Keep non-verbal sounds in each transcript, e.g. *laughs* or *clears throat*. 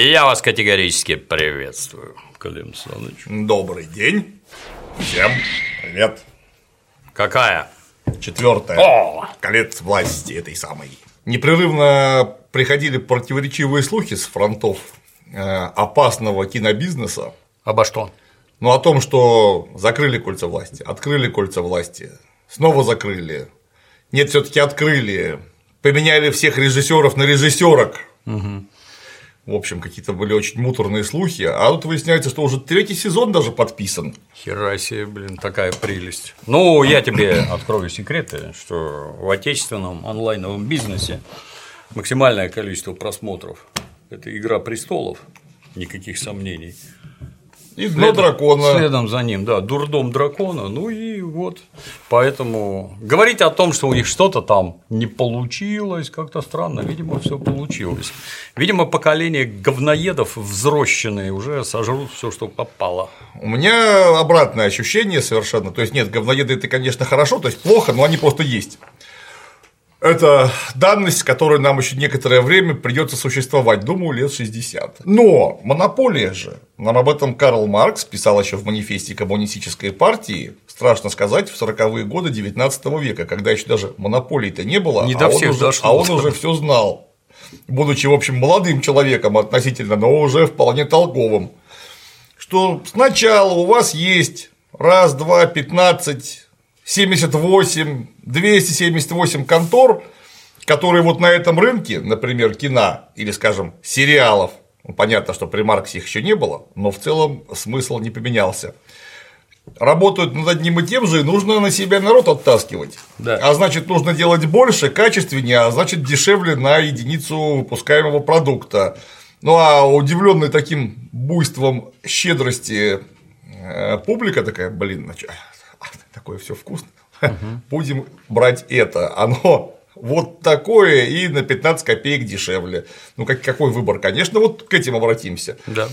И я вас категорически приветствую, Клим Саныч. Добрый день. Всем привет. Какая? Четвертое. О! Колец власти этой самой. Непрерывно приходили противоречивые слухи с фронтов э, опасного кинобизнеса. Обо что? Ну, о том, что закрыли кольца власти, открыли кольца власти, снова закрыли. Нет, все-таки открыли. Поменяли всех режиссеров на режиссерок. В общем, какие-то были очень муторные слухи, а тут выясняется, что уже третий сезон даже подписан. Хера себе, блин, такая прелесть. Ну, я тебе открою секреты, что в отечественном онлайновом бизнесе максимальное количество просмотров – это «Игра престолов», никаких сомнений. И дно дракона. Следом за ним, да, дурдом дракона. Ну и вот. Поэтому говорить о том, что у них что-то там не получилось, как-то странно. Видимо, все получилось. Видимо, поколение говноедов взрощенные уже сожрут все, что попало. У меня обратное ощущение совершенно. То есть, нет, говноеды это, конечно, хорошо, то есть плохо, но они просто есть. Это данность, с которой нам еще некоторое время придется существовать, думаю, лет 60. Но монополия же, нам об этом Карл Маркс писал еще в манифесте коммунистической партии, страшно сказать, в 40-е годы 19 века, когда еще даже монополии-то не было, Не а, он уже, дошло. а он уже *laughs* все знал, будучи, в общем, молодым человеком относительно, но уже вполне толковым, что сначала у вас есть раз, два, 15, 78, 278 контор, которые вот на этом рынке, например, кино или, скажем, сериалов, ну, понятно, что при Марксе их еще не было, но в целом смысл не поменялся. Работают над одним и тем же, и нужно на себя народ оттаскивать. Да. А значит, нужно делать больше, качественнее, а значит, дешевле на единицу выпускаемого продукта. Ну а удивленный таким буйством щедрости э, публика такая, блин, чё, такое все вкусно. *laughs* Будем брать это. Оно вот такое и на 15 копеек дешевле. Ну, как, какой выбор? Конечно, вот к этим обратимся. Да.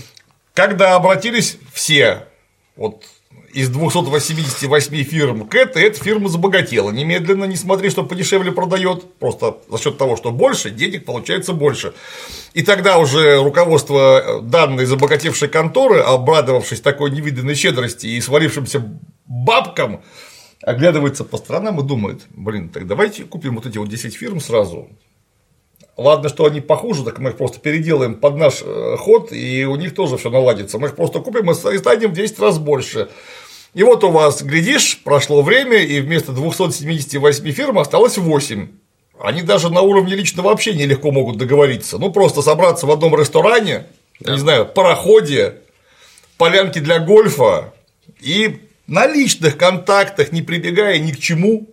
Когда обратились все, вот из 288 фирм к этой, эта фирма забогатела немедленно, не смотри, что подешевле продает, просто за счет того, что больше, денег получается больше. И тогда уже руководство данной забогатевшей конторы, обрадовавшись такой невиданной щедрости и свалившимся бабкам, оглядывается по сторонам и думает, блин, так давайте купим вот эти вот 10 фирм сразу. Ладно, что они похуже, так мы их просто переделаем под наш э, ход, и у них тоже все наладится. Мы их просто купим и станем в 10 раз больше. И вот у вас, глядишь, прошло время, и вместо 278 фирм осталось 8. Они даже на уровне личного общения легко могут договориться. Ну, просто собраться в одном ресторане, не знаю, пароходе, полянке для гольфа и на личных контактах, не прибегая ни к чему,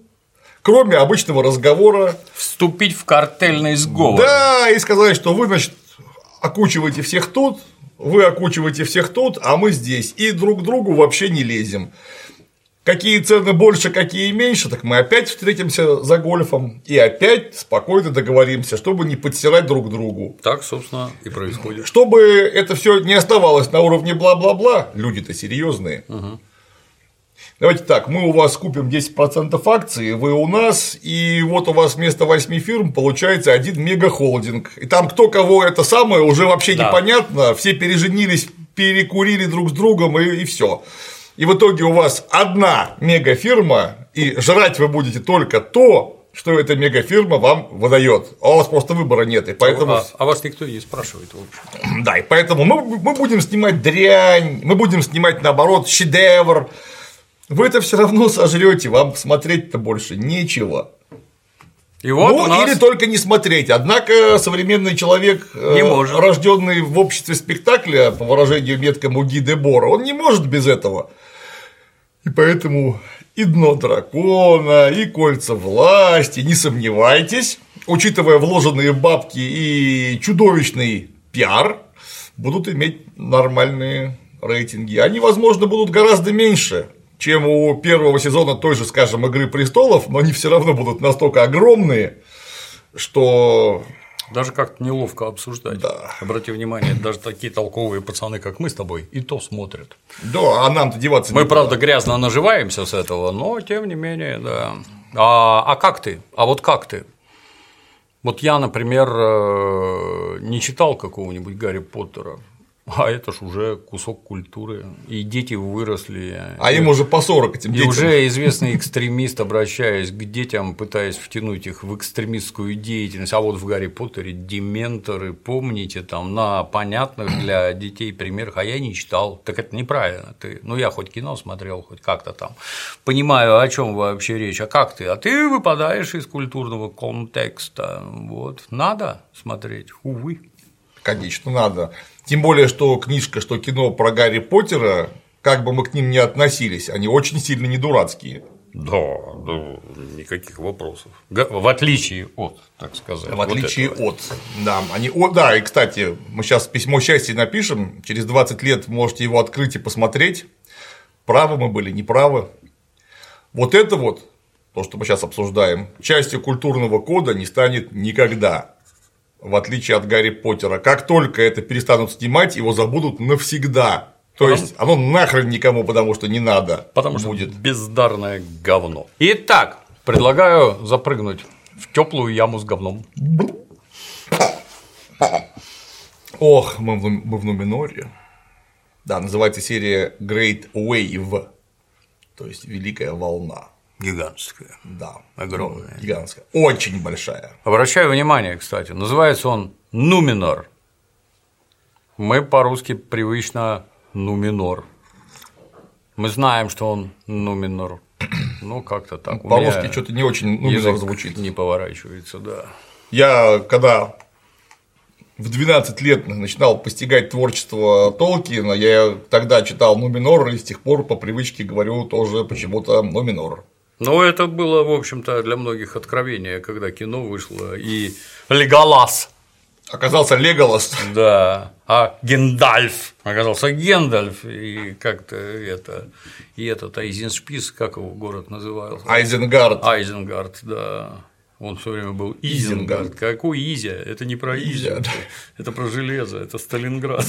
кроме обычного разговора, Вступить в картельный сговор. да, и сказать, что вы, значит, окучиваете всех тут, вы окучиваете всех тут, а мы здесь, и друг к другу вообще не лезем. Какие цены больше, какие меньше, так мы опять встретимся за гольфом и опять спокойно договоримся, чтобы не подсирать друг другу. Так, собственно, и происходит. Чтобы это все не оставалось на уровне бла-бла-бла, люди-то серьезные. Давайте так, мы у вас купим 10% акций, вы у нас, и вот у вас вместо 8 фирм получается один мегахолдинг. И там кто кого это самое, уже вообще Да. непонятно, все переженились, перекурили друг с другом и, и все. И в итоге у вас одна мегафирма, и жрать вы будете только то, что эта мегафирма вам выдает. А у вас просто выбора нет. И поэтому А, а вас никто не спрашивает, в общем. да, и поэтому мы, мы будем снимать дрянь, мы будем снимать наоборот шедевр. Вы это все равно сожрете, вам смотреть-то больше нечего. И вот ну, нас... или только не смотреть. Однако современный человек, Не может. рожденный в обществе спектакля, по выражению меткому Ги Дебора, он не может без этого. И поэтому и дно дракона, и кольца власти, не сомневайтесь, учитывая вложенные бабки и чудовищный пиар, будут иметь нормальные рейтинги. Они, возможно, будут гораздо меньше, чем у первого сезона той же, скажем, Игры престолов, но они все равно будут настолько огромные, что Даже как-то неловко обсуждать. Да. Обрати внимание, даже такие толковые пацаны, как мы с тобой, и то смотрят. да, а нам-то деваться Мы, некуда. правда, грязно наживаемся с этого, но тем не менее, да. А, а как ты? А вот как ты? Вот я, например, э, не читал какого-нибудь Гарри Поттера, а это ж уже кусок культуры. И дети выросли. А им уже по 40 этим и детям. уже известный экстремист, обращаясь к детям, пытаясь втянуть их в экстремистскую деятельность. А вот в Гарри Поттере дементоры, помните, там на понятных для детей примерах, а я не читал. Так это неправильно. Ты, ну я хоть кино смотрел, хоть как-то там понимаю, о чем вообще речь. А как ты? А ты выпадаешь из культурного контекста. Вот надо смотреть, увы. Конечно, надо. Тем более, что книжка, что кино про Гарри Поттера, как бы мы к ним ни относились, они очень сильно не дурацкие. Да, да, никаких вопросов. В отличие от, так сказать. В отличие вот от. Да, они, о, да, и кстати, мы сейчас письмо счастья напишем, через 20 лет можете его открыть и посмотреть, правы мы были, неправы. Вот это вот, то, что мы сейчас обсуждаем, частью культурного кода не станет никогда в отличие от Гарри Поттера. Как только это перестанут снимать, его забудут навсегда. То потому... есть оно нахрен никому, потому что не надо. Потому будет. что бездарное говно. Итак, предлагаю запрыгнуть в теплую яму с говном. Ох, мы в, мы в Нуминоре. Да, называется серия Great Wave, то есть Великая волна. Гигантская. Да. Огромная. Гигантская. Очень большая. Обращаю внимание, кстати, называется он Нуминор. Мы по-русски привычно Нуминор. Мы знаем, что он Нуминор. Ну, как-то так. По-русски что-то не очень Нуминор звучит. Не поворачивается, да. Я когда в 12 лет начинал постигать творчество Толкина, я тогда читал Нуминор и с тех пор по привычке говорю тоже почему-то Нуминор. Ну, это было, в общем-то, для многих откровение, когда кино вышло, и Леголас оказался Леголас. Да, а Гендальф оказался Гендальф, и как-то это, и этот Айзеншпис, как его город назывался? Айзенгард. Айзенгард, да. Он все время был Изенгард. Изенгард. Какой Изя? Это не про Изя, да. это про железо, это Сталинград.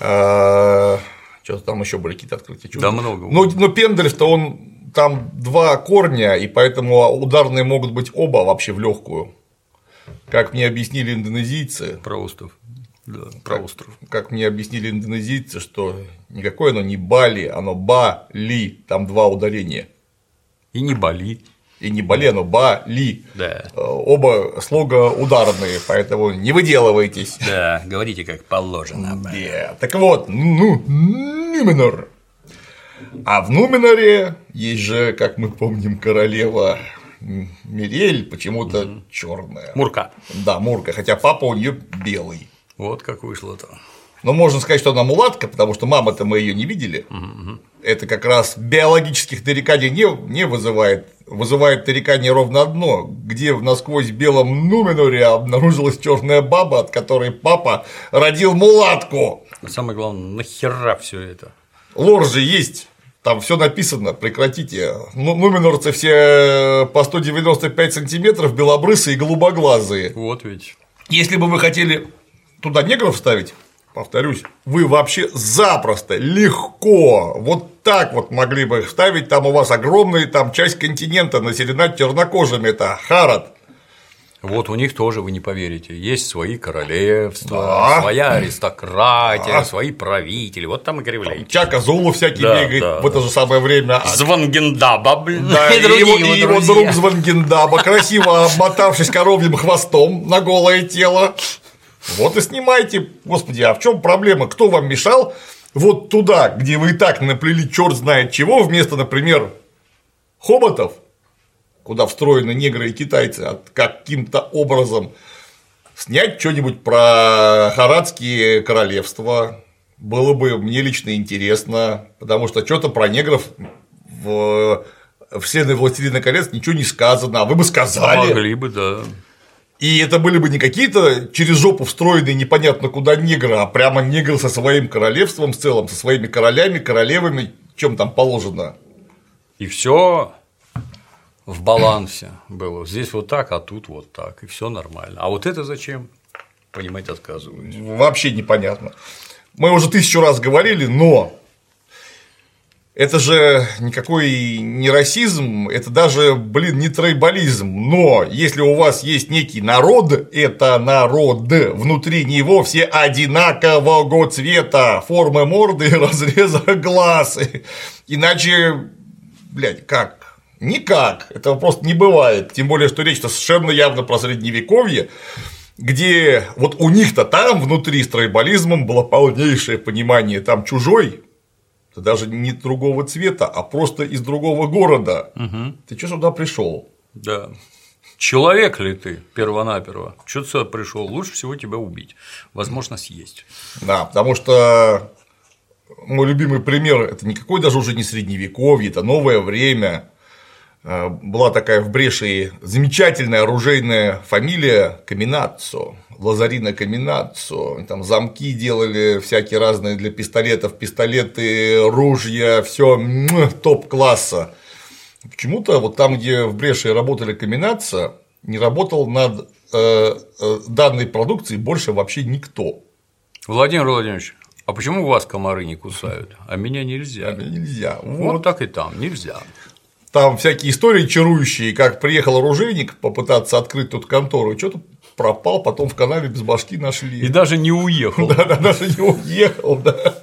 *laughs* Что-то там еще были какие-то открытия. Да, много. Но, но Пендельф-то он там два корня, и поэтому ударные могут быть оба вообще в легкую. Как мне объяснили индонезийцы. Про остров. Да, про как, остров. Как мне объяснили индонезийцы, что никакое оно не Бали, оно Бали, там два ударения. И не Бали и не Балену, Бали. Да. Э, оба слога ударные, поэтому не выделывайтесь. Да, говорите как положено. Да. Так вот, ну, Нуминор. А в Нуминоре есть же, как мы помним, королева Мирель почему-то угу. черная. Мурка. Да, Мурка, хотя папа у нее белый. Вот как вышло-то. Но можно сказать, что она мулатка, потому что мама-то мы ее не видели. Угу. Это как раз биологических нареканий не, не вызывает. Вызывает нарекание ровно одно, где в насквозь белом Нуменоре обнаружилась черная баба, от которой папа родил мулатку. Самое главное, нахера все это? Лор же есть. Там все написано, прекратите. Ну, нуменорцы все по 195 сантиметров, белобрысые и голубоглазые. Вот ведь. Если бы вы хотели туда негров вставить, повторюсь, вы вообще запросто, легко, вот так вот могли бы их ставить, там у вас огромная там часть континента населена чернокожими, это Харат. Вот у них тоже вы не поверите. Есть свои королевства, да. своя аристократия, да. свои правители. Вот там и кривляете. Чака Зулу всякий да, бегает да, в это же самое время. Звангендаба, блин. Да, *laughs* и, и, его, и его друг Звангендаба, красиво обмотавшись коровьим хвостом на голое тело. Вот и снимайте, господи, а в чем проблема? Кто вам мешал вот туда, где вы и так наплели черт знает чего, вместо, например, хоботов, куда встроены негры и китайцы, от каким-то образом снять что-ниббудь про харадские королевства. Было бы мне лично интересно, потому что что-то про негров в вселенной Властелина колец ничего не сказано, а вы бы сказали. Могли бы, да. И это были бы не какие-то через жопу встроенные непонятно куда негры, а прямо негры со своим королевством в целом, со своими королями, королевами, чем там положено. И все в балансе было. Здесь вот так, а тут вот так, и все нормально. А вот это зачем? Понимать отказываюсь. Вообще непонятно. Мы уже тысячу раз говорили, но это же никакой не расизм, это даже, блин, не трейбализм. Но если у вас есть некий народ, это народ, внутри него все одинакового цвета, формы морды и *laughs* разреза глаз. Иначе, блядь, как? Никак. Этого просто не бывает. Тем более, что речь-то совершенно явно про средневековье где вот у них-то там внутри с тройболизмом было полнейшее понимание, там чужой, ты даже не другого цвета, а просто из другого города. Угу. Ты что сюда пришел? Да. Человек ли ты первонаперво? Что ты сюда пришел? Лучше всего тебя убить. Возможно, съесть. Да, потому что мой любимый пример это никакой даже уже не средневековье, это новое время. Э, была такая в Брешии замечательная оружейная фамилия Каминаццо, Лазарина Каминаццо, там замки делали всякие разные для пистолетов, пистолеты, ружья, все топ-класса. Почему-то вот там, где в Брешии работали Каминаццо, не работал над э, э, данной продукцией больше вообще никто. Владимир Владимирович, а почему у вас комары не кусают, а меня нельзя? А меня нельзя. Вот. вот так и там, нельзя. Там всякие истории чарующие, как приехал оружейник попытаться открыть тут контору, что-то пропал, потом в канаве без башки нашли. И даже не уехал. *laughs* Да, да, даже не уехал, да.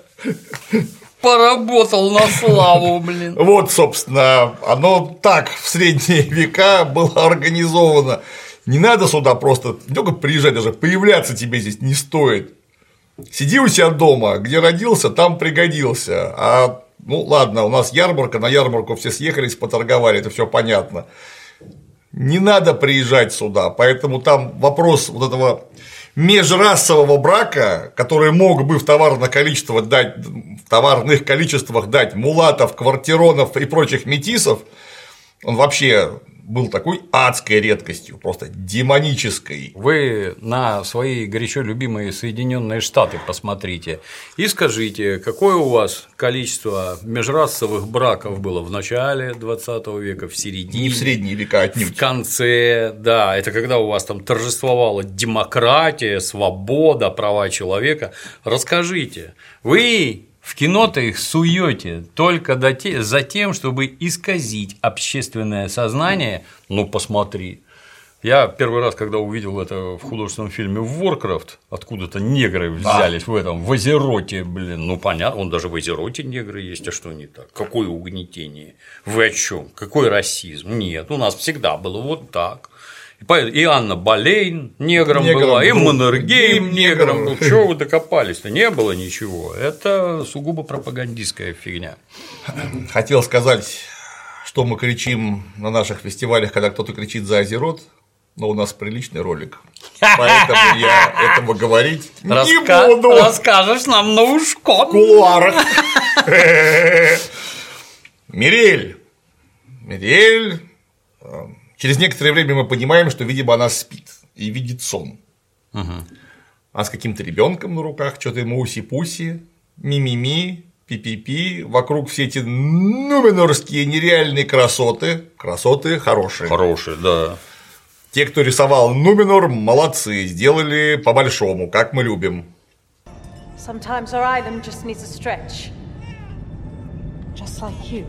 Поработал на славу, блин. Вот, собственно, оно так в средние века было организовано. Не надо сюда просто не только приезжать, даже появляться тебе здесь не стоит. Сиди у себя дома, где родился, там пригодился. А ну ладно, у нас ярмарка, на ярмарку все съехались, поторговали, это все понятно. Не надо приезжать сюда, поэтому там вопрос вот этого межрасового брака, который мог бы в товарных количествах дать, в товарных количествах дать мулатов, квартиронов и прочих метисов, он вообще был такой адской редкостью, просто демонической. Вы на свои горячо любимые Соединенные Штаты посмотрите и скажите, какое у вас количество межрасовых браков было в начале 20 века, в середине, не в средние века отнюдь. в конце, да, это когда у вас там торжествовала демократия, свобода, права человека. Расскажите, вы в кино-то их суете только за тем, чтобы исказить общественное сознание. Ну, посмотри. Я первый раз, когда увидел это в художественном фильме Warcraft, откуда-то негры взялись да. в этом, в Азероте, блин, ну понятно, он даже в Азероте негры есть, а что не так? Какое угнетение? Вы о чем? Какой расизм? Нет, у нас всегда было вот так. И Анна Болейн негром, негром была, и Маннергейм негром был. Чего вы докопались-то? Не было ничего. Это сугубо пропагандистская фигня. Хотел сказать, что мы кричим на наших фестивалях, когда кто-то кричит за Азерот, но у нас приличный ролик. Поэтому я этого говорить Раска... не буду. Расскажешь нам на ушко. В кулуарах. Мирель. Мирель Через некоторое время мы понимаем, что, видимо, она спит и видит сон. Угу. А с каким-то ребенком на руках, что-то ему уси-пуси, ми-ми-ми, пи-пи-пи, вокруг все эти нуменорские нереальные красоты, красоты хорошие. Хорошие, да. Те, кто рисовал Нуменор, молодцы, сделали по-большому, как мы любим. Sometimes our island just needs a stretch. Just like you.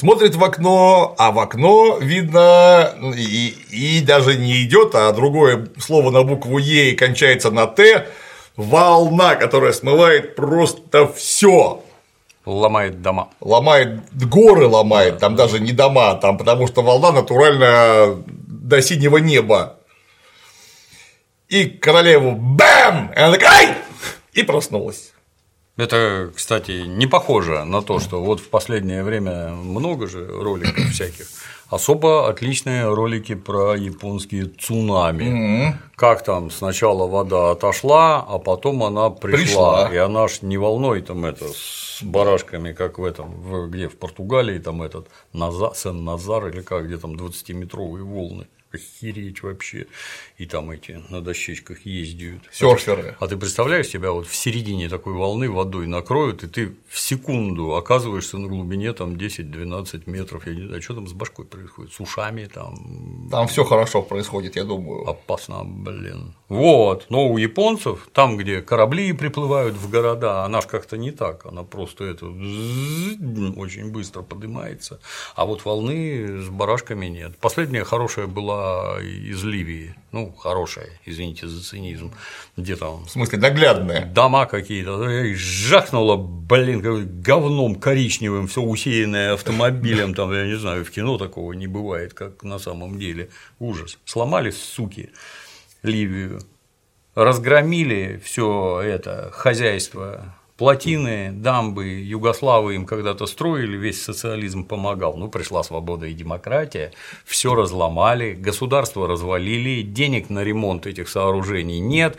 Смотрит в окно, а в окно видно ну, и, и даже не идет, а другое слово на букву Е и кончается на Т. Волна, которая смывает просто все. Ломает дома. Ломает горы ломает, там даже не дома, там потому что волна натурально до синего неба. И королеву бэм! И она такая, ай! И проснулась. Это, кстати, не похоже на то, что вот в последнее время много же роликов всяких. Особо отличные ролики про японские цунами. Как там сначала вода отошла, а потом она пришла. Пришла. И она ж не волной там это с барашками, как в этом, в- где в Португалии там этот Назар, Сен-Назар или как, где там 20-метровые волны. Охереть вообще. И там эти на дощечках ездят. Сёрферы. А ты представляешь, тебя вот в середине такой волны водой накроют, и ты в секунду оказываешься на глубине там 10-12 метров. Я не знаю, что там с башкой происходит, с ушами там Там все хорошо происходит, я думаю. опасно, блин. Вот, но у японцев, там, где корабли приплывают в города, она как-то не так, она просто это очень быстро поднимается, а вот волны с барашками нет. Последняя хорошая была из Ливии, ну, хорошая, извините за цинизм, где там В смысле, наглядное. дома какие-то, жахнуло, блин, говном коричневым, все усеянное автомобилем, там, я не знаю, в кино такого не бывает, как на самом деле. Ужас. Сломали, суки, Ливию, разгромили все это хозяйство, плотины, дамбы, Югославы им когда-то строили, весь социализм помогал. Ну, пришла свобода и демократия, все разломали, государство развалили, денег на ремонт этих сооружений нет,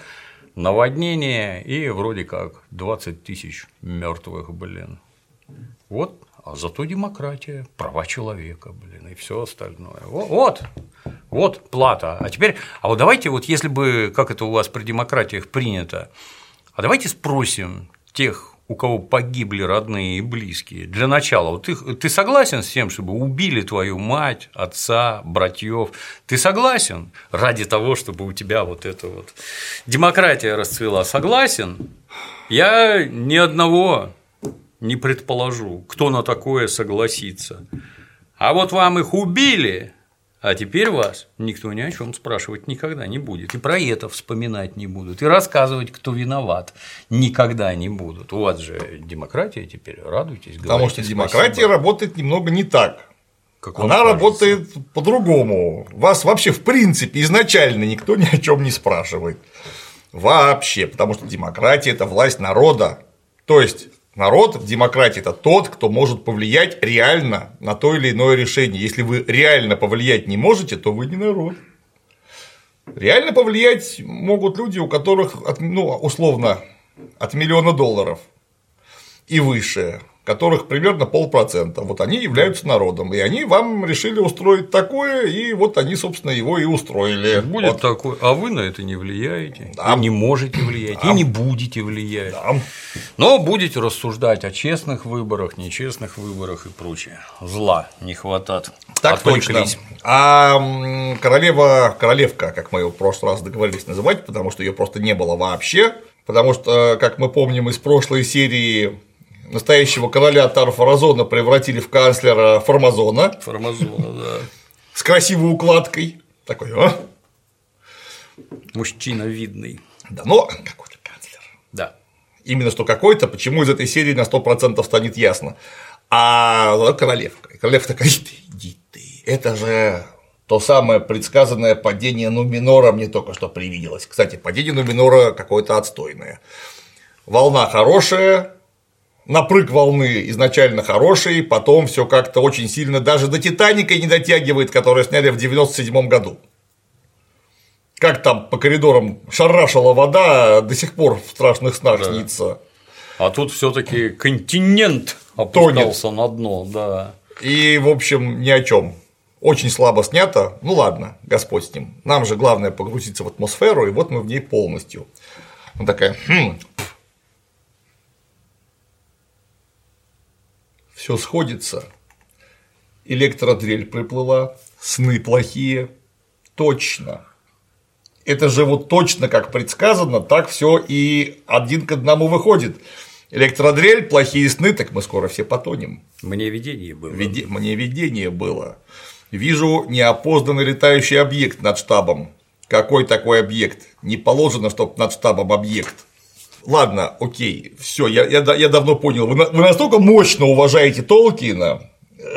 наводнение и вроде как 20 тысяч мертвых, блин. Вот, а зато демократия, права человека, блин, и все остальное. Во- Вот, вот плата. А теперь, а вот давайте вот если бы, как это у вас при демократиях принято, а давайте спросим тех, у кого погибли родные и близкие. Для начала, вот ты, ты согласен с тем, чтобы убили твою мать, отца, братьев? Ты согласен ради того, чтобы у тебя вот это вот демократия расцвела? Согласен? Я ни одного не предположу, кто на такое согласится. А вот вам их убили, а теперь вас никто ни о чем спрашивать никогда не будет. И про это вспоминать не будут. И рассказывать, кто виноват, никогда не будут. У вас же демократия теперь, радуйтесь. Потому что демократия спасибо. работает немного не так. Как Она кажется. работает по-другому. Вас вообще в принципе изначально никто ни о чем не спрашивает. Вообще, потому что демократия это власть народа. То есть народ в демократии это тот, кто может повлиять реально на то или иное решение. Если вы реально повлиять не можете, то вы не народ. Реально повлиять могут люди, у которых, от- ну, условно, от миллиона долларов и выше, которых примерно полпроцента. Вот они являются народом. И они вам решили устроить такое, и вот они, собственно, его и устроили. Будет Вот. такой, а вы на это не влияете, Да. и не можете влиять, Да. и не будете влиять. Да. Но будете рассуждать о честных выборах, нечестных выборах и прочее. Зла не хватает. Так точно. А королева, королевка, как мы ее в прошлый раз договорились называть, потому что ее просто не было вообще, потому что, как мы помним из прошлой серии, настоящего короля Тарфаразона превратили в канцлера Формазона Формазона, да. с красивой укладкой. Такой, а? Мужчина видный. Да, но какой-то канцлер. Да. Именно что какой-то, почему из этой серии на 100% станет ясно. А ну, королевка. Королевка такая, иди ты. Это же то самое предсказанное падение Нуминора мне только что привиделось. Кстати, падение Нуминора какое-то отстойное. Волна хорошая, напрыг волны изначально хороший, потом все как-то очень сильно даже до Титаника не дотягивает, который сняли в 97 году. Как там по коридорам шарашила вода, до сих пор в страшных снах Да. снится. А тут все-таки континент опускался на дно, да. И, в общем, ни о чем. Очень слабо снято. Ну ладно, Господь с ним. Нам же главное погрузиться в атмосферу, и вот мы в ней полностью. Она такая, хм, все сходится. Электродрель приплыла, сны плохие. Точно. Это же вот точно как предсказано, так все и один к одному выходит. Электродрель, плохие сны, так мы скоро все потонем. Мне видение было. Виде- Мне видение было. Вижу неопознанный летающий объект над штабом. Какой такой объект? Не положено, чтобы над штабом объект. Ладно, окей, все, я, я, я давно понял. Вы, вы настолько мощно уважаете Толкина,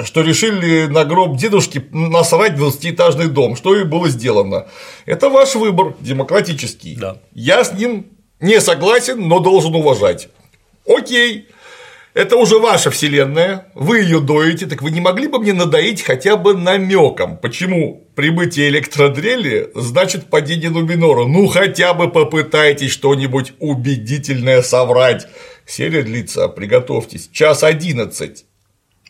что решили на гроб дедушки насрать 20-этажный дом, что и было сделано. Это ваш выбор, демократический. Да. Я с ним не согласен, но должен уважать. Окей, это уже ваша вселенная, вы ее доите, так вы не могли бы мне надоить хотя бы намеком, почему прибытие электродрели значит падение Нуминора? Ну хотя бы попытайтесь что-нибудь убедительное соврать. Серия длится, приготовьтесь, час одиннадцать.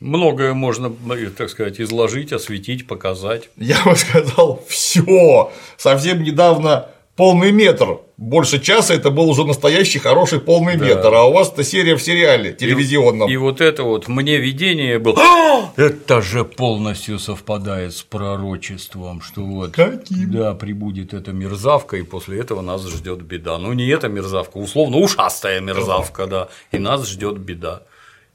Многое можно, так сказать, изложить, осветить, показать. Я бы сказал, все. Совсем недавно полный метр. Больше часа это был уже настоящий хороший полный да. метр, а у вас это серия в сериале телевизионном. И, и вот это вот мне видение было. А! это же полностью совпадает с пророчеством, что вот Каким? да прибудет эта мерзавка, и после этого нас ждет беда. Ну не эта мерзавка, условно ушастая мерзавка, да, и нас ждет беда.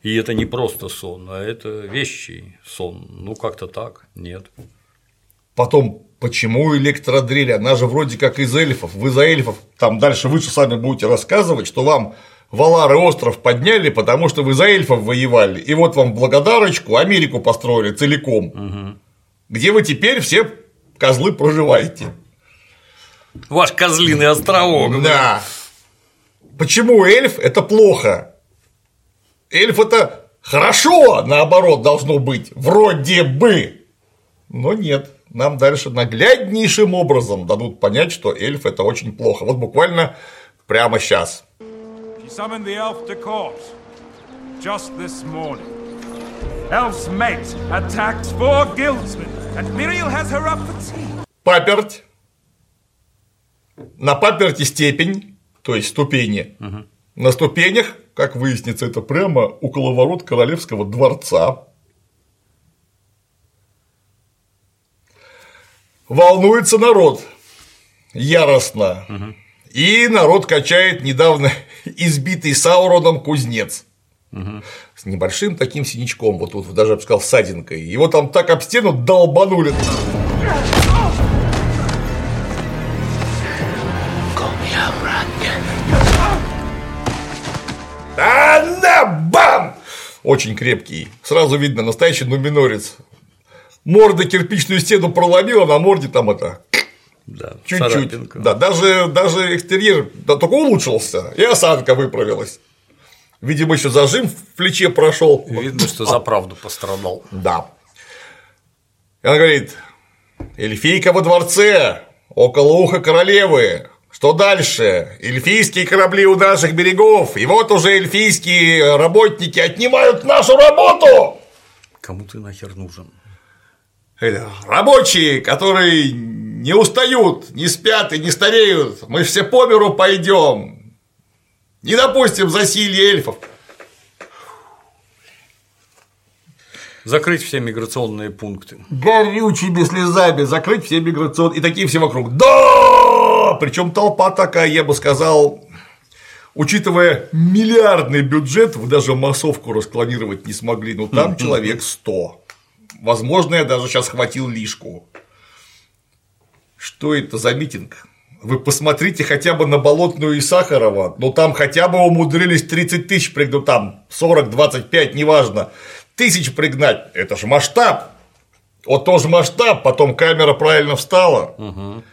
И это не просто сон, а это вещий сон. Ну как-то так, нет. Потом Почему электродрель? Она же вроде как из эльфов. Вы за эльфов там дальше выше сами будете рассказывать, что вам Валары остров подняли, потому что вы за эльфов воевали. И вот вам благодарочку Америку построили целиком. Угу. Где вы теперь все козлы проживаете. Ваш козлиный островок. Да. Почему эльф это плохо? Эльф это хорошо, наоборот, должно быть. Вроде бы. Но нет нам дальше нагляднейшим образом дадут понять, что эльф это очень плохо. Вот буквально прямо сейчас. Just this morning. Elf's mate attacks four guildsmen, and Miriel has her up for tea. Паперть. На паперти степень, то есть ступени. Угу. На ступенях, как выяснится, это прямо около ворот королевского дворца. Волнуется народ яростно. И народ качает недавно *laughs* избитый Сауроном кузнец. Угу. С небольшим таким синячком, вот тут даже я бы сказал, ссадинкой. Его там так об стену долбанули. А на бам! Очень крепкий. Сразу видно, настоящий нуминорец морда кирпичную стену проломила, на морде там это да, чуть-чуть. Да, даже, даже экстерьер да, только улучшился, и осанка выправилась. Видимо, еще зажим в плече прошел. Видно, что за правду пострадал. Да. И она говорит: эльфийка во дворце, около уха королевы. Что дальше? Эльфийские корабли у наших берегов, и вот уже эльфийские работники отнимают нашу работу. Кому ты нахер нужен? Рабочие, которые не устают, не спят и не стареют, мы все по миру пойдем, не допустим засилья эльфов. Закрыть все миграционные пункты. Горючими слезами закрыть все миграционные. И такие все вокруг. Да! Причем толпа такая, я бы сказал, учитывая миллиардный бюджет, вы даже массовку расклонировать не смогли, но там *laughs* человек 100. Возможно, я даже сейчас хватил лишку. Что это за митинг? Вы посмотрите хотя бы на Болотную и Сахарова, ну там хотя бы умудрились 30 тысяч пригнать, ну там 40, 25, неважно, тысяч пригнать, это же масштаб. Вот тоже масштаб, потом камера правильно встала. Угу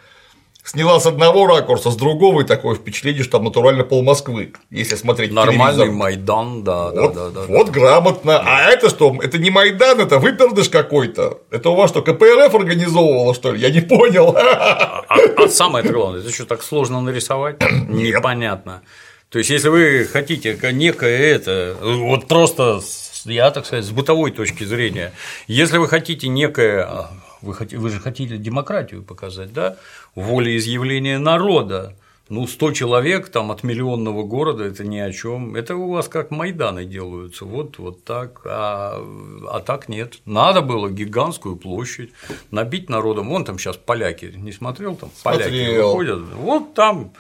сняла с одного ракурса, с другого, и такое впечатление, что там натурально пол Москвы, если смотреть Нормальный телевизор. Майдан, да, вот, да, да, да. Вот да. грамотно. Да. А это что? Это не Майдан, это выпердыш какой-то. Это у вас что, КПРФ организовывало, что ли? Я не понял. А, а, а самое главное, это что, так сложно нарисовать? Непонятно. То есть, если вы хотите некое это, вот просто я, так сказать, с бытовой точки зрения, если вы хотите некое а, вы, вы же хотели демократию показать, да? Волеизъявление народа. Ну, 100 человек там от миллионного города это ни о чем. Это у вас как Майданы делаются. Вот, вот так. А, а так нет. Надо было гигантскую площадь набить народом. Вон там сейчас поляки. Не смотрел там? Поляки смотрел. выходят. Вот там.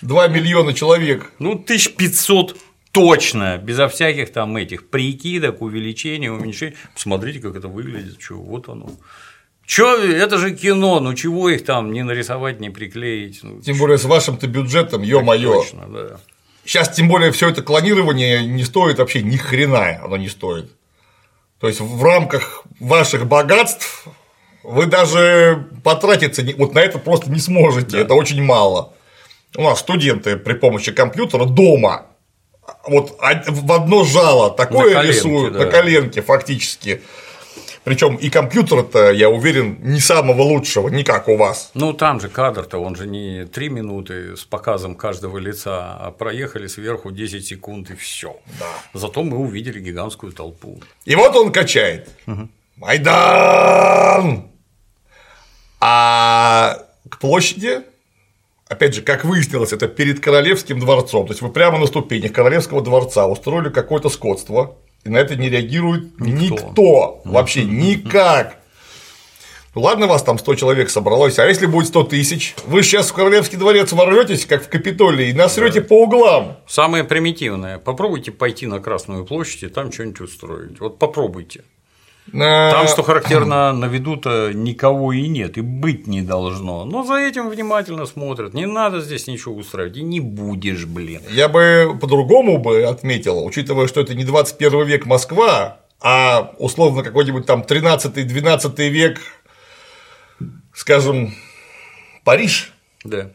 2 миллиона человек. Ну, 1500 точно, безо всяких там этих прикидок, увеличения, уменьшения. Посмотрите, как это выглядит, что вот оно. Чё, это же кино, ну чего их там не нарисовать, не приклеить? Ну, тем более с вашим-то бюджетом, ё-моё. Точно, да. Сейчас тем более все это клонирование не стоит вообще ни хрена, оно не стоит. То есть в рамках ваших богатств вы даже потратиться вот на это просто не сможете, да. это очень мало. У нас студенты при помощи компьютера дома вот в одно жало такое На коленке, рисуют да. на коленке фактически. Причем и компьютер-то, я уверен, не самого лучшего, не как у вас. Ну, там же кадр-то, он же не 3 минуты с показом каждого лица, а проехали сверху 10 секунд и все. Да. Зато мы увидели гигантскую толпу. И вот он качает. Майдан! А к площади, опять же, как выяснилось, это перед Королевским дворцом. То есть вы прямо на ступенях Королевского дворца устроили какое-то скотство, и на это не реагирует никто. Никто. Вообще никак. Ну ладно, вас там 100 человек собралось, а если будет 100 тысяч, вы сейчас в Королевский дворец ворветесь, как в Капитолии, и насрете по углам. Самое примитивное. Попробуйте пойти на Красную площадь и там что-нибудь устроить. Вот попробуйте. Там, что характерно, *clears throat* на виду-то никого и нет, и быть не должно. Но за этим внимательно смотрят. Не надо здесь ничего устраивать. И не будешь, блин. Я бы по-другому бы отметил, учитывая, что это не 21 век Москва, а условно какой-нибудь там 13-12 век, скажем, Париж, Да.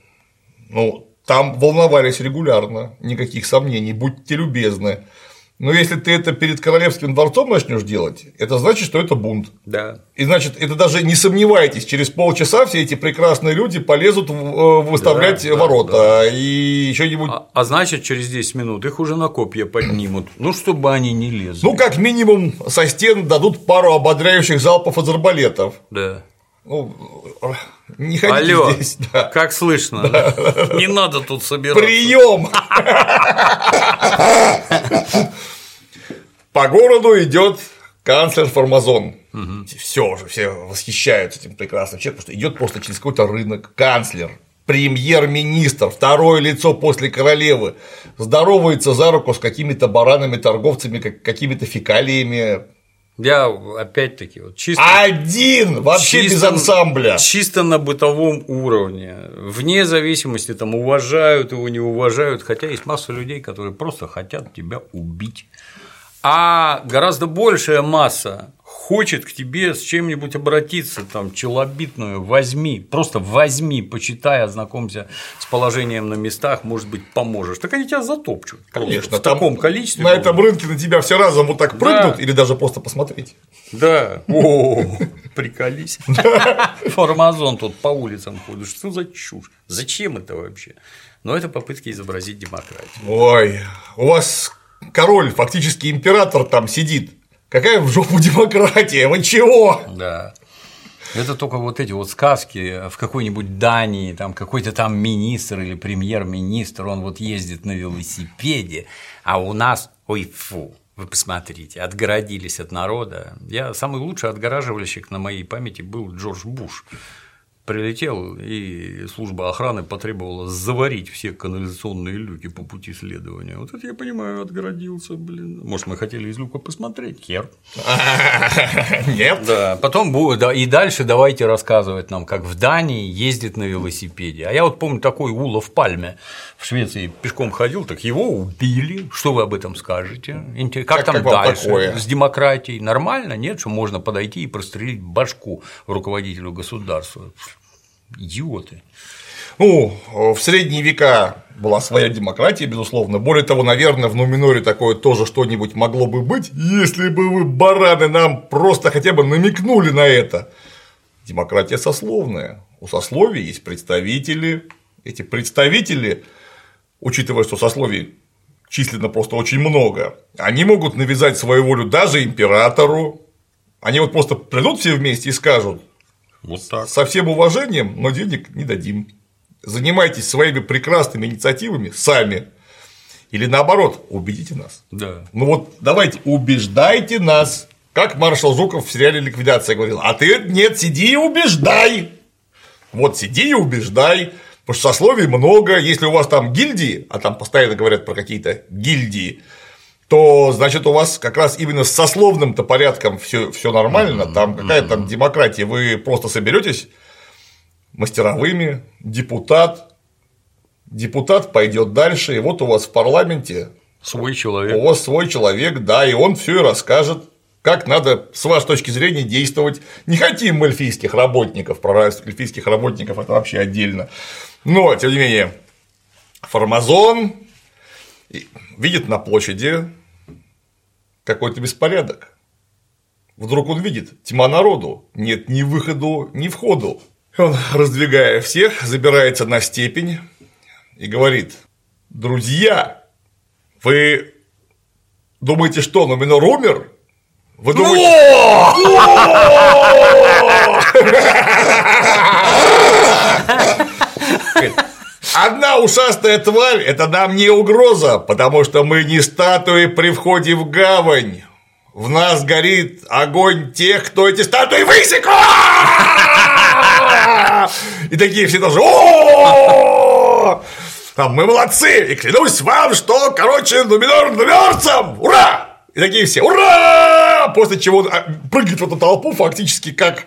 ну, там волновались регулярно, никаких сомнений, будьте любезны. Но если ты это перед Королевским дворцом начнешь делать, это значит, что это бунт. Да. И значит, это даже не сомневайтесь, через полчаса все эти прекрасные люди полезут э, выставлять Да, да, ворота и что-нибудь А, а значит, через 10 минут их уже на копья поднимут. Ну, чтобы они не лезли. Ну, как минимум, со стен дадут пару ободряющих залпов из арбалетов. Да. Ну, не ходите Алло, здесь. да. как слышно? Не надо тут собираться. Прием! *laughs* По городу идет канцлер Формазон. Все уже, все восхищаются этим прекрасным человеком, потому что идет просто через какой-то рынок. Канцлер, премьер-министр, второе лицо после королевы, здоровается за руку с какими-то баранами, торговцами, как- какими-то фекалиями. Я опять-таки вот чисто. Один! Вообще без чисто- ансамбля. Чисто на бытовом уровне. Вне зависимости, там, уважают его, не уважают. Хотя есть масса людей, которые просто хотят тебя убить. А гораздо большая масса хочет к тебе с чем-нибудь обратиться, там, челобитную, возьми, просто возьми, почитай, ознакомься с положением на местах, может быть, поможешь. Так они тебя затопчут. Конечно, в таком количестве. На этом рынке на тебя все разом вот так прыгнут или даже просто посмотреть. Да. О, приколись. Формазон тут по улицам ходит. Что за чушь? Зачем это вообще? Но это попытки изобразить демократию. Ой, у вас король, фактически император там сидит. Какая в жопу демократия? Вы чего? Да. Это только вот эти вот сказки в какой-нибудь Дании, там какой-то там министр или премьер-министр, он вот ездит на велосипеде, а у нас, ой, фу, вы посмотрите, отгородились от народа. Я самый лучший отгораживальщик на моей памяти был Джордж Буш. Прилетел, и служба охраны потребовала заварить все канализационные люки по пути следования. Вот это я понимаю, отгородился, блин. Может, мы хотели из люка посмотреть? Хер. *laughs* Нет. Да, потом будет, и дальше давайте рассказывать нам, как в Дании ездит на велосипеде. А я вот помню такой Улов Пальме в Швеции пешком ходил, так его убили. Что вы об этом скажете? Как, Как- там дальше? такое? С демократией нормально? Нет, что можно подойти и прострелить башку руководителю государства? Идиоты. Ну, в средние века была своя демократия, безусловно. Более того, наверное, в Нуминоре такое тоже что-нибудь могло бы быть, если бы вы, бараны, нам просто хотя бы намекнули на это. Демократия сословная. У сословий есть представители. Эти представители, учитывая, что сословий численно просто очень много, они могут навязать свою волю даже императору. Они вот просто придут все вместе и скажут, Вот так. со всем уважением, но денег не дадим. Занимайтесь своими прекрасными инициативами сами. Или наоборот, убедите нас. Да. Ну вот давайте, убеждайте нас. Как маршал Жуков в сериале «Ликвидация» говорил, а ты нет, сиди и убеждай. Вот сиди и убеждай. Потому что сословий много, если у вас там гильдии, а там постоянно говорят про какие-то гильдии, то значит у вас как раз именно с сословным-то порядком все, все нормально, там какая там демократия, вы просто соберетесь мастеровыми, депутат, депутат пойдет дальше, и вот у вас в парламенте Свой у человек. вас свой человек, да, и он все и расскажет, как надо с вашей точки зрения действовать. Не хотим мы эльфийских работников, про эльфийских работников это вообще отдельно. Но, тем не менее, Формазон И видит на площади какой-то беспорядок. Вдруг он видит, тьма народу, нет ни выходу, ни входу. Он, раздвигая всех, забирается на степень и говорит, друзья, вы думаете, что Нуминор умер? Вы думаете... *laughs* Одна ушастая тварь – это нам не угроза, потому что мы не статуи при входе в гавань. В нас горит огонь тех, кто эти статуи высек. *laughs* И такие все тоже там, мы молодцы, и клянусь вам, что, короче, Нуминор нумерцам, ура! И такие все, ура! После чего а, прыгает в эту толпу фактически как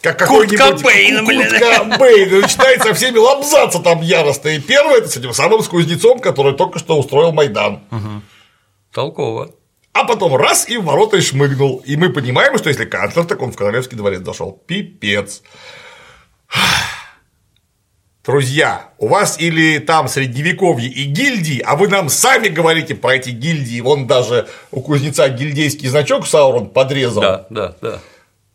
как какой-нибудь Кобейн, Курт Кобейн, и начинает со всеми лобзаться там яростно. И первый это с этим самым скузнецом, который только что устроил Майдан. Угу. Толково. А потом раз и в ворота и шмыгнул. И мы понимаем, что если канцлер, так он в Королевский дворец зашел. Пипец. Друзья, у вас или там средневековье и гильдии, а вы нам сами говорите про эти гильдии, вон даже у кузнеца гильдейский значок Саурон подрезал. Да, да, да.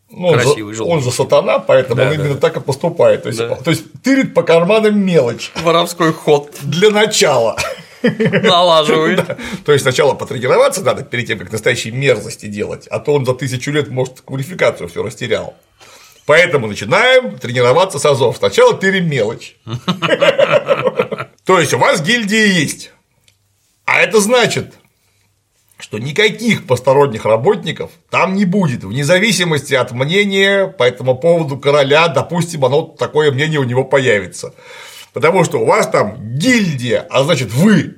Ну, Красивый, он, же, он же сатана, поэтому да, он да, именно так и поступает. То есть, да. то есть тырит по карманам мелочь. Воровской ход. Для начала. Налаживает. *laughs* да. То есть сначала потренироваться надо перед тем, как настоящие мерзости делать, а то он за тысячу лет, может, квалификацию все растерял. Поэтому начинаем тренироваться с азов. Сначала тырим мелочь. *laughs* То есть у вас гильдия есть. А это значит, что никаких посторонних работников там не будет, вне зависимости от мнения по этому поводу короля, допустим, оно такое мнение у него появится. Потому что у вас там гильдия, а значит вы,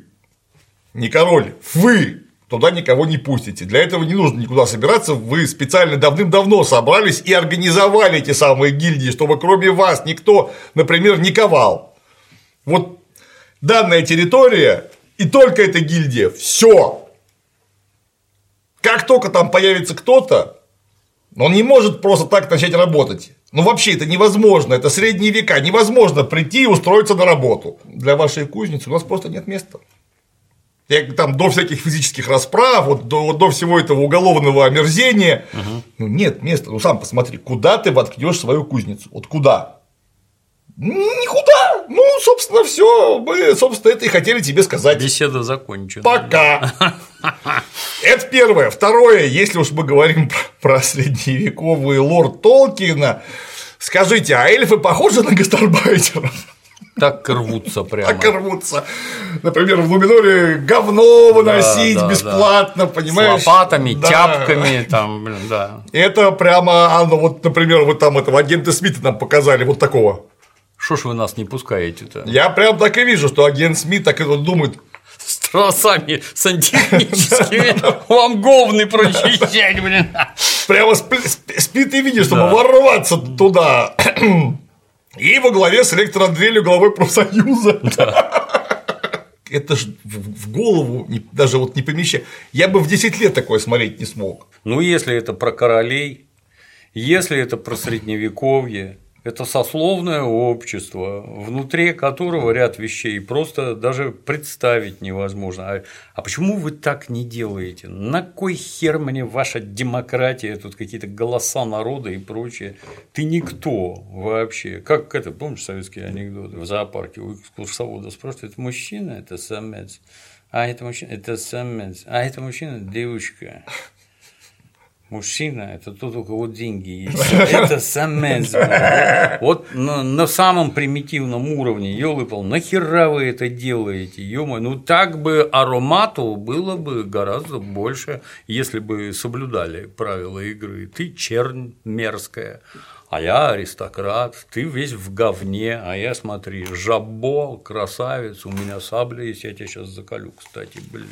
не король, вы туда никого не пустите. Для этого не нужно никуда собираться, вы специально давным-давно собрались и организовали эти самые гильдии, чтобы кроме вас никто, например, не ковал. Вот данная территория и только эта гильдия, все. Как только там появится кто-то, он не может просто так начать работать. Ну, вообще это невозможно, это средние века, невозможно прийти и устроиться на работу. Для вашей кузницы у нас просто нет места. Я, там до всяких физических расправ, вот до, до всего этого уголовного омерзения. Угу. Ну, нет места. Ну сам посмотри, куда ты воткнешь свою кузницу? Вот куда? Никуда. Ну, собственно, все. Мы, собственно, это и хотели тебе сказать. Беседа закончена. Пока. *laughs* Это первое. Второе, если уж мы говорим про средневековый лорд Толкина, скажите, а эльфы похожи на гастарбайтеров? Так рвутся прямо. Так рвутся. Например, в Луминоре говно выносить да, да, бесплатно, да. понимаешь? С лопатами, да. тяпками, там, блин, да. Это прямо, оно, вот, например, вот там этого агента Смита нам показали вот такого. Что ж вы нас не пускаете-то? Я прям так и вижу, что агент Смит так и вот думает, с тросами сантехническими вам говны прочищать, блин. Прямо спит и видит, чтобы ворваться туда. И во главе с Андреем главой профсоюза. Это ж в голову даже вот не помещает. Я бы в 10 лет такое смотреть не смог. Ну, если это про королей, если это про средневековье, это сословное общество, внутри которого ряд вещей просто даже представить невозможно. А, а почему вы так не делаете? На кой хер мне ваша демократия, тут какие-то голоса народа и прочее? Ты никто вообще. Как это, помнишь советские анекдоты в зоопарке у экскурсовода спрашивают, это мужчина, это самец, а это мужчина, это самец, а это мужчина, девушка. Мужчина – это тот, у кого деньги есть. Это самец. Вот на, на самом примитивном уровне, елы-пал, нахера вы это делаете, ё Ну, так бы аромату было бы гораздо больше, если бы соблюдали правила игры. Ты чернь мерзкая, а я аристократ, ты весь в говне, а я, смотри, жабо, красавец, у меня сабля есть, я тебя сейчас заколю, кстати, блин.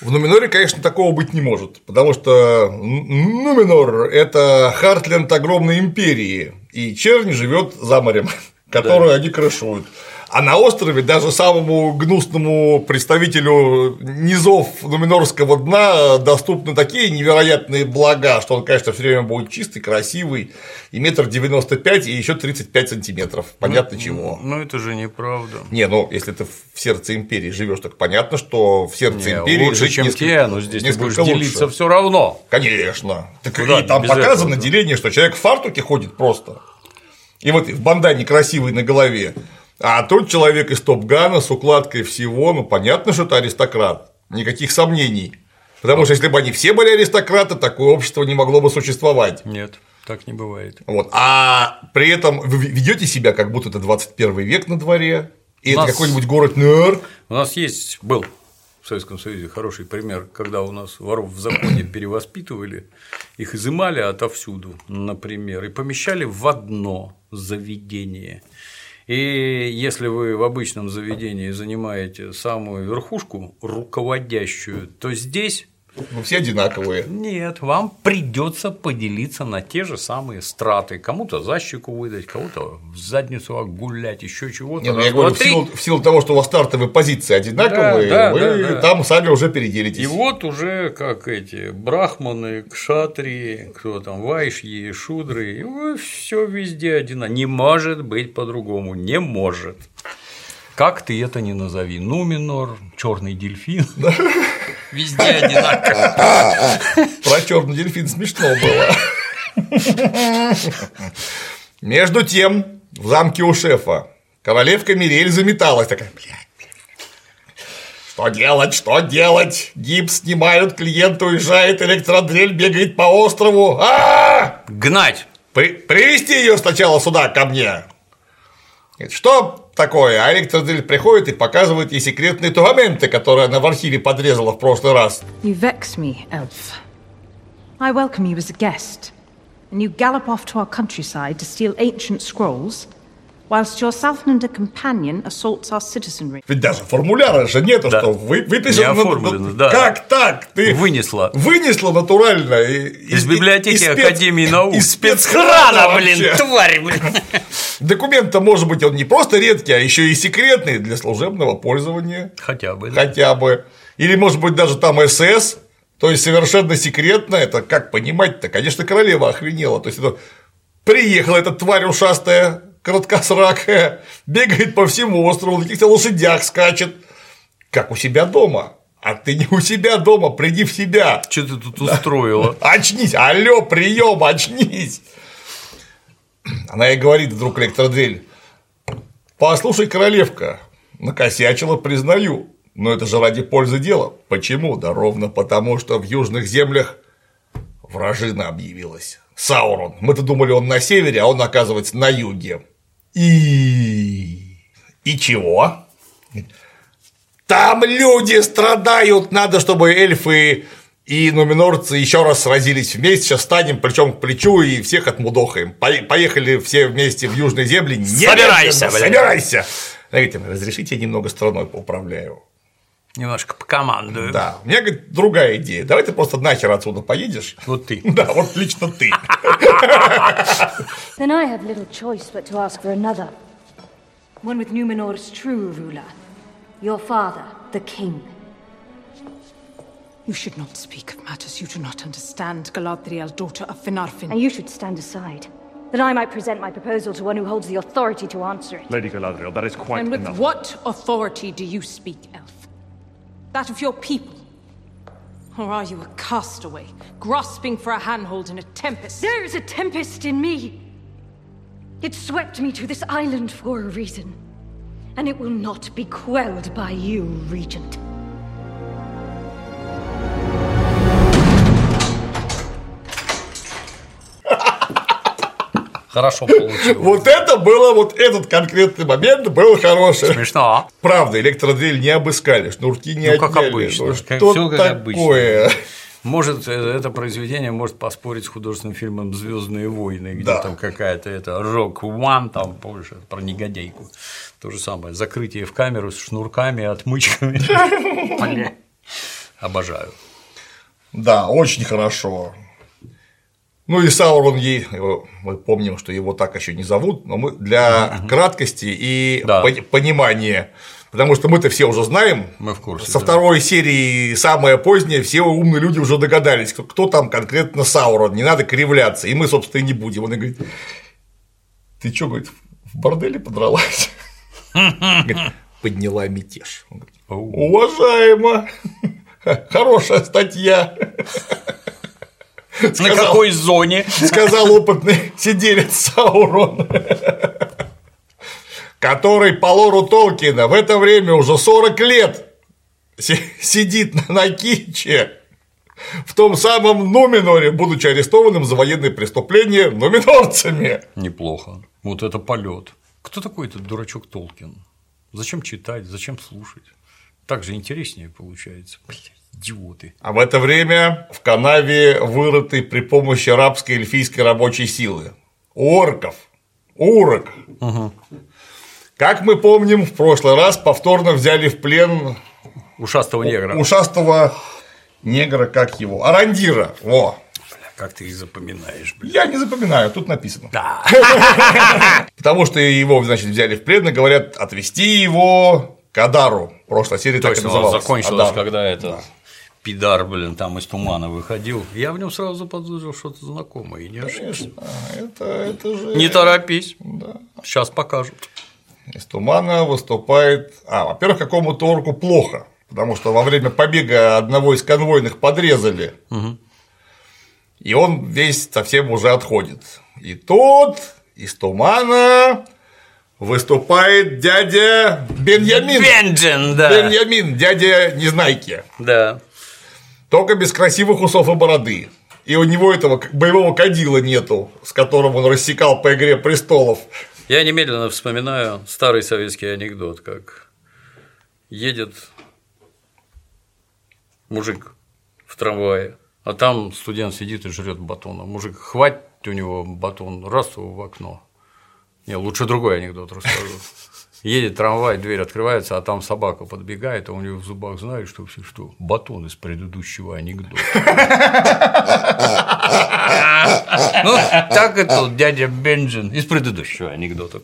В Нуминоре, конечно, такого быть не может, потому что Нуминор – это Хартленд огромной империи, и чернь живет за морем, *laughs* которую да. они крышуют. А на острове даже самому гнусному представителю низов Нуминорского дна доступны такие невероятные блага, что он, конечно, все время будет чистый, красивый, и метр девяносто пять, и еще 35 сантиметров. Понятно ну, чего. Ну, это же неправда. Не, ну, если ты в сердце империи живешь, так понятно, что в сердце Не, империи лучше, чем несколько, те, но здесь ты будешь лучше. делиться все равно. Конечно. Так Куда и там показано этого-то? деление, что человек в фартуке ходит просто. И вот в бандане красивый на голове. А тут человек из топ-гана с укладкой всего, ну понятно, что это аристократ. Никаких сомнений. Потому что если бы они все были аристократы, такое общество не могло бы существовать. Нет, так не бывает. Вот. А при этом вы ведете себя, как будто это 21 век на дворе, и У это нас- какой-нибудь город Нью-Йорк. У нас есть, был в Советском Союзе хороший пример, когда у нас воров в законе *coughs* перевоспитывали, их изымали отовсюду, например, и помещали в одно заведение. И если вы в обычном заведении занимаете самую верхушку, руководящую, то здесь Ну, все одинаковые. нет, вам придется поделиться на те же самые страты. Кому-то за щеку выдать, кому-то в задницу огулять, еще чего-то. Не, ну, я говорю, в силу, в силу того, что у вас стартовые позиции одинаковые, Да, да, вы да, да. там сами уже переделитесь. И вот уже как эти брахманы, кшатри, кто там, вайшьи, шудры, и все везде одинаково. Не может быть по-другому, не может. Как ты это не назови? Нуминор, черный дельфин. *laughs* Везде одинаково. Про черный дельфин смешно было. Между тем, в замке у шефа королевка Мирель заметалась такая, блядь, блядь, что делать, что делать? Гипс снимают, клиент уезжает, электродрель бегает по острову. А! Гнать. При- привести ее сначала сюда ко мне. Что такое? А электродрель приходит и показывает ей секретные документы, которые она в архиве подрезала в прошлый раз. You vex me, elf. I welcome you as a guest, and you gallop off to our countryside to steal ancient scrolls, whilst your Southlander companion assaults our citizenry. Ведь даже формуляра же нету, Да. что вы, выписано. Не оформлено, да. Как так? Ты Вынесла. вынесла натурально и- Из библиотеки из спец- Академии наук. Из спецхрана, спецхрана, блин, вообще. тварь, блин. *laughs* Документ-то может быть он не просто редкий, а еще и секретный для служебного пользования. Хотя бы. да. Хотя бы. Или может быть даже там СС, то есть совершенно секретно. Это как понимать-то? Конечно, королева охренела. То есть это приехала эта тварь ушастая, краткосракая, бегает по всему острову, на каких-то лошадях скачет. Как у себя дома. А ты не у себя дома, приди в себя. Что ты тут устроила? *laughs* Очнись, алло, прием, очнись. Она ей говорит вдруг электродрель. Послушай, королевка, накосячила, признаю, но это же ради пользы дела. Почему? Да ровно потому, что в южных землях вражина объявилась. Саурон. Мы-то думали, он на севере, а он, оказывается, на юге. И... И чего? Там люди страдают, надо, чтобы эльфы и нуминорцы еще раз сразились вместе, сейчас станем плечом к плечу и всех отмудохаем. По- Поехали все вместе в южные земли. Собирайся, блин. Собирайся! Говорите, разрешите, я немного страной поуправляю. Немножко покомандую. Да, у меня, говорит, другая идея. Давай ты просто нахер отсюда поедешь. Вот ты. *laughs* Да, вот лично ты. *laughs* Then I have little choice but to ask for another. One with Numenor's true ruler. Your father, the king. You should not speak of matters you do not understand, Galadriel, daughter of Finarfin. And you should stand aside, that I might present my proposal to one who holds the authority to answer it. Lady Galadriel, that is quite And with enough. what authority do you speak, elf? That of your people? Or are you a castaway, grasping for a handhold in a tempest? There is a tempest in me. It swept me to this island for a reason. And it will not be quelled by you, Regent. Хорошо получилось. Вот это было, вот этот конкретный момент был хороший. Смешно. Правда, электродрель не обыскали, шнурки не Ну, как обычно. Ну, Как- обычно. Может, э, это произведение может поспорить с художественным фильмом Звездные войны, где Да. там какая-то это Рок One, там помнишь, про негодяйку. То же самое. Закрытие в камеру с шнурками, отмычками. *laughs* Обожаю. Да, очень хорошо. Ну и Саурон ей, мы помним, что его так еще не зовут, но мы для краткости и Да. пони- понимания, потому что мы-то все уже знаем, Мы в курсе, со да. второй серии самое позднее, все умные люди уже догадались, кто, кто там конкретно Саурон, не надо кривляться, и мы, собственно, и не будем. Он говорит, ты что, говорит, в борделе подралась? *laughs* Подняла мятеж. Уважаемо, *laughs* хорошая статья. *laughs* На Сказал- какой зоне? *laughs* сказал опытный сиделец Саурон, *laughs* который по лору Толкина в это время уже 40 лет си- сидит на Накиче в том самом Нуминоре, будучи арестованным за военные преступления нуминорцами. Неплохо. Вот это полет. Кто такой этот дурачок Толкин? Зачем читать, зачем слушать? Так же интереснее получается. Блядь, идиоты. А в это время в канаве вырыты при помощи рабской эльфийской рабочей силы. Орков. Урок. Как мы помним, в прошлый раз повторно взяли в плен Ушастого негра. ушастого негра, как его, Арандира. Во. Бля, как ты их запоминаешь, блядь. Я не запоминаю, тут написано. Да. *laughs* Потому что его, значит, взяли в плен и говорят отвести его к Адару. Прошлая серия так и Точно, называлась. закончилось, Адар. когда это пидар, блин, там из тумана выходил. Я в нем сразу заподозрил что-то знакомое и не ошибся. Это, это же. Не торопись. Да. Сейчас покажут. Из тумана выступает. А, во-первых, какому-то орку плохо. Потому что во время побега одного из конвойных подрезали. И он весь совсем уже отходит. И тут из тумана выступает дядя Беньямин. Бенджин, да. Беньямин, дядя Незнайки. Да. Только без красивых усов и бороды. И у него этого боевого кадила нету, с которым он рассекал по игре престолов. Я немедленно вспоминаю старый советский анекдот, как едет мужик в трамвае, а там студент сидит и жрет батон, а мужик хватит у него батон, раз его в окно. Не, лучше другой анекдот расскажу. *laughs* Едет трамвай, дверь открывается, а там собака подбегает, а у него в зубах знаешь, что все что? Батон из предыдущего анекдота. Ну, так тут дядя Бенджин из предыдущего анекдота.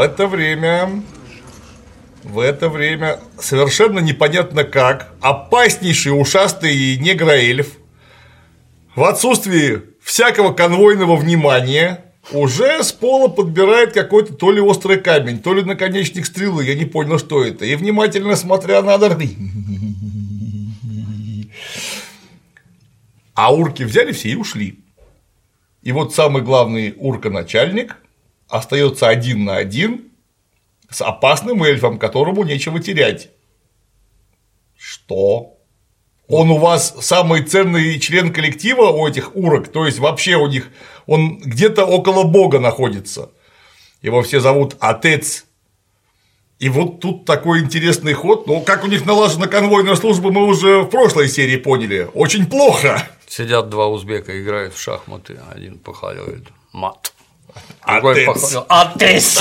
В это время, в это время совершенно непонятно как, опаснейший ушастый негроэльф в отсутствии всякого конвойного внимания уже с пола подбирает какой-то то ли острый камень, то ли наконечник стрелы, я не понял, что это. И внимательно смотря на Адар, А урки взяли все и ушли. И вот самый главный урка-начальник остается один на один с опасным эльфом, которому нечего терять. Что? Он у вас самый ценный член коллектива у этих урок, то есть вообще у них он где-то около бога находится. Его все зовут Отец. И вот тут такой интересный ход. Ну, как у них налажена конвойная служба, мы уже в прошлой серии поняли. Очень плохо. Сидят два узбека, играют в шахматы, один похваливает мат. Похваливает «Отец!»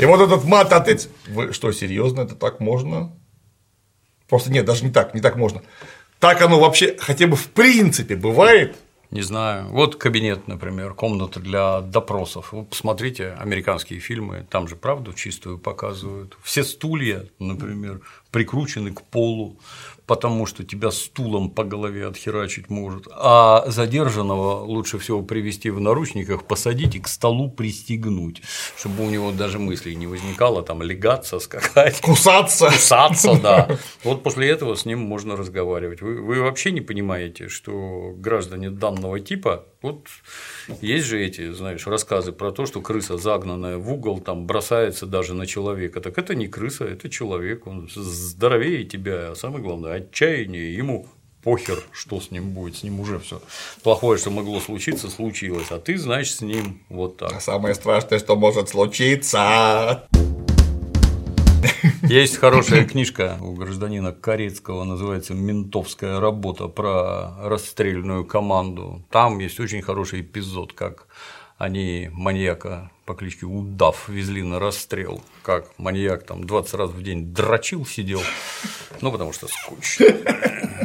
И вот этот мат отец. Вы что, серьезно, это так можно? Просто нет, даже не так, не так можно. Так оно вообще хотя бы в принципе бывает. Не знаю. Вот кабинет, например, комната для допросов. Вы посмотрите американские фильмы, там же правду чистую показывают. Все стулья, например, прикручены к полу, потому что тебя стулом по голове отхерачить может. А задержанного лучше всего привести в наручниках, посадить и к столу пристегнуть, чтобы у него даже мыслей не возникало там легаться, скакать. Кусаться. Кусаться, да. *laughs* Вот после этого с ним можно разговаривать. Вы, вы вообще не понимаете, что граждане данного типа Вот есть же эти, знаешь, рассказы про то, что крыса, загнанная в угол, там бросается даже на человека. Так это не крыса, это человек. Он здоровее тебя, а самое главное, отчаяние ему похер, что с ним будет, с ним уже все плохое, что могло случиться, случилось, а ты, значит, с ним вот так. А самое страшное, что может случиться. *laughs* Есть хорошая книжка у гражданина Корецкого, называется «Ментовская работа» про расстрельную команду. Там есть очень хороший эпизод, как они маньяка по кличке Удав везли на расстрел, как маньяк там 20 раз в день дрочил, сидел, ну, потому что скучно.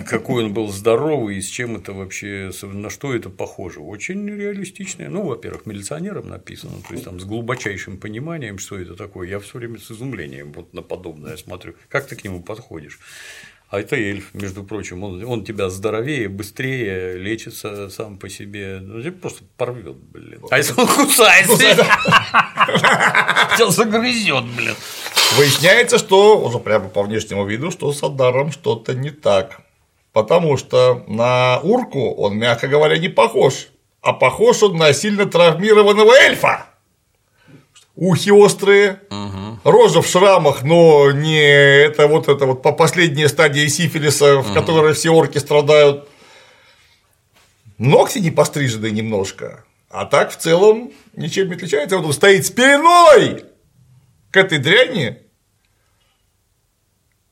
Какой он был здоровый и с чем это вообще, на что это похоже. Очень реалистичное. Ну, во-первых, милиционером написано, то есть там с глубочайшим пониманием, что это такое. Я все время с изумлением вот на подобное смотрю. Как ты к нему подходишь? А это эльф, между прочим, он, он тебя здоровее, быстрее лечится сам по себе. Ну, тебя просто порвет, блин. А если он кусается? Сейчас загрызет, блин. Выясняется, что уже прямо по внешнему виду, что с Адаром что-то не так. Потому что на урку он, мягко говоря, не похож, а похож он на сильно травмированного эльфа. Ухи острые, рожа в шрамах, но не это вот это вот по последней стадии сифилиса, в которой все орки страдают. Ногти не пострижены немножко, а так в целом ничем не отличается. Вот он стоит спиной к этой дряни.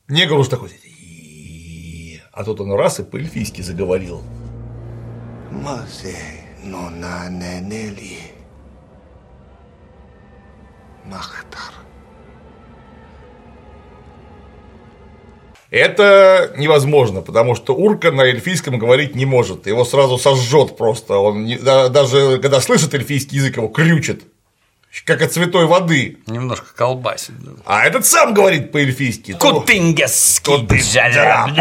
Негр уж такой, а тут он раз и по-эльфийски заговорил. Мазе но на ненели. Махтар. Это невозможно, потому что урка на эльфийском говорить не может. Его сразу сожжет просто. Он не- да- даже когда слышит эльфийский язык, его крючит. Как от святой воды. Немножко колбасит. да. А этот сам говорит по-эльфийски. Джалям. *laughs*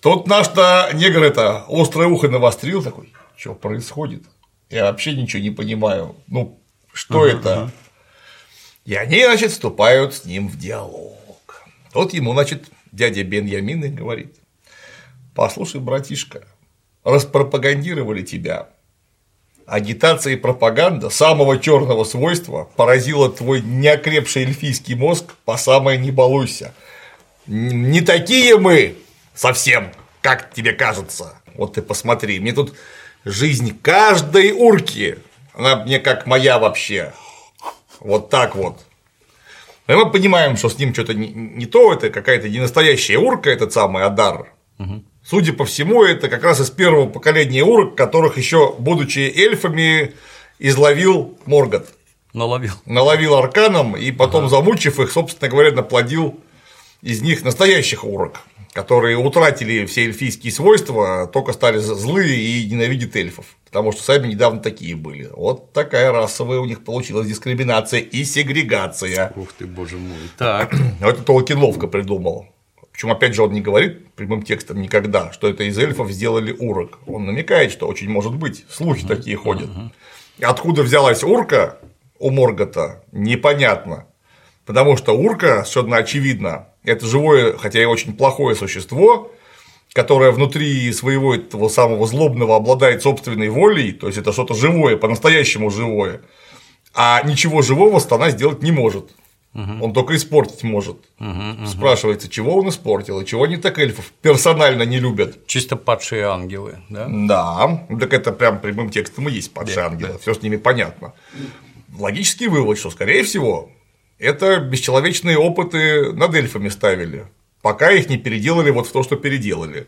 Тут наш-то негр это острое ухо навострил такой, что происходит? Я вообще ничего не понимаю. Ну, что это? И они, значит, вступают с ним в диалог. Вот ему, значит, дядя Беньямин и говорит, послушай, братишка, распропагандировали тебя. Агитация и пропаганда самого черного свойства поразила твой неокрепший эльфийский мозг по самое не балуйся. Не такие мы совсем, как тебе кажется. Вот ты посмотри, мне тут жизнь каждой урки, она мне как моя вообще. Вот так вот. И мы понимаем, что с ним что-то не, то, это какая-то не настоящая урка, этот самый Адар. Судя по всему, это как раз из первого поколения урок, которых еще, будучи эльфами, изловил Моргот. Наловил. Наловил арканом и потом, замучив их, собственно говоря, наплодил из них настоящих урок, которые утратили все эльфийские свойства, только стали злые и ненавидят эльфов, потому что сами недавно такие были. Вот такая расовая у них получилась дискриминация и сегрегация. Ух ты, боже мой. Так. *clears throat* Это Толкин ловко придумал. Причем, опять же, он не говорит прямым текстом никогда, что это из эльфов сделали урок. Он намекает, что очень может быть, слухи такие ходят. Откуда взялась урка у Моргота, непонятно. Потому что урка, совершенно очевидно, это живое, хотя и очень плохое существо, которое внутри своего этого самого злобного обладает собственной волей, то есть это что-то живое, по-настоящему живое, а ничего живого она сделать не может. Он только испортить может. Спрашивается, чего он испортил и чего они так эльфов персонально не любят. Чисто падшие ангелы, да? Да, так это прям прямым текстом и есть падшие Да, ангелы, все с ними понятно. Логический вывод, что, скорее всего, это бесчеловечные опыты над эльфами ставили, пока их не переделали вот в то, что переделали.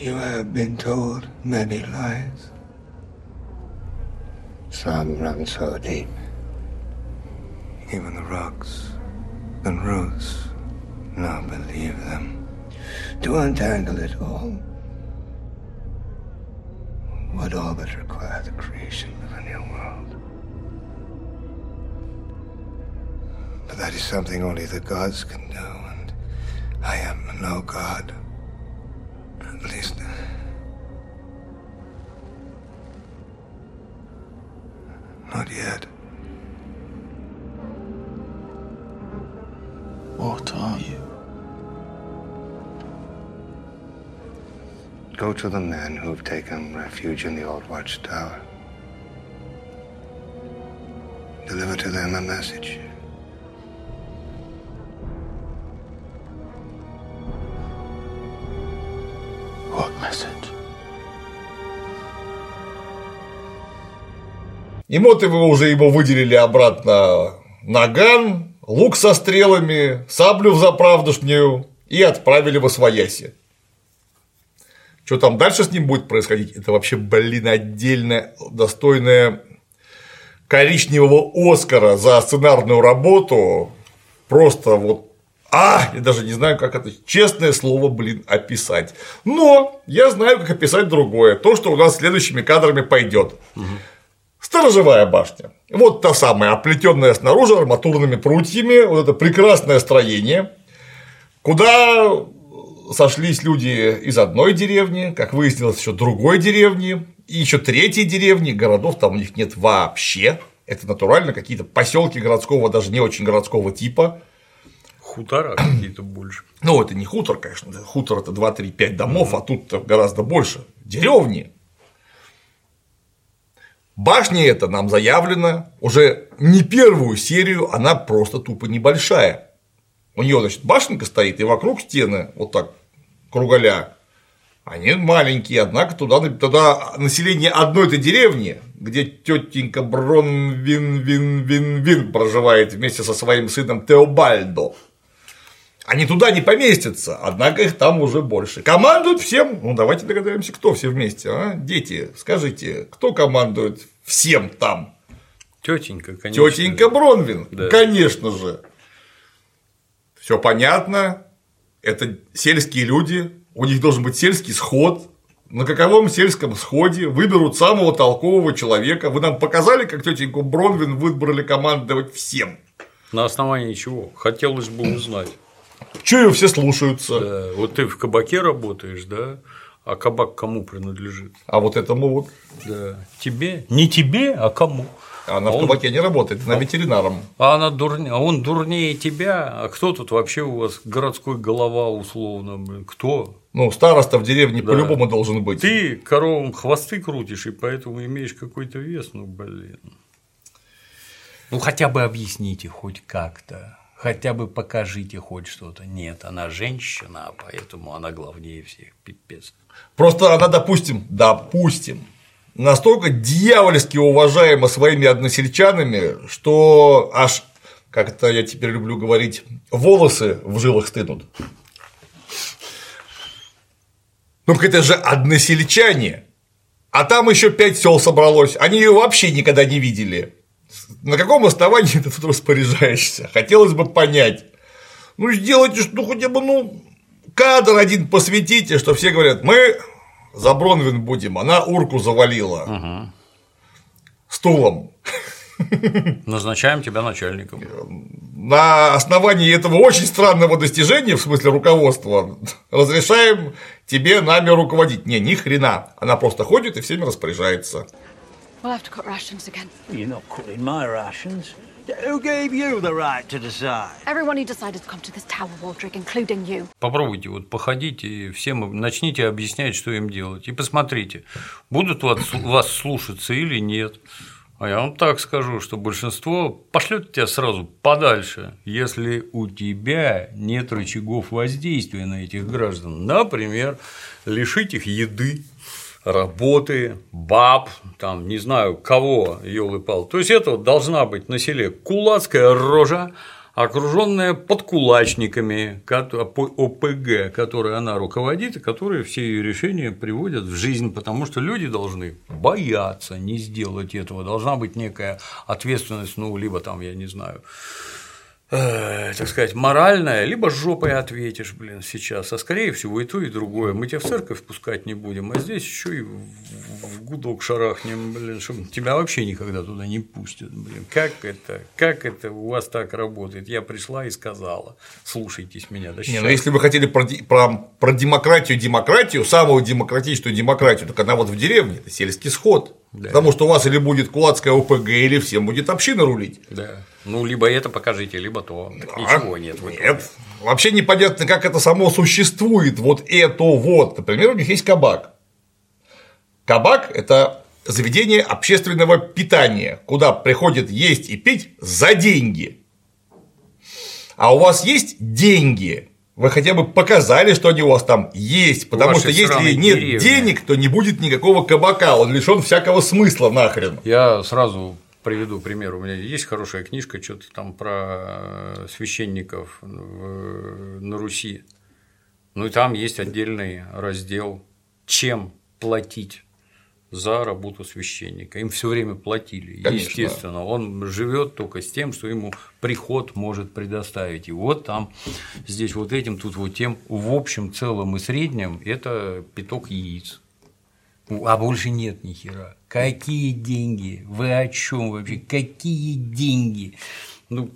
You have been told many lies. Some run so deep. Even the rocks and roots now believe them. To untangle it all would all but require the creation of a new world. But that is something only the gods can do, and I am no god. At least. Not yet. What are you? Go to the men who've taken refuge in the old watchtower. Deliver to them a message. What message? Имоты уже его выделили обратно наган, лук со стрелами, саблю в заправдушнюю и отправили в Освояси. Что там дальше с ним будет происходить, это вообще, блин, отдельная достойная коричневого Оскара за сценарную работу. Просто вот а, я даже не знаю, как это честное слово, блин, описать. Но я знаю, как описать другое. То, что у нас следующими кадрами пойдет. Сторожевая башня. Вот та самая, оплетенная снаружи арматурными прутьями, вот это прекрасное строение, куда сошлись люди из одной деревни, как выяснилось, еще другой деревни, и еще третьей деревни, городов там у них нет вообще. Это натурально какие-то поселки городского, даже не очень городского типа. Хутора какие-то больше. Ну, это не хутор, конечно. Хутор это 2, 3, 5 домов, а тут гораздо больше. Деревни. Башня эта нам заявлена уже не первую серию, она просто тупо небольшая. У нее, значит, башенка стоит, и вокруг стены, вот так, кругаля. Они маленькие, однако туда, туда население одной этой деревни, где тетенька Брон Вин Вин Вин Вин проживает вместе со своим сыном Теобальдо. Они туда не поместятся, однако их там уже больше. Командуют всем, ну давайте догадаемся, кто все вместе, а? Дети, скажите, кто командует всем там? Тетенька, конечно. Тетенька Бронвин, Да. конечно же. Все понятно. Это сельские люди, у них должен быть сельский сход. На каковом сельском сходе выберут самого толкового человека. Вы нам показали, как тетеньку Бронвин выбрали командовать всем. На основании чего? Хотелось бы узнать. Че ее все слушаются? Да, вот ты в кабаке работаешь, да? А кабак кому принадлежит? А вот этому вот. Да. Тебе? Не тебе, а кому? Она в Он- кабаке не работает, она ветеринаром. А она дурне... а он дурнее тебя, а кто тут вообще у вас городской голова условно, блин? Кто? Ну, староста в деревне Да. по-любому должен быть. Ты коровам хвосты крутишь, и поэтому имеешь какой-то вес, ну блин. Ну хотя бы объясните хоть как-то. Хотя бы покажите хоть что-то. Нет, она женщина, а поэтому она главнее всех. Пипец. Просто она, допустим, допустим, настолько дьявольски уважаема своими односельчанами, что аж, как это я теперь люблю говорить, волосы в жилах стынут. Ну, это же односельчане. А там еще пять сел собралось. Они ее вообще никогда не видели. На каком основании ты тут распоряжаешься? Хотелось бы понять. Ну, сделайте, что хотя бы, ну, кадр один посвятите, что все говорят, мы за Бронвин будем, она урку завалила стулом. Назначаем тебя начальником. На основании этого очень странного достижения, в смысле руководства, разрешаем тебе нами руководить. Не, ни хрена. Она просто ходит и всеми распоряжается. We'll have to cut rations again. You're not cutting my rations. Who gave you the right to decide? Everyone who decided to come to this tower, Waldrick, including you. Попробуйте вот походите и всем начните объяснять, что им делать. И посмотрите, будут вас, вас слушаться или нет. А я вам так скажу, что большинство пошлет тебя сразу подальше, если у тебя нет рычагов воздействия на этих граждан. Например, лишить их еды, работы, баб, там, не знаю, кого, елы пал. То есть это вот должна быть на селе кулацкая рожа, окруженная подкулачниками ОПГ, которые она руководит, и которые все ее решения приводят в жизнь, потому что люди должны бояться не сделать этого, должна быть некая ответственность, ну, либо там, я не знаю, э, так сказать, моральная, либо жопой ответишь, блин, сейчас. А скорее всего и то, и другое. Мы тебя в церковь пускать не будем, а здесь еще и в гудок шарахнем, блин, чтобы тебя вообще никогда туда не пустят, блин. Как это, как это у вас так работает? Я пришла и сказала, слушайтесь меня, да Не, ну если вы хотели про, про, про демократию, демократию, самую демократичную демократию, так она вот в деревне, это сельский сход. Потому что у вас или будет кулацкая ОПГ, или всем будет община рулить. Да. Ну, либо это покажите, либо то. Так А? ничего нет. Нет. Вообще непонятно, как это само существует. Вот это вот. Например, у них есть кабак. Кабак – это заведение общественного питания, куда приходят есть и пить за деньги. А у вас есть деньги, вы хотя бы показали, что они у вас там есть, потому что если нет деревне. денег, то не будет никакого кабака, он лишен всякого смысла нахрен. Я сразу приведу пример. У меня есть хорошая книжка, что-то там про э, священников в- на Руси. Ну и там есть отдельный раздел, чем платить за работу священника. Им все время платили. Конечно. Естественно, он живет только с тем, что ему приход может предоставить. И вот там, здесь вот этим, тут вот тем, в общем, целом и среднем это пяток яиц. А больше нет ни хера. Какие деньги? Вы о чем вообще? Какие деньги? Ну,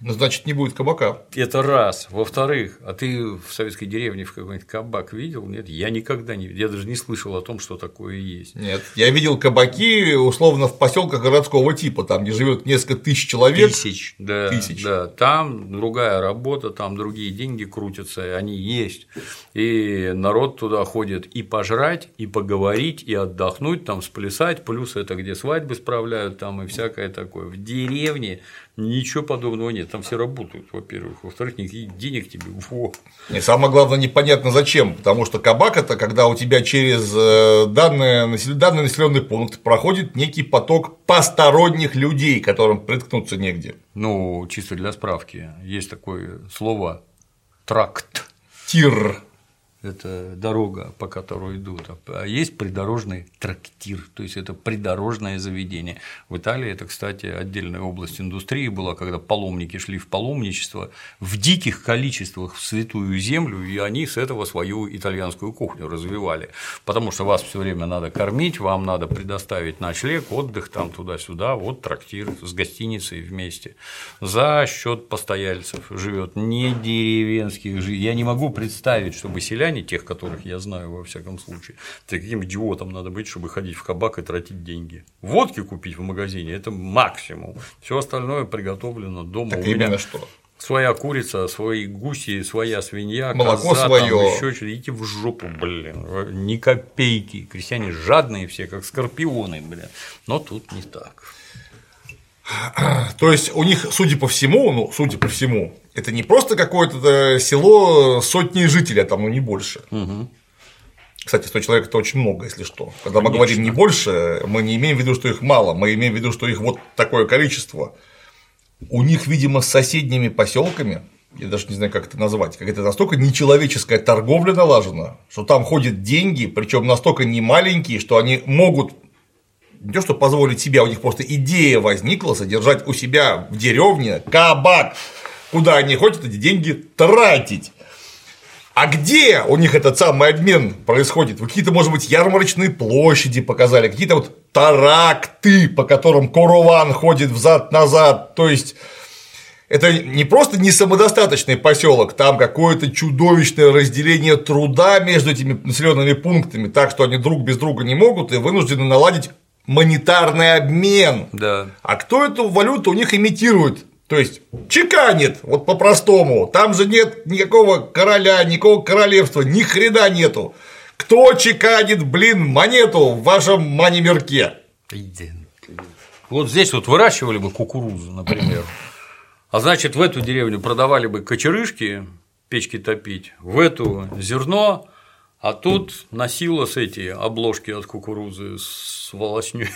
Ну, значит, не будет кабака. это раз. Во-вторых, а ты в советской деревне в какой-нибудь кабак видел? Нет, я никогда не видел. Я даже не слышал о том, что такое есть. Нет. Я видел кабаки, условно, в поселках городского типа, там, где живет несколько тысяч человек. Тысяч, да, Тысяч. да. Там другая работа, там другие деньги крутятся, они есть. И народ туда ходит и пожрать, и поговорить, и отдохнуть, там сплясать, плюс это где свадьбы справляют, там и всякое такое. В деревне ничего подобного нет, там все работают, во-первых, во-вторых, никаких денег тебе, во. И самое главное, непонятно зачем, потому что кабак это когда у тебя через э, данный, данный населенный пункт проходит некий поток посторонних людей, которым приткнуться негде. Ну, чисто для справки, есть такое слово тракт. Тир. Это дорога, по которой идут, а есть придорожный трактир, то есть это придорожное заведение. В Италии это, кстати, отдельная область индустрии была, когда паломники шли в паломничество в диких количествах в святую землю, и они с этого свою итальянскую кухню развивали, потому что вас все время надо кормить, вам надо предоставить ночлег, отдых там туда-сюда, вот трактир с гостиницей вместе. За счет постояльцев живет не деревенских жителей. Я не могу представить, чтобы селяне, тех, которых я знаю во всяком случае, ты каким идиотом надо быть, чтобы ходить в кабак и тратить деньги. Водки купить в магазине – это максимум. Все остальное приготовлено дома. Так У меня именно что. Своя курица, свои гуси, своя свинья, Молоко коза, своё. там еще что-то. Идите в жопу, блин. Ни копейки. Крестьяне жадные все, как скорпионы, блин. Но тут не так. То есть у них, судя по всему, ну, судя по всему, это не просто какое-то э, село сотни жителей, а там, ну, не больше. Кстати, 100 человек это очень много, если что. Когда мы говорим не больше, мы не имеем в виду, что их мало, мы имеем в виду, что их вот такое количество. У них, видимо, с соседними поселками, я даже не знаю, как это назвать, какая-то настолько нечеловеческая торговля налажена, что там ходят деньги, причем настолько немаленькие, что они могут не то, что позволить себе, а у них просто идея возникла содержать у себя в деревне кабак, куда они ходят эти деньги тратить. А где у них этот самый обмен происходит? Вы какие-то, может быть, ярмарочные площади показали, какие-то вот таракты, по которым Корован ходит взад-назад. То есть это не просто не самодостаточный поселок, там какое-то чудовищное разделение труда между этими населенными пунктами, так что они друг без друга не могут и вынуждены наладить монетарный обмен. Да. А кто эту валюту у них имитирует? То есть чеканит, вот по-простому. Там же нет никакого короля, никакого королевства, ни хрена нету. Кто чеканит, блин, монету в вашем манемерке? Вот здесь вот выращивали бы кукурузу, например. А значит, в эту деревню продавали бы кочерышки, печки топить, в эту зерно, а тут носило с эти обложки от кукурузы с волосней.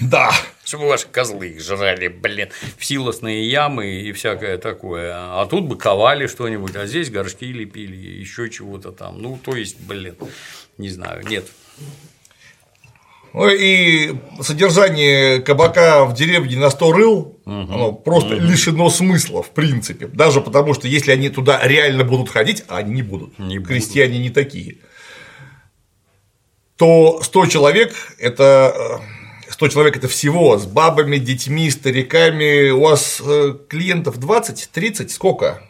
Да. Чтобы ваши козлы их жрали, блин, в силосные ямы и всякое такое. А тут бы ковали что-нибудь, а здесь горшки лепили, еще чего-то там. Ну, то есть, блин, не знаю, нет. Ну и содержание кабака в деревне на 100 рыл, оно просто лишено смысла, в принципе. Даже потому, что если они туда реально будут ходить, а они не будут, Не будут. крестьяне не такие, то 100 человек – это э, 100 человек это всего с бабами, детьми, стариками. У вас э, клиентов 20, 30, сколько?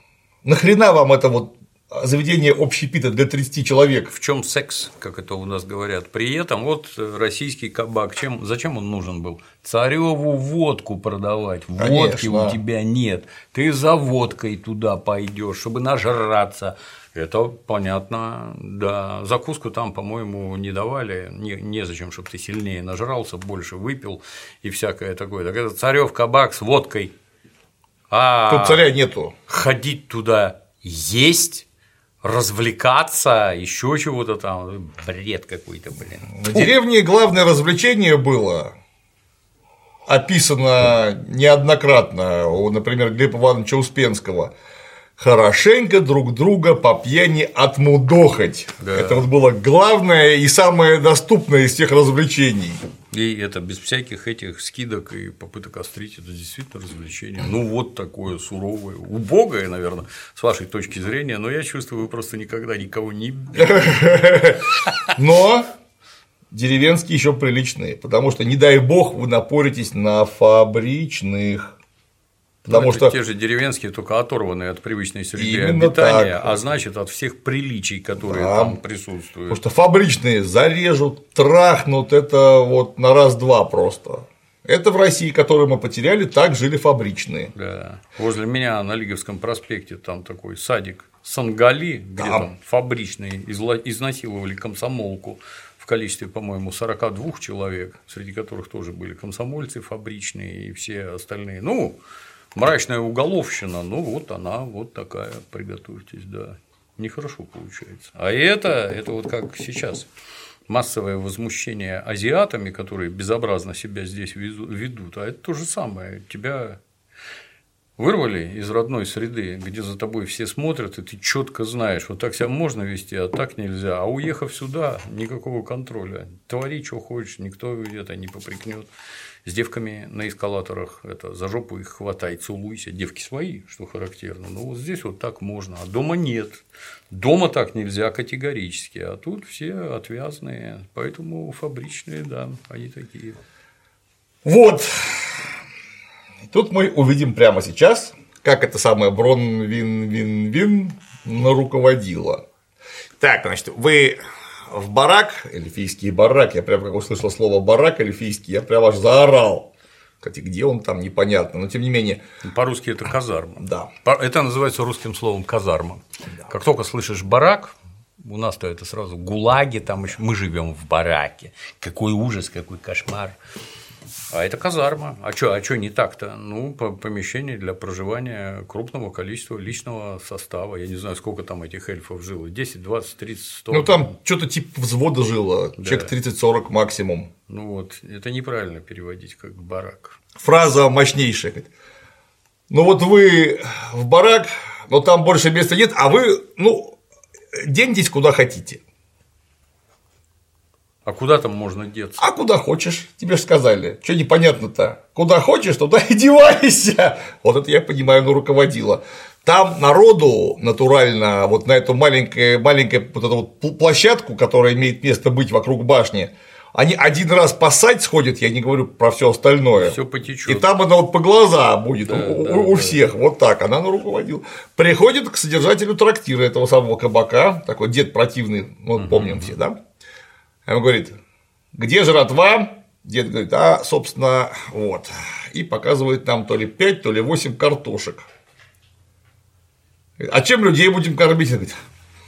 Нахрена вам это вот заведение общепита для 30 человек. В чем секс, как это у нас говорят. При этом вот российский кабак, чем, зачем он нужен был? Цареву водку продавать. Водки Конечно. у тебя нет. Ты за водкой туда пойдешь, чтобы нажраться. Это понятно, да. Закуску там, по-моему, не давали. Не, незачем, чтобы ты сильнее нажрался, больше выпил и всякое такое. Так это царев кабак с водкой. А Тут царя нету. ходить туда есть, развлекаться, еще чего-то там, бред какой-то, блин. На деревне главное развлечение было описано неоднократно у, например, Глеба Ивановича Успенского хорошенько друг друга по пьяни отмудохать. Да. Это вот было главное и самое доступное из всех развлечений. И это без всяких этих скидок и попыток острить, это действительно развлечение. Ну, вот такое суровое, убогое, наверное, с вашей точки зрения, но я чувствую, вы просто никогда никого не *laughs* Но деревенские еще приличные, потому что, не дай бог, вы напоритесь на фабричных. Потому Ну, что те же деревенские, только оторванные от привычной среды Именно обитания, так. а значит от всех приличий, которые Да. там присутствуют. Потому что фабричные зарежут, трахнут, это вот на раз-два просто. Это в России, которую мы потеряли, так жили фабричные. Да. Возле меня на Лиговском проспекте там такой садик Сангали, где Там. там фабричные изнасиловали комсомолку в количестве, по-моему, 42 человек, среди которых тоже были комсомольцы фабричные и все остальные. Ну, мрачная уголовщина, ну вот она вот такая, приготовьтесь, да. Нехорошо получается. А это, это вот как сейчас массовое возмущение азиатами, которые безобразно себя здесь ведут, а это то же самое. Тебя вырвали из родной среды, где за тобой все смотрят, и ты четко знаешь, вот так себя можно вести, а так нельзя. А уехав сюда, никакого контроля. Твори, что хочешь, никто это не попрекнет. С девками на эскалаторах это за жопу их хватай, целуйся. Девки свои, что характерно. Но вот здесь вот так можно, а дома нет. Дома так нельзя категорически, а тут все отвязные, поэтому фабричные, да, они такие. Вот. И Тут мы увидим прямо сейчас, как это самое Брон Вин Вин Вин наруководила. Так, значит, вы в барак, эльфийский барак, я прям как услышал слово барак эльфийский, я прям аж заорал. Кстати, где он там, непонятно, но тем не менее, По-русски это казарма. да. Это называется русским словом казарма. Как только слышишь барак, у нас-то это сразу гулаги, там еще мы живем в бараке. Какой ужас, какой кошмар. А это казарма. А что а чё не так-то? Ну, по- помещение для проживания крупного количества личного состава. Я не знаю, сколько там этих эльфов жило. 10, 20, 30, 100. Ну там что-то типа взвода жило, человек 30-40 максимум. Ну вот, это неправильно переводить как барак. Фраза мощнейшая. Ну вот вы в барак, но там больше места нет, а вы, ну, деньтесь куда хотите. А куда там можно деться? А куда хочешь, тебе же сказали. Что непонятно-то? Куда хочешь, туда и девайся. Вот это я понимаю, ну, руководила. Там народу натурально, вот на эту маленькую, маленькую вот эту вот пл- площадку, которая имеет место быть вокруг башни, они один раз пасать сходят, я не говорю про все остальное. Всё И потечет. там она вот по глаза будет Да, у, да, у да. всех, вот так, она ну, руководила. Приходит к содержателю трактира этого самого кабака, такой дед противный, ну, помним все, да? Он говорит, где жратва? Дед говорит, а, собственно, вот. И показывает нам то ли 5, то ли 8 картошек. А чем людей будем кормить? Он говорит,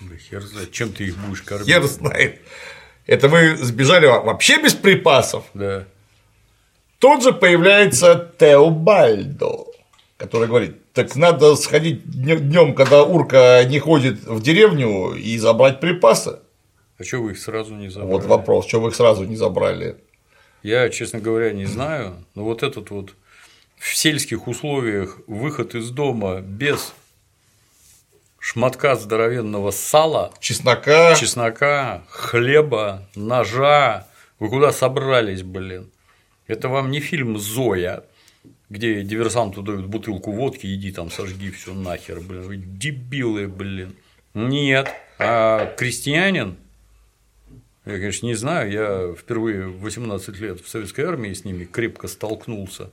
Да хер знает, чем ты их будешь кормить. хер знает. Это вы сбежали вообще без припасов? Да. Тут же появляется Теобальдо, который говорит, так надо сходить днем, когда урка не ходит в деревню и забрать припасы. А что вы их сразу не забрали? Вот вопрос, что вы их сразу не забрали? Я, честно говоря, не знаю, но вот этот вот в сельских условиях выход из дома без шматка здоровенного сала, Чеснока, чеснока, хлеба, ножа. Вы куда собрались, блин? Это вам не фильм Зоя, где диверсанту дают бутылку водки, иди там сожги все нахер, блин. Вы дебилы, блин. Нет. А крестьянин, я, конечно, не знаю, я впервые в 18 лет в советской армии с ними крепко столкнулся.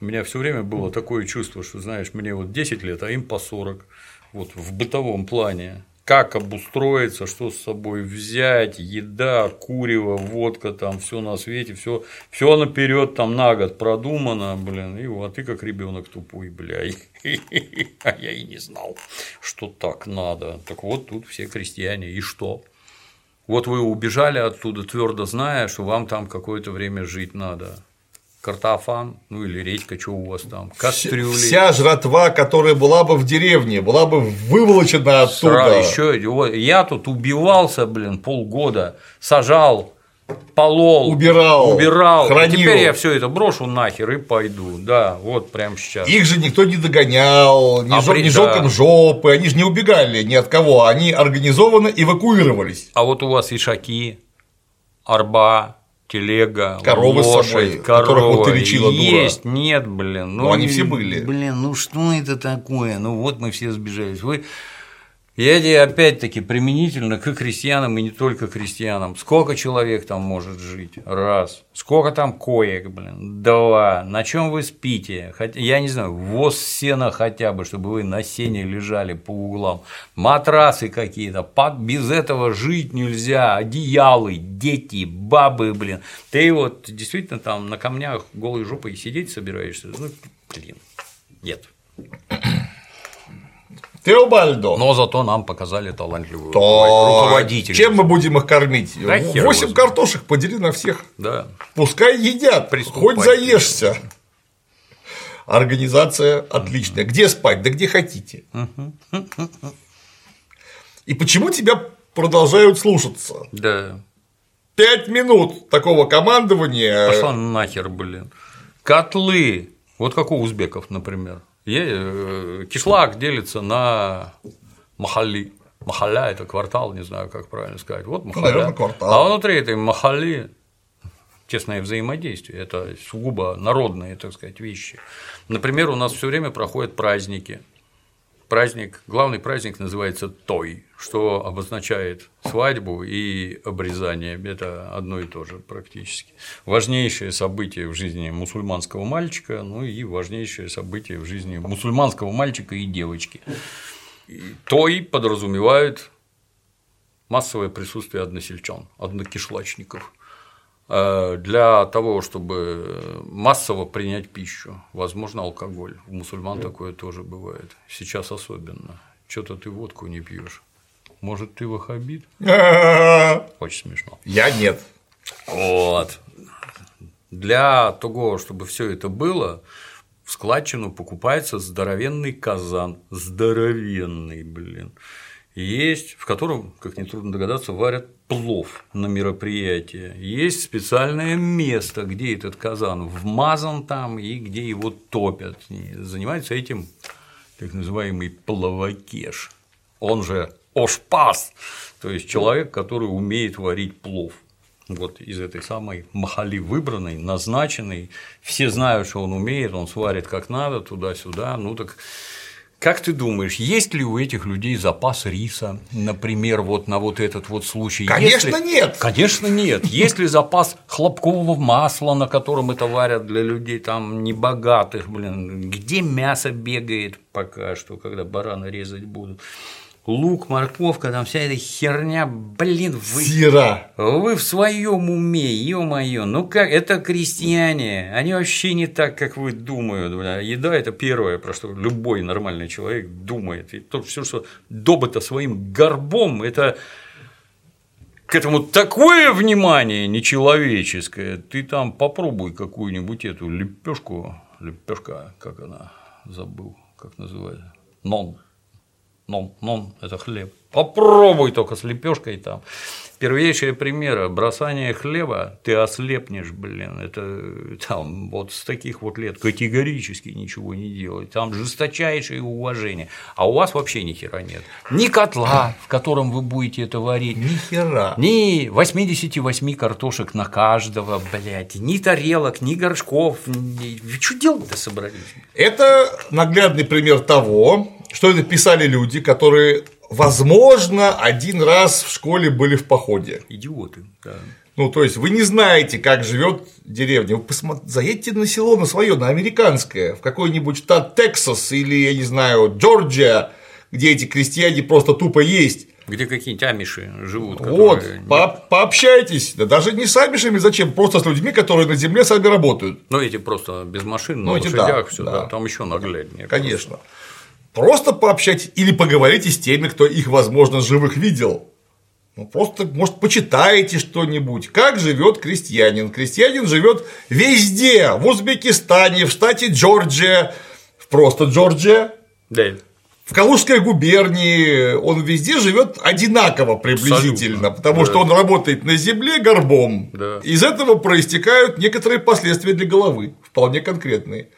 У меня все время было такое чувство, что, знаешь, мне вот 10 лет, а им по 40. Вот в бытовом плане. как обустроиться, что с собой взять, еда, курево, водка, там все на свете, все, все наперед там на год продумано, блин, и вот ты как ребенок тупой, бля, *laughs* а я и не знал, что так надо. Так вот тут все крестьяне, и что? Вот вы убежали оттуда, твердо зная, что вам там какое-то время жить надо картофан, ну или редька, что у вас там, кастрюли. Вся жратва, которая была бы в деревне, была бы выволочена оттуда. Еще, я тут убивался, блин, полгода, сажал, полол, убирал, убирал. хранил. И теперь я все это брошу нахер и пойду. Да, вот прямо сейчас. Их же никто не догонял, не, А при- не да. жопы, они же не убегали ни от кого, они организованно эвакуировались. А вот у вас ишаки, арба, телега, Коровы с лошадь, собой, корова. которых вот ты лечила, дура. Есть, нет, блин. Ну, они и- все были. Блин, ну что это такое? Ну вот мы все сбежались. Вы я тебе опять-таки применительно к крестьянам и не только крестьянам. Сколько человек там может жить? Раз. Сколько там коек, блин? Два. На чем вы спите? Хотя, я не знаю, воз сена хотя бы, чтобы вы на сене лежали по углам. Матрасы какие-то. Без этого жить нельзя. Одеялы, дети, бабы, блин. Ты вот действительно там на камнях голой жопой сидеть собираешься? Ну, блин. Нет. Теобальдо. Но зато нам показали талантливую То руководителя. чем мы будем их кормить? Да хер его Восемь знает. картошек подели на всех. Да. Пускай едят, Приступайте. хоть заешься. Организация отличная. Где спать? Да где хотите. И почему тебя продолжают слушаться? Да. Пять минут такого командования. Пошла нахер, блин. Котлы. Вот как у узбеков, например. Э, Кишлак делится на махали. Махаля – это квартал, не знаю, как правильно сказать. Вот махаля. наверное, квартал. А внутри этой махали тесное взаимодействие. Это сугубо народные, так сказать, вещи. Например, у нас все время проходят праздники. Праздник, главный праздник называется Той, что обозначает свадьбу и обрезание. Это одно и то же практически. Важнейшее событие в жизни мусульманского мальчика, ну и важнейшее событие в жизни мусульманского мальчика и девочки. И Той подразумевает массовое присутствие односельчан, однокишлачников. Э, Для того, чтобы массово принять пищу, возможно, алкоголь. У мусульман такое тоже бывает. Сейчас особенно. Что-то ты водку не пьешь. Может, ты вахабит? *laughs* Очень смешно. Я нет. Вот. Для того, чтобы все это было, в складчину покупается здоровенный казан. Здоровенный, блин. Есть, в котором, как нетрудно догадаться, варят плов на мероприятии. Есть специальное место, где этот казан вмазан там и где его топят. И занимается этим так называемый плавакеш. Он же ошпас, то есть человек, который умеет варить плов. Вот из этой самой махали выбранной, назначенной, все знают, что он умеет, он сварит как надо, туда-сюда. Ну так как ты думаешь, есть ли у этих людей запас риса, например, вот на вот этот вот случай? Конечно, Есть ли- нет. Конечно, нет. Есть ли запас хлопкового масла, на котором это варят для людей там небогатых, блин? Где мясо бегает пока что, когда барана резать будут? Лук, морковка, там вся эта херня, блин, вы Сира. вы в своем уме, ё-моё, ну как, это крестьяне, они вообще не так, как вы думают, бля. еда – это первое, про что любой нормальный человек думает, и то все, что добыто своим горбом, это к этому такое внимание нечеловеческое, ты там попробуй какую-нибудь эту лепешку, лепешка, как она, забыл, как называется, нон, нон, нон – это хлеб. Попробуй только с лепешкой там. Первейшие примеры бросание хлеба, ты ослепнешь, блин, это там вот с таких вот лет категорически ничего не делать, там жесточайшее уважение, а у вас вообще ни хера нет, ни котла, в котором вы будете это варить, Ни хера. ни 88 картошек на каждого, блядь, ни тарелок, ни горшков, ни... вы что делать-то собрались? Это наглядный пример того, что это писали люди, которые, возможно, один раз в школе были в походе. Идиоты, да. Ну, то есть вы не знаете, как живет деревня. Вы посмо- заедьте на село, на свое, на американское, в какой-нибудь штат Тексас или, я не знаю, Джорджия, где эти крестьяне просто тупо есть. Где какие-нибудь амиши живут, Вот, которые... по- пообщайтесь, да даже не с амишами, зачем, просто с людьми, которые на земле сами работают. Ну, эти просто без машин, на Ну, эти да, лошадях, все, да. да. там еще нагляднее. Конечно. Просто пообщайтесь или поговорите с теми, кто их, возможно, живых видел. Ну, просто, может, почитаете что-нибудь. Как живет крестьянин? Крестьянин живет везде. В Узбекистане, в штате Джорджия, в просто Джорджия, Да, в Калужской губернии он везде живет одинаково приблизительно, Абсолютно, потому да. что он работает на земле горбом. Да. Из этого проистекают некоторые последствия для головы, вполне конкретные.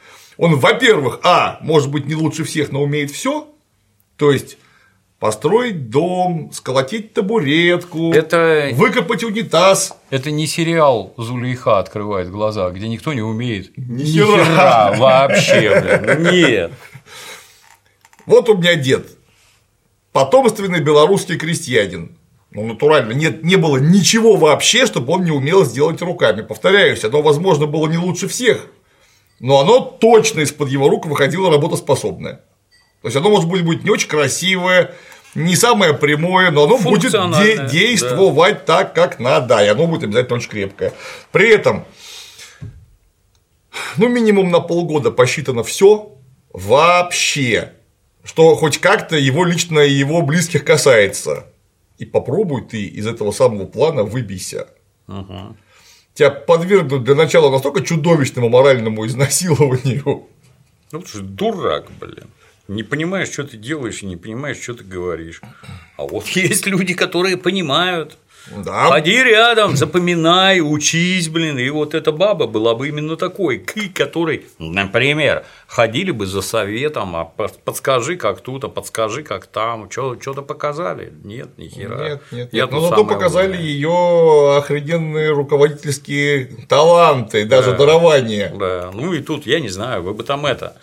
Он, во-первых, а, может быть, не лучше всех, но умеет все, то есть построить дом, сколотить табуретку, Это- выкопать унитаз. Это не сериал Зулейха открывает глаза, где никто не умеет Ни хера. хера вообще, блин. Нет. Вот у меня дед, потомственный белорусский крестьянин. Ну, натурально, нет, не было ничего вообще, чтобы он не умел сделать руками. Повторяюсь, оно, возможно, было не лучше всех, но оно точно из-под его рук выходило работоспособное. То есть оно, может быть, будет не очень красивое, не самое прямое, но оно будет де- действовать так, как надо, и оно будет обязательно очень крепкое. При этом, ну, минимум на полгода посчитано все вообще, что хоть как-то его лично и его близких касается. И попробуй ты из этого самого плана выбейся. Тебя подвергнут для начала настолько чудовищному моральному изнасилованию. Ну, ты же дурак, блин. Не понимаешь, что ты делаешь, и не понимаешь, что ты говоришь. А вот *laughs* есть люди, которые понимают. Да. Ходи рядом, запоминай, учись, блин. И вот эта баба была бы именно такой, к которой, например, ходили бы за советом, а под- подскажи, как тут, а подскажи, как там. Что-то показали? Нет, ни хера. Нет, нет, нет. Но зато самое показали ее охрененные руководительские таланты, даже Да. дарования. Да, ну и тут, я не знаю, вы бы там это.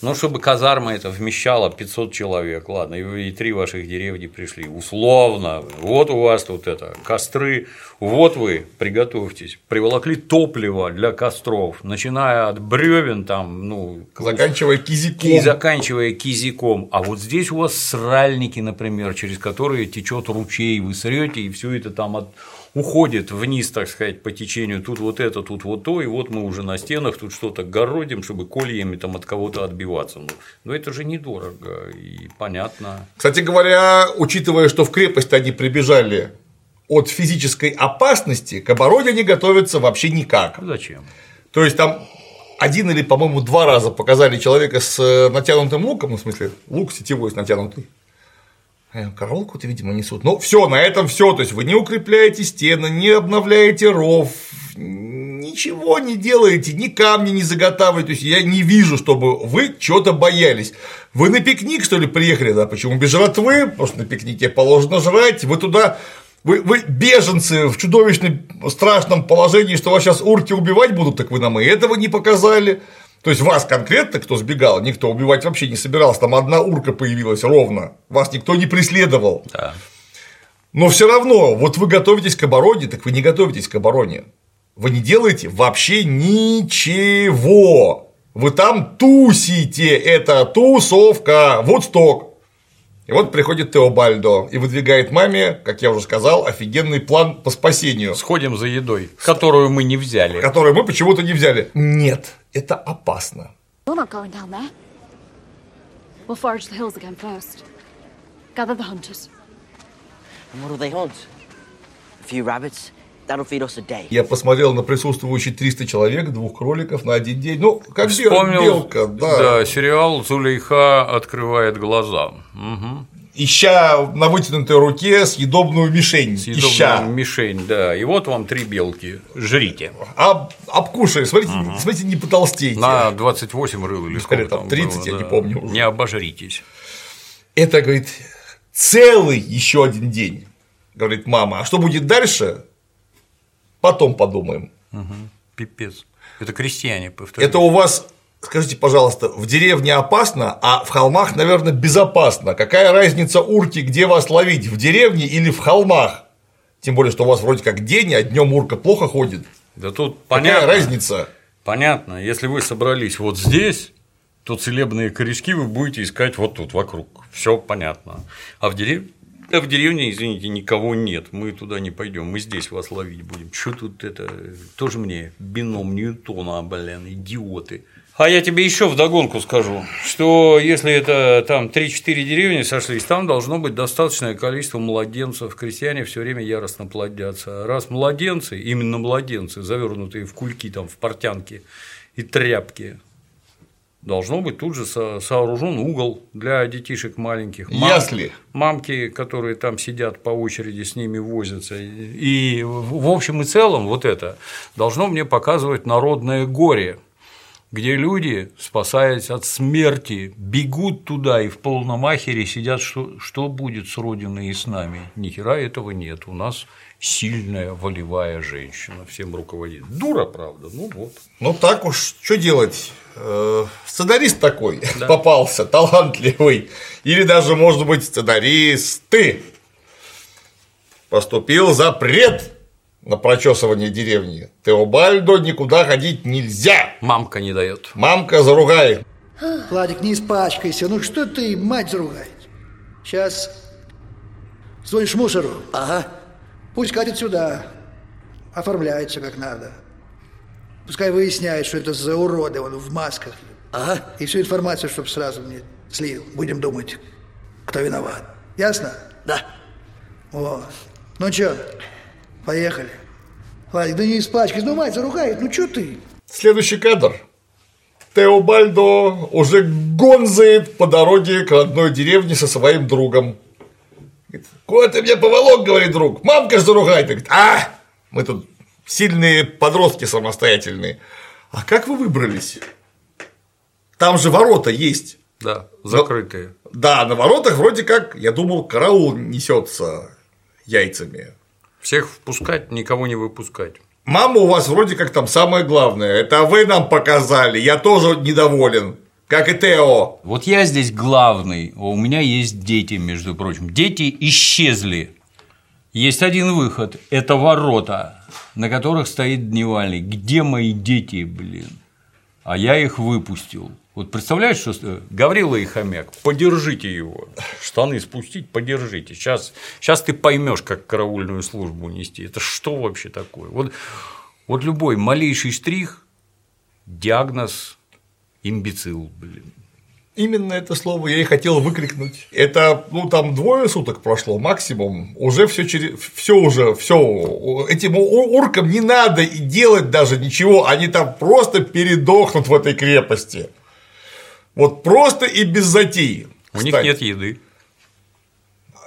Ну, чтобы казарма это вмещала 500 человек, ладно, и, вы- и три ваших деревни пришли, условно, вот у вас тут это, костры, вот вы, приготовьтесь, приволокли топливо для костров, начиная от бревен там, ну, Заканчивая кизиком. и заканчивая кизиком. А вот здесь у вас сральники, например, через которые течет ручей, вы срете, и все это там от- уходит вниз, так сказать, по течению. Тут вот это, тут вот то, и вот мы уже на стенах тут что-то городим, чтобы кольями там от кого-то отбиваться. Ну, но это же недорого и понятно. Кстати говоря, учитывая, что в крепость они прибежали от физической опасности, к обороне они готовятся вообще никак. А зачем? То есть там один или, по-моему, два раза показали человека с э, натянутым луком, ну, в смысле, лук сетевой с натянутый. Э, Коровку-то, видимо, несут. Ну, все, на этом все. То есть вы не укрепляете стены, не обновляете ров, ничего не делаете, ни камни не заготавливаете. То есть я не вижу, чтобы вы чего-то боялись. Вы на пикник, что ли, приехали? Да, почему без жратвы? Потому что на пикнике положено жрать. Вы туда вы, вы беженцы в чудовищном страшном положении, что вас сейчас урки убивать будут, так вы нам и этого не показали. То есть вас конкретно, кто сбегал, никто убивать вообще не собирался, там одна урка появилась ровно, вас никто не преследовал. Да. Но все равно, вот вы готовитесь к обороне, так вы не готовитесь к обороне. Вы не делаете вообще ничего. Вы там тусите, это тусовка, вот сток. И вот приходит Теобальдо и выдвигает маме, как я уже сказал, офигенный план по спасению, Сходим за едой, которую мы не взяли. который мы почему-то не взяли. Нет, это опасно. We're not going down there. We'll forage the hills again first. Gather the hunters. And what'll they hunt? A few rabbits? Я посмотрел на присутствующие 300 человек, двух кроликов на один день. Ну, как Вспомнил, белка, да. сериал Зулейха открывает глаза. Мгм. Ища на вытянутой руке съедобную мишень. Съедобная Ища. мишень, да. И вот вам три белки. Жрите. Об, обкушай, смотрите, смотрите, не потолстейте. На 28 рыл или сколько Скорее, там 30, я было, не да. помню уже. Не обожритесь. Это, говорит, целый еще один день. Говорит мама, а что будет дальше? Потом подумаем. Пипец. Это крестьяне, повторяю. Это у вас, скажите, пожалуйста, в деревне опасно, а в холмах, наверное, безопасно. Какая разница урки, где вас ловить, в деревне или в холмах? Тем более, что у вас вроде как день, а днем урка плохо ходит. Да тут Какая понятно. разница? Понятно. Если вы собрались вот здесь, то целебные корешки вы будете искать вот тут, вокруг. Все понятно. А в деревне А в деревне, извините, никого нет, мы туда не пойдем, мы здесь вас ловить будем. Что тут это, тоже мне бином Ньютона, блин, идиоты. А я тебе еще вдогонку скажу, что если это там 3-4 деревни сошлись, там должно быть достаточное количество младенцев. Крестьяне все время яростно плодятся. Раз младенцы, именно младенцы, завернутые в кульки, там, в портянки и тряпки, должно быть тут же со- сооружен угол для детишек маленьких. Ясли. Мамки, которые там сидят по очереди, с ними возятся. И в общем и целом вот это должно мне показывать народное горе, где люди, спасаясь от смерти, бегут туда и в полном ахере сидят, что, что будет с Родиной и с нами. Ни хера этого нет. У нас сильная волевая женщина всем руководит. Дура, правда, ну вот. Ну так уж, что делать? Э, Сценарист такой *laughs* попался, талантливый. Или даже, может быть, сценарист ты. Поступил запрет на прочесывание деревни. Теобальдо никуда ходить нельзя. Мамка не дает. Мамка заругай. Владик, не испачкайся. Ну что ты, мать заругает? Сейчас звонишь мусору. Ага. Пусть катит сюда. Оформляется как надо. Пускай выясняет, что это за уроды, он в масках. Ага. И всю информацию, чтобы сразу мне слил. Будем думать, кто виноват. Ясно? Да. Вот. Ну чё, поехали. Владик, да не испачкайся. Ну, мать заругает. Ну чё ты? Следующий кадр. Теобальдо уже гонзает по дороге к родной деревне со своим другом. Говорит, Куда ты меня поволок, говорит друг. Мамка ж заругает. Говорит, а, мы тут сильные подростки самостоятельные. А как вы выбрались? Там же ворота есть. Да, закрытые. Да, на воротах вроде как, я думал, караул несется яйцами. Всех впускать, никого не выпускать. Мама у вас вроде как там самое главное. Это вы нам показали. Я тоже недоволен. Как и Тео. Вот я здесь главный, а у меня есть дети, между прочим. Дети исчезли. Есть один выход – это ворота, на которых стоит дневальный. Где мои дети, блин? А я их выпустил. Вот представляешь, что ст- Гаврила и хомяк, подержите его. Штаны спустить, подержите. Сейчас, сейчас ты поймешь, как караульную службу нести. Это что вообще такое? Вот, вот любой малейший штрих – диагноз имбецил, блин. Именно это слово я и хотел выкрикнуть. Это, ну, там двое суток прошло максимум. Уже все через. все уже, все. Этим уркам не надо и делать даже ничего. Они там просто передохнут в этой крепости. Вот просто и без затей. У них нет еды.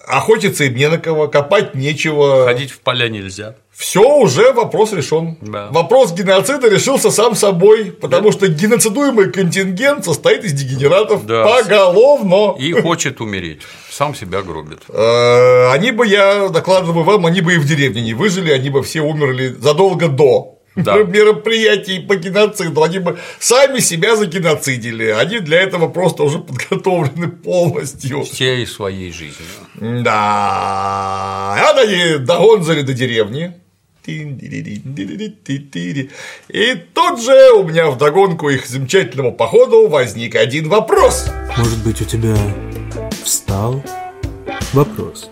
Охотиться им не на кого, копать нечего. Ходить в поля нельзя. Все уже вопрос решен. Да. Вопрос геноцида решился сам собой, потому что геноцидуемый контингент состоит из дегенератов Да. поголовно. И хочет умереть. Сам себя гробит. Э, Они бы, я докладываю вам, они бы и в деревне не выжили, они бы все умерли задолго до Да. *laughs* мероприятий по геноциду. Они бы сами себя загеноцидили. Они для этого просто уже подготовлены полностью. Всей своей жизнью. Да. А они догонзали до деревни. И тут же у меня вдогонку их замечательному походу возник один вопрос. Может быть, у тебя встал вопрос?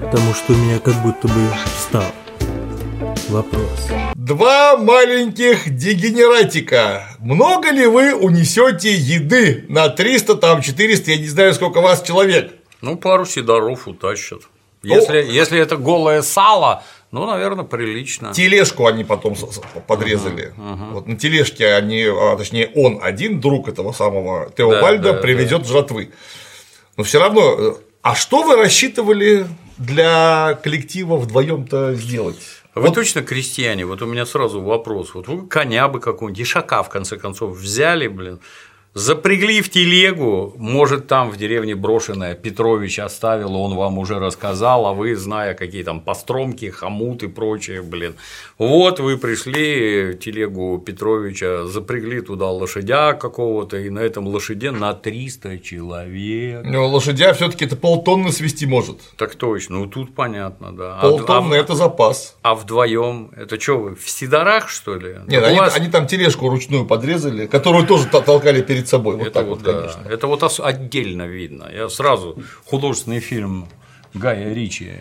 Потому что у меня как будто бы встал вопрос. Два маленьких дегенератика. Много ли вы унесете еды на 300, там 400, я не знаю, сколько вас человек? Ну, пару сидоров утащат. Если, если это голое сало, ну, наверное, прилично. Тележку они потом подрезали. Вот на тележке они, а, точнее, он один, друг этого самого Теобальда, Да, да, привезет жратвы. Но все равно, э, а что вы рассчитывали для коллектива вдвоем-то сделать? Вы точно крестьяне? Вот у меня сразу вопрос. Вот вы коня бы какого-нибудь, ишака, в конце концов, взяли, блин, запрягли в телегу, может, там в деревне брошенная Петрович оставил, он вам уже рассказал, а вы, зная, какие там постромки, хомут и прочее, блин. Вот вы пришли, телегу Петровича, запрягли туда лошадя какого-то, и на этом лошаде на 300 человек. Ну, лошадя все-таки это полтонны свести может. Так точно, ну тут понятно, да. А- Полтонны а- это запас. а вдвоем это что вы в Сидорах что ли? Нет, они, вас- они там тележку ручную подрезали, которую тоже то- толкали перед собой. Вот это так вот, да, конечно. это вот отдельно видно. Я сразу художественный фильм Гая Ричи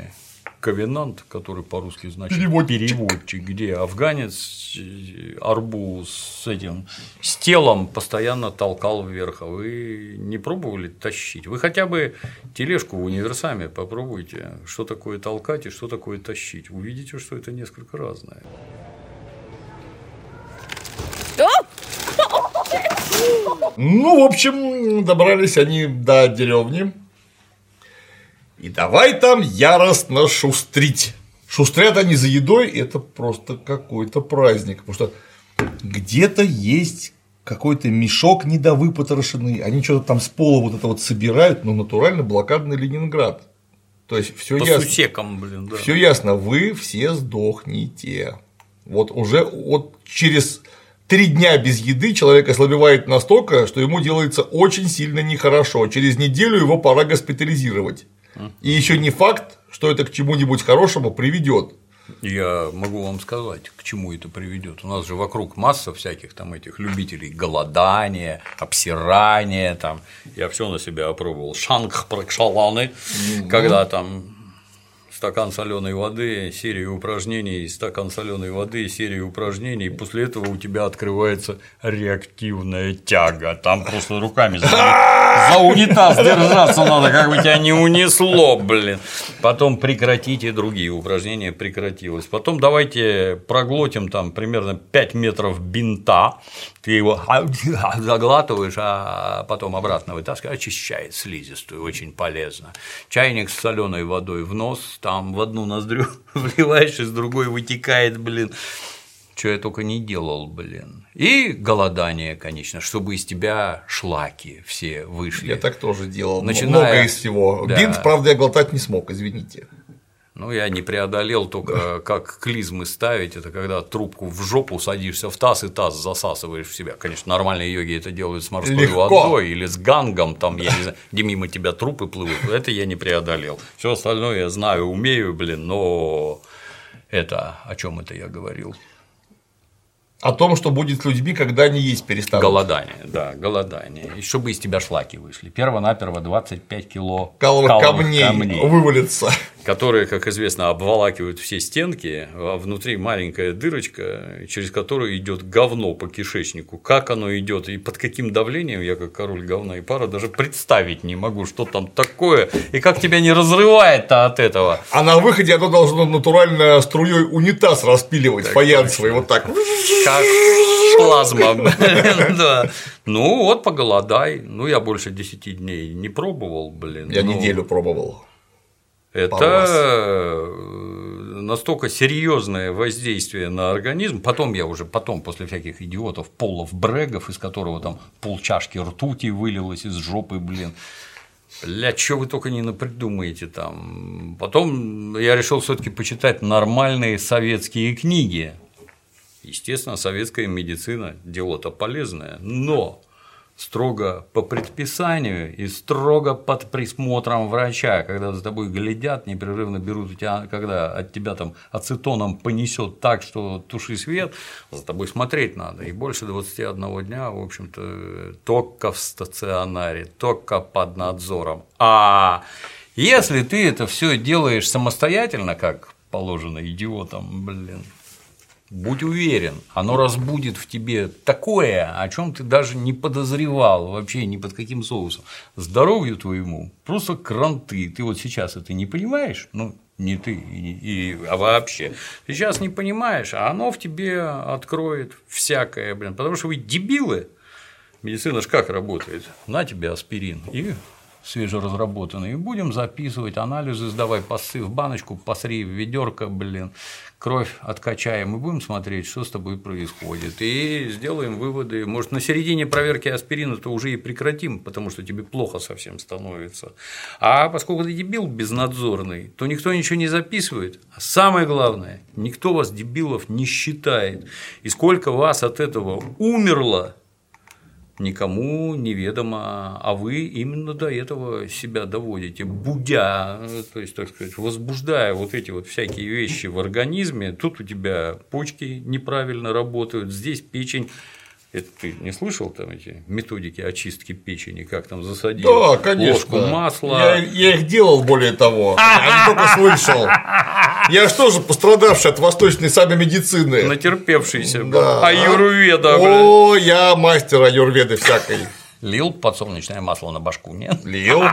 Ковенант, который по-русски значит Переводчик. переводчик, где афганец э, арбу с этим с телом постоянно толкал вверх, а вы не пробовали тащить? Вы хотя бы тележку в универсаме попробуйте, что такое толкать и что такое тащить. Увидите, что это несколько разное. Ну, в общем, добрались они до деревни. И давай там яростно шустрить. Шустрят они за едой, это просто какой-то праздник. Потому что где-то есть какой-то мешок недовыпотрошенный, они что-то там с пола вот это вот собирают, ну, натурально блокадный Ленинград. То есть все ясно. сусекам, блин, да. Все ясно, вы все сдохнете. Вот уже вот через три дня без еды человек ослабевает настолько, что ему делается очень сильно нехорошо. Через неделю его пора госпитализировать. И еще не факт, что это к чему-нибудь хорошему приведет. Я могу вам сказать, к чему это приведет. У нас же вокруг масса всяких там этих любителей голодания, обсирания, там. Я все на себя опробовал. Шанг пракшаланы, когда там стакан соленой воды, серия упражнений, стакан соленой воды, серия упражнений, и после этого у тебя открывается реактивная тяга. Там просто руками за, *laughs* за унитаз держаться надо, как бы тебя не унесло, блин. Потом прекратите другие упражнения, прекратилось. Потом давайте проглотим там примерно 5 метров бинта, ты его *laughs* заглатываешь, а потом обратно вытаскиваешь, очищает слизистую, очень полезно. Чайник с соленой водой в нос, там в одну ноздрю *laughs* вливаешь, из другой вытекает, блин. Что я только не делал, блин. И голодание, конечно, чтобы из тебя шлаки все вышли. Я так тоже делал. Начиная- Много из всего. Да. Бинт, правда, я глотать не смог, извините. Ну, я не преодолел только, как клизмы ставить, это когда трубку в жопу садишься в таз и таз засасываешь в себя. Конечно, нормальные йоги это делают с морской Легко. водой или с гангом, там, я не знаю, где мимо тебя трупы плывут. Это я не преодолел. Все остальное я знаю, умею, блин, но это о чем это я говорил? О том, что будет с людьми, когда они есть перестанут. Голодание, да, голодание. И чтобы из тебя шлаки вышли. Перво-наперво 25 кило Каловых каловых камней, вывалится. Которые, как известно, обволакивают все стенки, а внутри маленькая дырочка, через которую идет говно по кишечнику. Как оно идет и под каким давлением, я как король говна и пара даже представить не могу, что там такое, и как тебя не разрывает-то от этого. А на выходе оно должно натурально струей унитаз распиливать фаянсовый, вот так. Как плазма. *laughs* Ну вот, поголодай. Ну, я больше 10 дней не пробовал, блин. Я ну, неделю пробовал. Это э, настолько серьезное воздействие на организм. Потом я уже потом после всяких идиотов Полов Брегов, из которого там полчашки ртути вылилось из жопы, блин. Бля, что вы только не напридумаете там. Потом я решил все-таки почитать нормальные советские книги. Естественно, советская медицина дело-то полезное, но строго по предписанию и строго под присмотром врача, когда за тобой глядят, непрерывно берут у тебя, когда от тебя там ацетоном понесет так, что туши свет, за тобой смотреть надо. И больше 21 дня, в общем-то, только в стационаре, только под надзором. А если ты это все делаешь самостоятельно, как положено идиотам, блин, Будь уверен, оно разбудит в тебе такое, о чем ты даже не подозревал вообще ни под каким соусом. Здоровью твоему просто кранты. Ты вот сейчас это не понимаешь, ну не ты, и, и- а вообще. Сейчас не понимаешь, а оно в тебе откроет всякое, блин. Потому что вы дебилы. Медицина ж как работает? На тебе аспирин и свежеразработанный. И будем записывать анализы, сдавай пасы в баночку, посри в ведерко, блин, кровь откачаем и будем смотреть, что с тобой происходит. И сделаем выводы. Может, на середине проверки аспирина-то уже и прекратим, потому что тебе плохо совсем становится. А поскольку ты дебил безнадзорный, то никто ничего не записывает. А самое главное, никто вас, дебилов, не считает. И сколько вас от этого умерло, никому неведомо, а вы именно до этого себя доводите, будя, то есть, так сказать, возбуждая вот эти вот всякие вещи в организме, тут у тебя почки неправильно работают, здесь печень Это ты не слышал там эти методики очистки печени, как там засадить Да, конечно. ложку масла? Я, я их делал, более того. Я не только слышал. Я же тоже пострадавший от восточной самой медицины. Натерпевшийся. Да. Аюрведа. О, я мастер аюрведы всякой. Лил подсолнечное масло на башку, нет? Лил.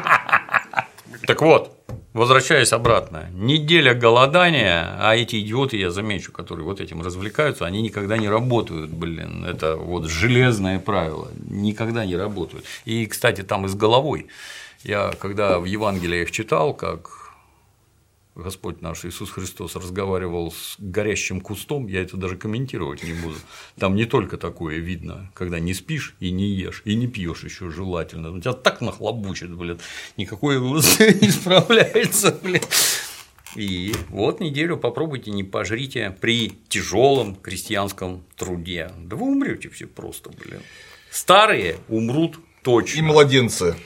Так вот, возвращаясь обратно, неделя голодания, а эти идиоты, я замечу, которые вот этим развлекаются, они никогда не работают, блин, это вот железное правило, никогда не работают. И, кстати, там и с головой. Я когда в Евангелиях читал, как Господь наш Иисус Христос разговаривал с горящим кустом, я это даже комментировать не буду. Там не только такое видно, когда не спишь и не ешь, и не пьешь еще желательно. У тебя так нахлобучит, блин, никакое *laughs* не справляется, блин. И вот неделю попробуйте, не пожрите при тяжелом крестьянском труде. Да вы умрете все просто, блин. Старые умрут точно. И младенцы.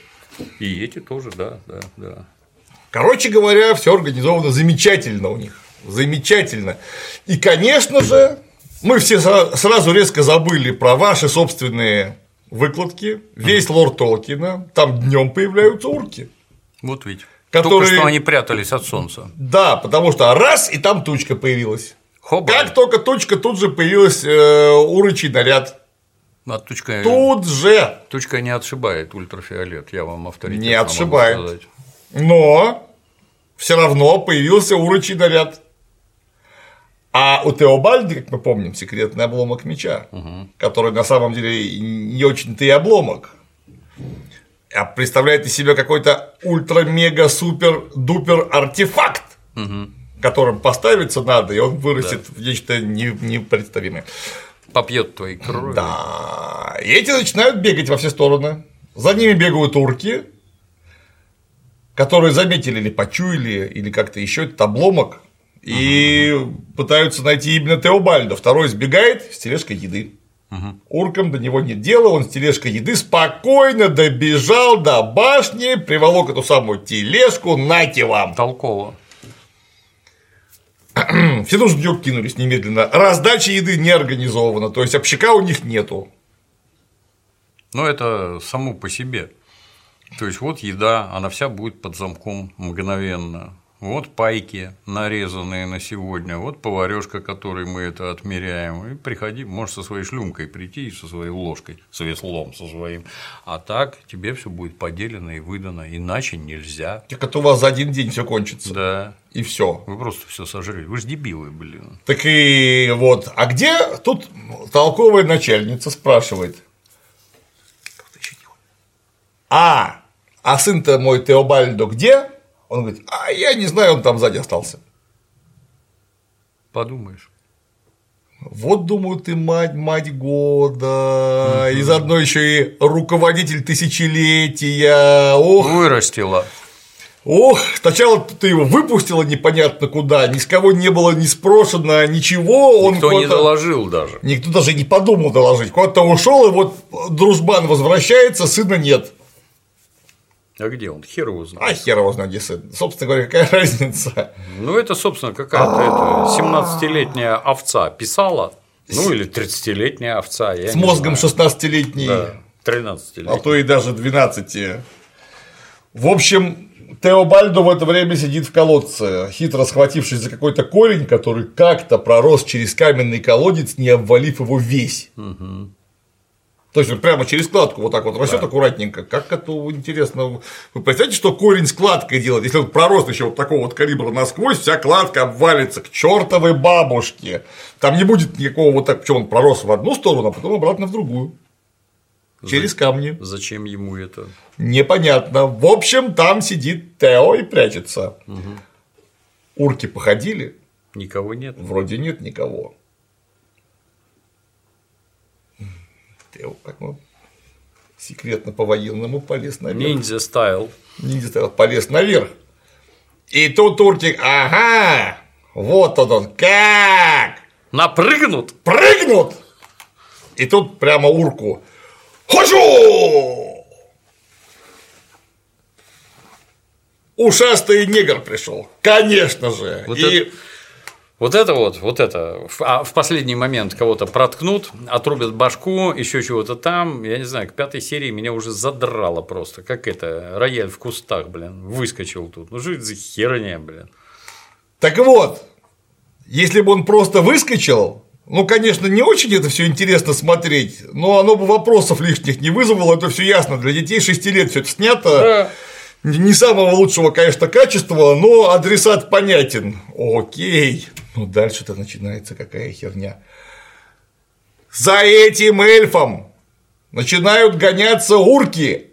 И эти тоже, да, да, да. Короче говоря, все организовано замечательно у них. Замечательно. И, конечно же, мы все сразу резко забыли про ваши собственные выкладки. Весь лорд Толкина, там днем появляются урки. Вот ведь. Которые... Только что они прятались от солнца. Да, потому что раз, и там тучка появилась. Хоба. Как только тучка, тут же появилась э, урочий наряд. А тучка, Тут же. Тучка не отшибает ультрафиолет, я вам авторитетно Не отшибает. могу сказать. Но все равно появился урочий наряд. А у Теобальди, как мы помним, секретный обломок меча, Угу. который на самом деле не очень-то и обломок, а представляет из себя какой-то ультра-мега-супер-дупер артефакт, Угу. которым поставиться надо, и он вырастет в нечто не- непредставимое. Попьет твоей крови. Да. И эти начинают бегать во все стороны. За ними бегают урки, которые заметили или почуяли, или как-то еще этот обломок, и пытаются найти именно Теобальда. Второй сбегает с тележкой еды. Уркам до него нет дела, он с тележкой еды спокойно добежал до башни, приволок эту самую тележку, нате вам. Толково. Все тут же в кинулись немедленно. Раздача еды не организована, то есть общака у них нету. Но это само по себе. То есть вот еда, она вся будет под замком мгновенно. Вот пайки, нарезанные на сегодня, вот поварешка, которой мы это отмеряем. И приходи, можешь со своей шлюмкой прийти и со своей ложкой, с веслом со своим. А так тебе все будет поделено и выдано, иначе нельзя. Так это у вас за один день все кончится. Да. И все. Вы просто все сожрали. Вы же дебилы, блин. Так и вот, а где тут толковая начальница спрашивает? А, а сын-то мой Теобальдо где? Он говорит, а я не знаю, он там сзади остался. Подумаешь. Вот, думаю, ты мать, мать года, и заодно еще и руководитель тысячелетия. Ох, Вырастила. Ох, сначала ты его выпустила непонятно куда, ни с кого не было не спрошено, ничего. Он Никто не доложил даже. Никто даже не подумал доложить. Куда-то ушел, и вот дружбан возвращается, сына нет. А где он? Хер его знает. А хер его знает, сын. Собственно говоря, какая *laughs* разница? Ну, это, собственно, какая-то это 17-летняя овца писала, ну, или 30-летняя овца. С мозгом знаю. 16-летней, Да, 13 а то и даже 12. В общем, Теобальдо в это время сидит в колодце, хитро схватившись за какой-то корень, который как-то пророс через каменный колодец, не обвалив его весь. То есть вот прямо через складку вот так вот растет аккуратненько. Как это интересно. Вы представляете, что корень складкой делает? Если он пророс еще вот такого вот калибра насквозь, вся кладка обвалится к чертовой бабушке. Там не будет никакого вот так, почему он пророс в одну сторону, а потом обратно в другую. Через камни. Зачем ему это? Непонятно. В общем, там сидит Тео и прячется. Урки походили, Никого нет. вроде нет никого. Тео как ну, секретно по-военному полез наверх. Ниндзя стайл. Ниндзя стоял, полез наверх. И тут Уртик, ага, вот он, он, как? Напрыгнут? Прыгнут! И тут прямо урку. Хочу! Ушастый негр пришел, конечно же. Вот и это- Вот это вот, вот это. А в последний момент кого-то проткнут, отрубят башку, еще чего-то там. Я не знаю, к пятой серии меня уже задрало просто. Как это, рояль в кустах, блин, выскочил тут. Ну что это за херня, блин? Так вот, если бы он просто выскочил, ну, конечно, не очень это все интересно смотреть, но оно бы вопросов лишних не вызвало, это все ясно. Для детей 6 лет все это снято. Не не самого лучшего, конечно, качества, но адресат понятен. Окей. Ну, дальше-то начинается какая херня. За этим эльфом начинают гоняться урки.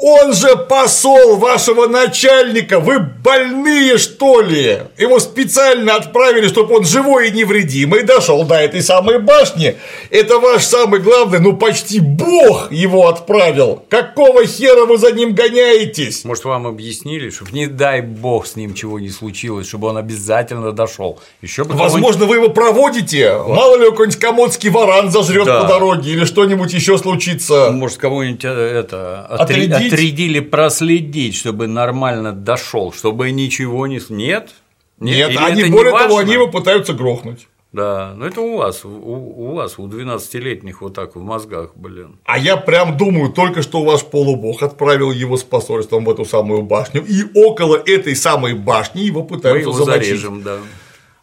Он же посол вашего начальника, вы больные что ли? Его специально отправили, чтобы он живой и невредимый дошел до этой самой башни. Это ваш самый главный, ну почти бог его отправил. Какого хера вы за ним гоняетесь? Может, вам объяснили, чтобы не дай бог с ним чего не случилось, чтобы он обязательно дошел. Еще бы Возможно, вы его проводите. Мало ли какой-нибудь комодский варан зажрет Да. по дороге или что-нибудь еще случится. Может, кого-нибудь э, это отри- Отрядить? отрядили проследить, чтобы нормально дошел, чтобы ничего не. Нет? Нет, Или они, более того, важно? они его пытаются грохнуть. Да, ну это у вас, у, у вас, у 12-летних вот так в мозгах, блин. А я прям думаю, только что ваш полубог отправил его с посольством в эту самую башню, и около этой самой башни его Мы пытаются его замочить. зарежем, да.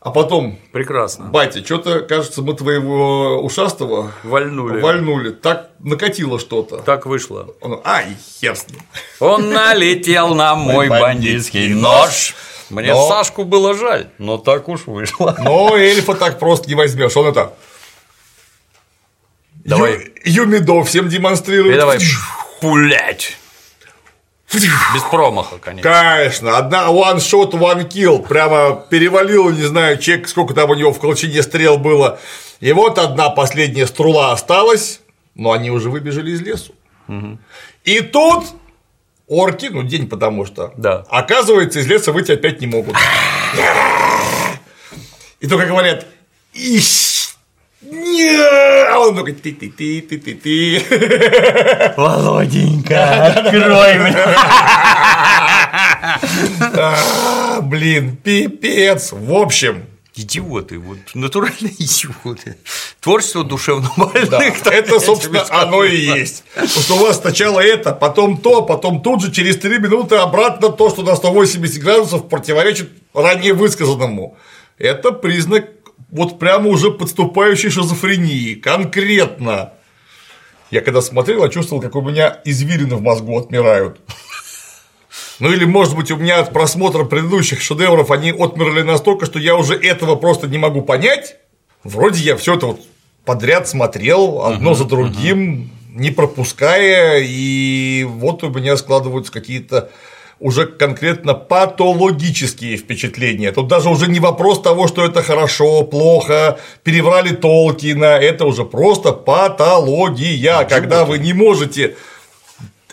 А потом, Прекрасно. батя, что-то, кажется, мы твоего ушастого Вальнули. вальнули. Так накатило что-то. Так вышло. Он, ай, хер с ним. Он налетел на мой бандитский нож. Мне Но- Сашку было жаль, но так уж вышло. Но эльфа так просто не возьмешь. Он это. Давай. Ю- Юмидо всем демонстрирует. И давай пулять. Без промаха, конечно. Конечно, одна one shot, one kill, прямо перевалил, не знаю, чек, сколько там у него в колчине стрел было. И вот одна последняя струла осталась, но они уже выбежали из лесу. И тут орки, ну день потому что, Да. оказывается, из леса выйти опять не могут. И только говорят, ищ, а он такой ты ты ты ты ты ты Володенька, открой мне. *laughs* А, Блин, пипец. В общем, Идиоты, вот натуральные *laughs* идиоты. Творчество душевно больных. Да, это, собственно, *laughs* оно и есть. Потому что у вас сначала это, потом то, потом тут же через 3 минуты обратно то, что на 180 градусов противоречит ранее высказанному. Это признак вот прямо уже подступающей шизофрении. Конкретно. Я когда смотрел, я чувствовал, как у меня извилины в мозгу отмирают. Ну или, может быть, у меня от просмотра предыдущих шедевров они отмерли настолько, что я уже этого просто не могу понять. Вроде я все это вот подряд смотрел, одно за другим, не пропуская, и вот у меня складываются какие-то уже конкретно патологические впечатления. Тут даже уже не вопрос того, что это хорошо, плохо, переврали Толкина, это уже просто патология, когда вы не можете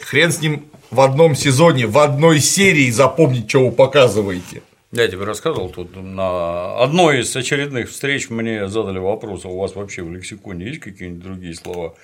хрен с ним в одном сезоне, в одной серии запомнить, что вы показываете. Я тебе рассказывал тут на одной из очередных встреч мне задали вопрос, а у вас вообще в лексиконе есть какие-нибудь другие слова,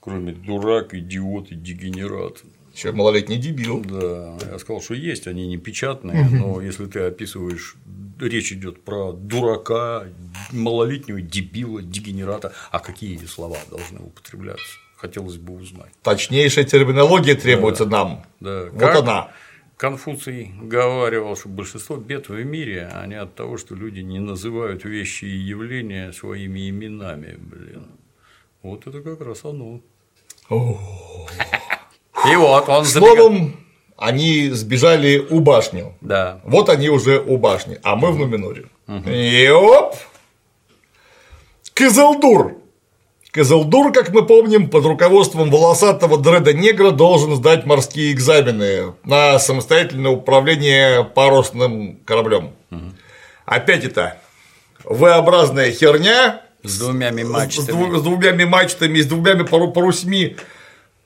кроме дурак, идиот и дегенерат? Еще малолетний дебил. Да, я сказал, что есть, они не печатные, но если ты описываешь, речь идет про дурака, малолетнего дебила, дегенерата, а какие эти слова должны употребляться? Хотелось бы узнать. Точнейшая терминология требуется нам. Да, Вот как она. Конфуций говаривал, что большинство бед в мире, они от того, что люди не называют вещи и явления своими именами, блин. Вот это как раз оно. И вот он забегал- Словом, они сбежали у башни. Да. Вот они уже у башни, а мы в Нуминоре. И оп! Кызылдур. Кызылдур, как мы помним, под руководством волосатого дреда негра должен сдать морские экзамены на самостоятельное управление парусным кораблем. Опять это V-образная херня С двумя с, мачтами. дву- с двумя мачтами, с двумя пару- парусьми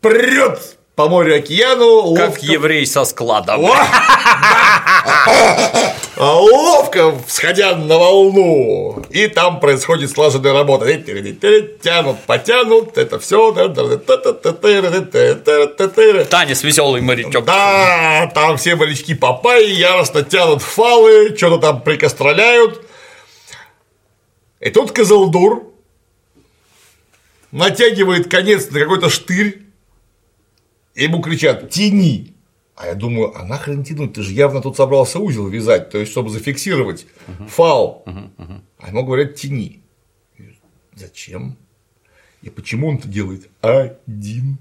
прет по морю океану, Как ловко еврей со! А ловко всходя на волну, и там происходит слаженная работа. Тянут, потянут, это все. Танец веселый морячок. Да, там все морячки папайи яростно тянут фалы, что-то там прикостроляют. И тут Козелдур натягивает конец на какой-то штырь, ему кричат «Тяни!» А я думаю, а нахрен тянуть? Ты же явно тут собрался узел вязать, то есть, чтобы зафиксировать фал. А ему говорят «Тяни». Зачем? И почему он это делает? Один.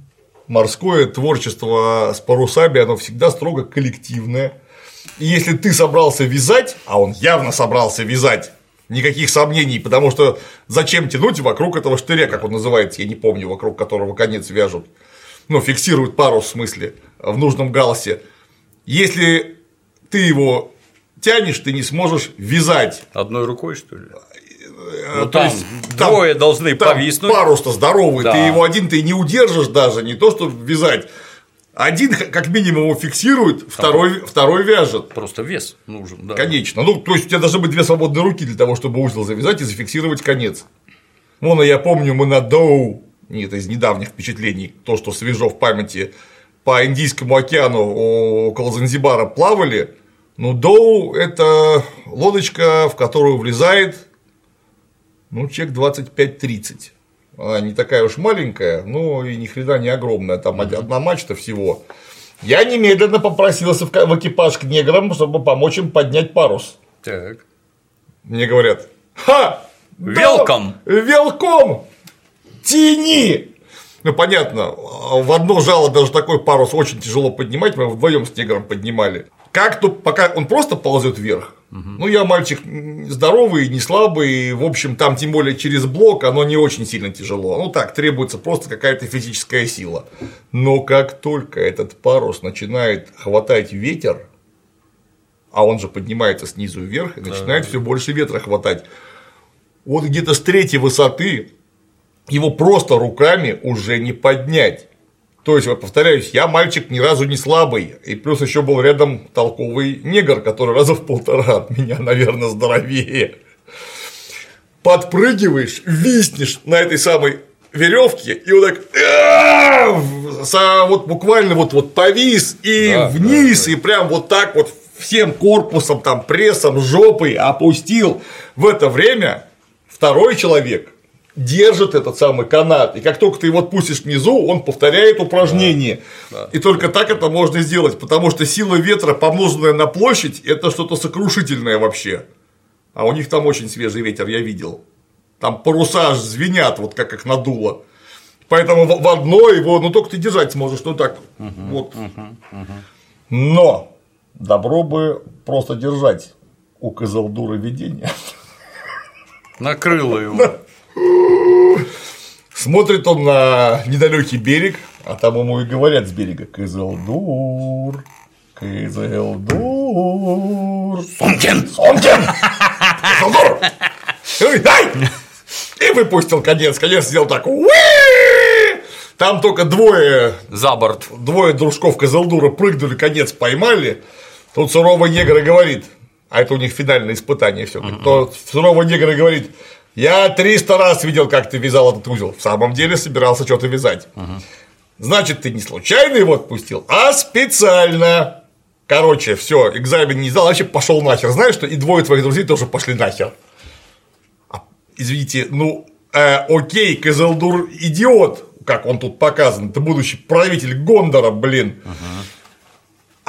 Морское творчество с парусами, оно всегда строго коллективное. И если ты собрался вязать, а он явно собрался вязать, никаких сомнений, потому что зачем тянуть вокруг этого штыря, как он называется, я не помню, вокруг которого конец вяжут, ну, фиксируют парус в смысле, в нужном галсе. Если ты его тянешь, ты не сможешь вязать. Одной рукой, что ли? Ну, там есть двое должны там повиснуть. Парус-то здоровый, Да. ты его один ты не удержишь даже, не то что вязать. Один как минимум его фиксирует, второй, второй вяжет. Просто вес нужен, да. Конечно. Ну, то есть у тебя должны быть две свободные руки для того, чтобы узел завязать и зафиксировать конец. Вон, я помню, мы на Доу, это из недавних впечатлений, то, что свежо в памяти, по Индийскому океану около Занзибара плавали. Ну, Доу – это лодочка, в которую влезает, ну, человек 25-30. Она не такая уж маленькая, но и ни хрена не огромная, там одна мачта всего. Я немедленно попросился в экипаж к неграм, чтобы помочь им поднять парус. Так. Мне говорят, ха! да, Welcome. Велком! Тяни! Ну, понятно, в одно жало даже такой парус очень тяжело поднимать, мы вдвоем с негром поднимали. Как то пока он просто ползет вверх. Ну, я мальчик здоровый, не слабый, в общем, там тем более через блок, оно не очень сильно тяжело. Ну так, требуется просто какая-то физическая сила. Но как только этот парус начинает хватать ветер, а он же поднимается снизу вверх и начинает все больше ветра хватать. Вот где-то с третьей высоты его просто руками уже не поднять. То есть, вот повторяюсь, я мальчик ни разу не слабый, и плюс еще был рядом толковый негр, который раза в полтора от меня, наверное, здоровее. Подпрыгиваешь, виснешь на этой самой веревке, и вот так «А!» вот буквально вот, вот повис и Да, вниз, и прям вот так вот всем корпусом, там, прессом, жопой опустил. В это время второй человек держит этот самый канат, и как только ты его отпустишь внизу, он повторяет упражнение. И только так это можно сделать, потому что сила ветра, помноженная на площадь, это что-то сокрушительное вообще. А у них там очень свежий ветер, я видел. Там паруса аж звенят, вот как их надуло. Поэтому в одно его, ну только ты держать сможешь, ну так вот. Но добро бы просто держать у Козелдура видение. Накрыло его. Смотрит он на недалекий берег, а там ему и говорят с берега Кызылдур, Кызылдур, Сумкин, Сумкин, Кызылдур, дай! И выпустил конец, конец сделал так, там только двое, За борт. двое дружков Козелдура прыгнули, конец поймали, тут суровый негр говорит, а это у них финальное испытание все, то суровый негр и говорит, я 300 раз видел, как ты вязал этот узел, в самом деле собирался что-то вязать. Значит, ты не случайно его отпустил, а специально. Короче, все, экзамен не сдал, вообще пошел нахер. Знаешь, что и двое твоих друзей тоже пошли нахер. А, Извините, ну, э, окей, Козелдур идиот, как он тут показан, это будущий правитель Гондора, блин.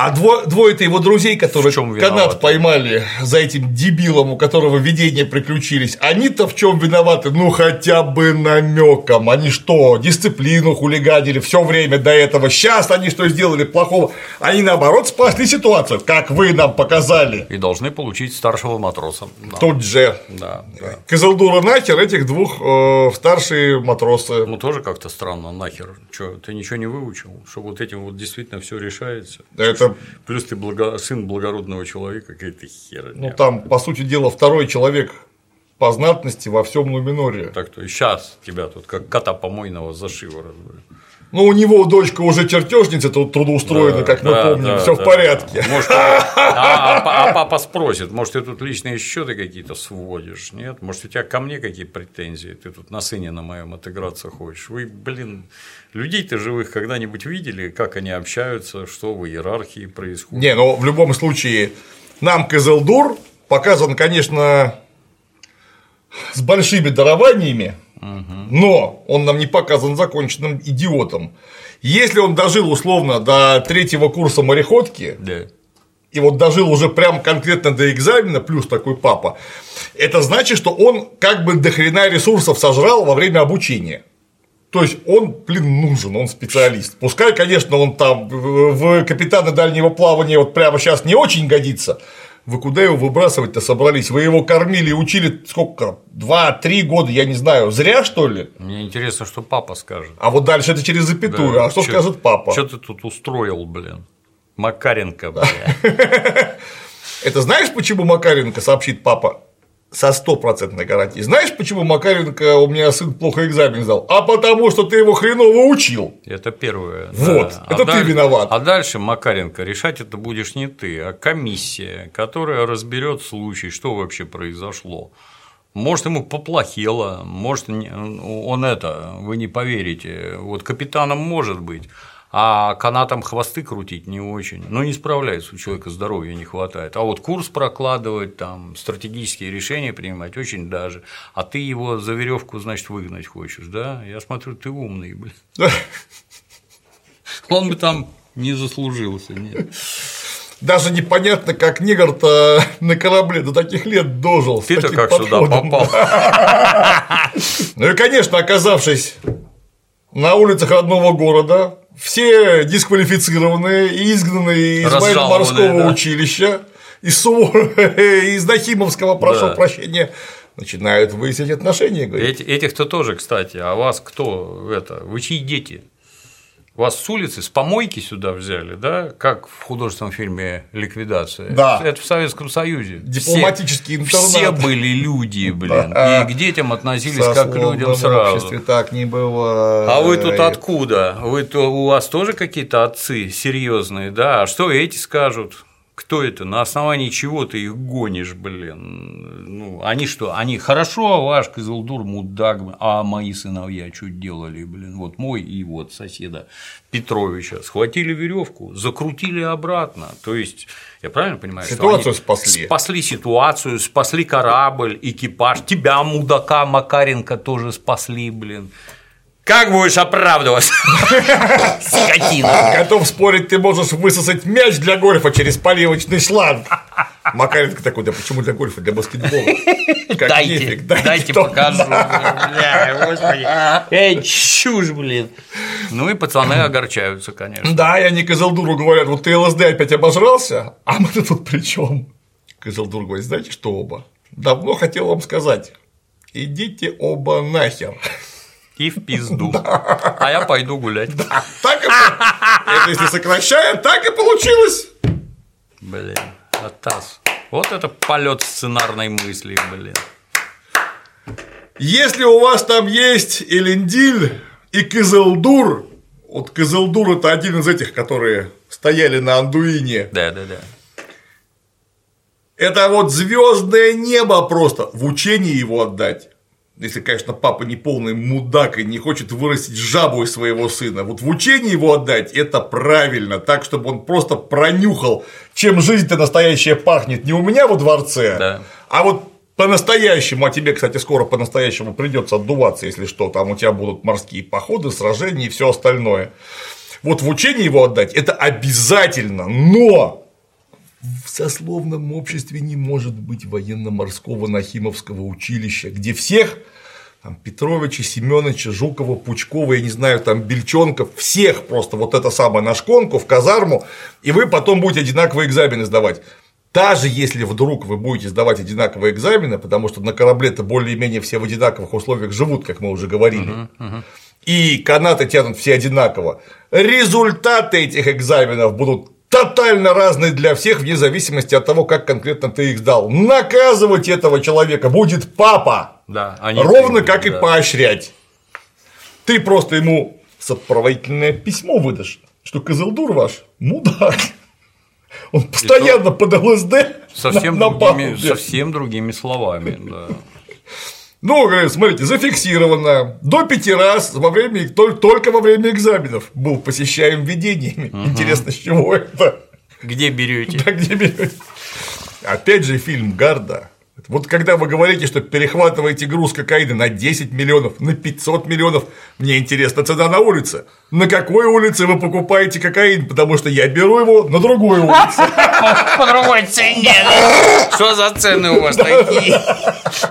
А дво- двое-то его друзей, которые канат поймали за этим дебилом, у которого видения приключились, они-то в чем виноваты? Ну хотя бы намеком. Они что, дисциплину хулиганили все время до этого. Сейчас они что сделали плохого? Они наоборот спасли ситуацию, как вы нам показали. И должны получить старшего матроса. Да. Тут же. Да, да. Козелдура нахер, этих двух э, старшие матросы. Ну, тоже как-то странно, нахер. Че, ты ничего не выучил, что вот этим вот действительно все решается. Это, Плюс ты благо- сын благородного человека, какая-то херня. ну там, по сути дела, второй человек по знатности во всем Нуминоре. Так то и сейчас тебя тут как кота помойного за шиворот. Ну, у него дочка уже чертежница, тут трудоустроена, Да, как мы да, помним, да, все да. в порядке. Может, а, а- а папа спросит, может, ты тут личные счеты какие-то сводишь, нет? Может, у тебя ко мне какие претензии? Ты тут на сыне на моем отыграться хочешь? Вы, блин, людей-то живых когда-нибудь видели, как они общаются, что в иерархии происходит? Не, ну в любом случае, нам Козелдур показан, конечно, с большими дарованиями, но он нам не показан законченным идиотом. Если он дожил условно до третьего курса мореходки, Да. и вот дожил уже прям конкретно до экзамена, плюс такой папа, это значит, что он как бы до хрена ресурсов сожрал во время обучения. То есть он, блин, нужен, он специалист. Пускай, конечно, он там в капитаны дальнего плавания вот прямо сейчас не очень годится. Вы куда его выбрасывать-то собрались? Вы его кормили и учили сколько? Два-три года, я не знаю. Зря, что ли? Мне интересно, что папа скажет. А вот дальше это через запятую. а что скажет папа? Что ты тут устроил, блин? Макаренко, блин. *laughs* Это знаешь, почему Макаренко сообщит папа? Со стопроцентной гарантией. Знаешь, почему Макаренко у меня сын плохо экзамен сдал? А потому что ты его хреново учил. Это первое. Вот, да. это ты даль- виноват. А дальше, Макаренко, решать это будешь не ты, а комиссия, которая разберет случай, что вообще произошло. Может, ему поплохело, может, он это, вы не поверите, вот капитаном может быть, а канатом хвосты крутить не очень. Ну, не справляется, у человека здоровья не хватает. А вот курс прокладывать, там, стратегические решения принимать очень даже. А ты его за веревку, значит, выгнать хочешь, да? Я смотрю, ты умный, блин. *laughs* Он бы там не заслужился, нет. Даже непонятно, как негр-то на корабле до таких лет дожил. Ты-то как сюда подходом. попал? *laughs* Ну и, конечно, оказавшись на улицах родного города, все дисквалифицированные и изгнанные из военно-морского да. училища, из Суворова, *laughs* из Нахимовского, прошу Да. прощения, начинают выяснять отношения. говорит. Эти- Этих-то тоже, кстати. А вас кто это? Вы чьи дети? Вас с улицы, с помойки сюда взяли, да? Как в художественном фильме «Ликвидация». Да. Это в Советском Союзе. Дипломатический все, интернат. Все были люди, блин. Да. И к детям относились В как к людям сословном обществе сразу. так не бывает. А вы тут откуда? Вы у вас тоже какие-то отцы серьезные, да? А что эти скажут? Кто это? На основании чего ты их гонишь, блин? Ну, они что? Они хорошо, ваш Кызылдур мудак, а мои сыновья что делали, блин? Вот мой и вот соседа Петровича схватили веревку, закрутили обратно. То есть, я правильно понимаю, что Ситуацию они спасли. Спасли ситуацию, спасли корабль, экипаж. Тебя, мудака Макаренко, тоже спасли, блин. Как будешь оправдываться? *laughs* Скотина. Готов спорить, ты можешь высосать мяч для гольфа через поливочный шланг. Макаренко такой, да почему для гольфа, для баскетбола? Как Дайте, нефиг, дайте то. покажу. Бля, господи. Эй, чушь, блин. Ну и пацаны огорчаются, конечно. Да, и они Козелдуру говорят, вот ты ЛСД опять обожрался, а мы тут при чем? Козелдур говорит, знаете что оба? Давно хотел вам сказать, идите оба нахер. И в пизду. *laughs* А я пойду гулять. Так и это если сокращая, так и получилось. Блин, Атас. Вот это полет сценарной мысли, блин. Если у вас там есть Элендиль и Кызылдур, вот Кызылдур это один из этих, которые стояли на Андуине, Да, да, да. это вот звездное небо просто в учении его отдать. Если, конечно, папа не полный мудак и не хочет вырастить жабу из своего сына. Вот в учении его отдать это правильно, так, чтобы он просто пронюхал, чем жизнь-то настоящая пахнет. Не у меня во дворце, Да. а вот по-настоящему, а тебе, кстати, скоро по-настоящему придется отдуваться, если что, там у тебя будут морские походы, сражения и все остальное. Вот в учении его отдать это обязательно, но в сословном обществе не может быть военно-морского Нахимовского училища, где всех там, Петровича, Семеновича, Жукова, Пучкова, я не знаю, там Бельчонков, всех просто вот это самое на шконку, в казарму, и вы потом будете одинаковые экзамены сдавать. Даже если вдруг вы будете сдавать одинаковые экзамены, потому что на корабле-то более-менее все в одинаковых условиях живут, как мы уже говорили, и канаты тянут все одинаково, результаты этих экзаменов будут тотально разные для всех, вне зависимости от того, как конкретно ты их сдал. Наказывать этого человека будет папа. Да, а не Ровно как и да. поощрять. Ты просто ему сопроводительное письмо выдашь, что Козелдур ваш мудак. Он постоянно под ЛСД Совсем, на- на другими, совсем другими словами. Да. Ну, говорит, смотрите, зафиксировано. До пяти раз во время, тол- только во время экзаменов был посещаем видениями. Интересно, с чего это? Где берете? Да, где берете? Опять же, фильм Гарда Вот когда вы говорите, что перехватываете груз кокаина на 10 миллионов, на 500 миллионов, мне интересна цена на улице. На какой улице вы покупаете кокаин? Потому что я беру его на другой улице. *laughs* По другой цене. Что за цены у вас такие? *laughs*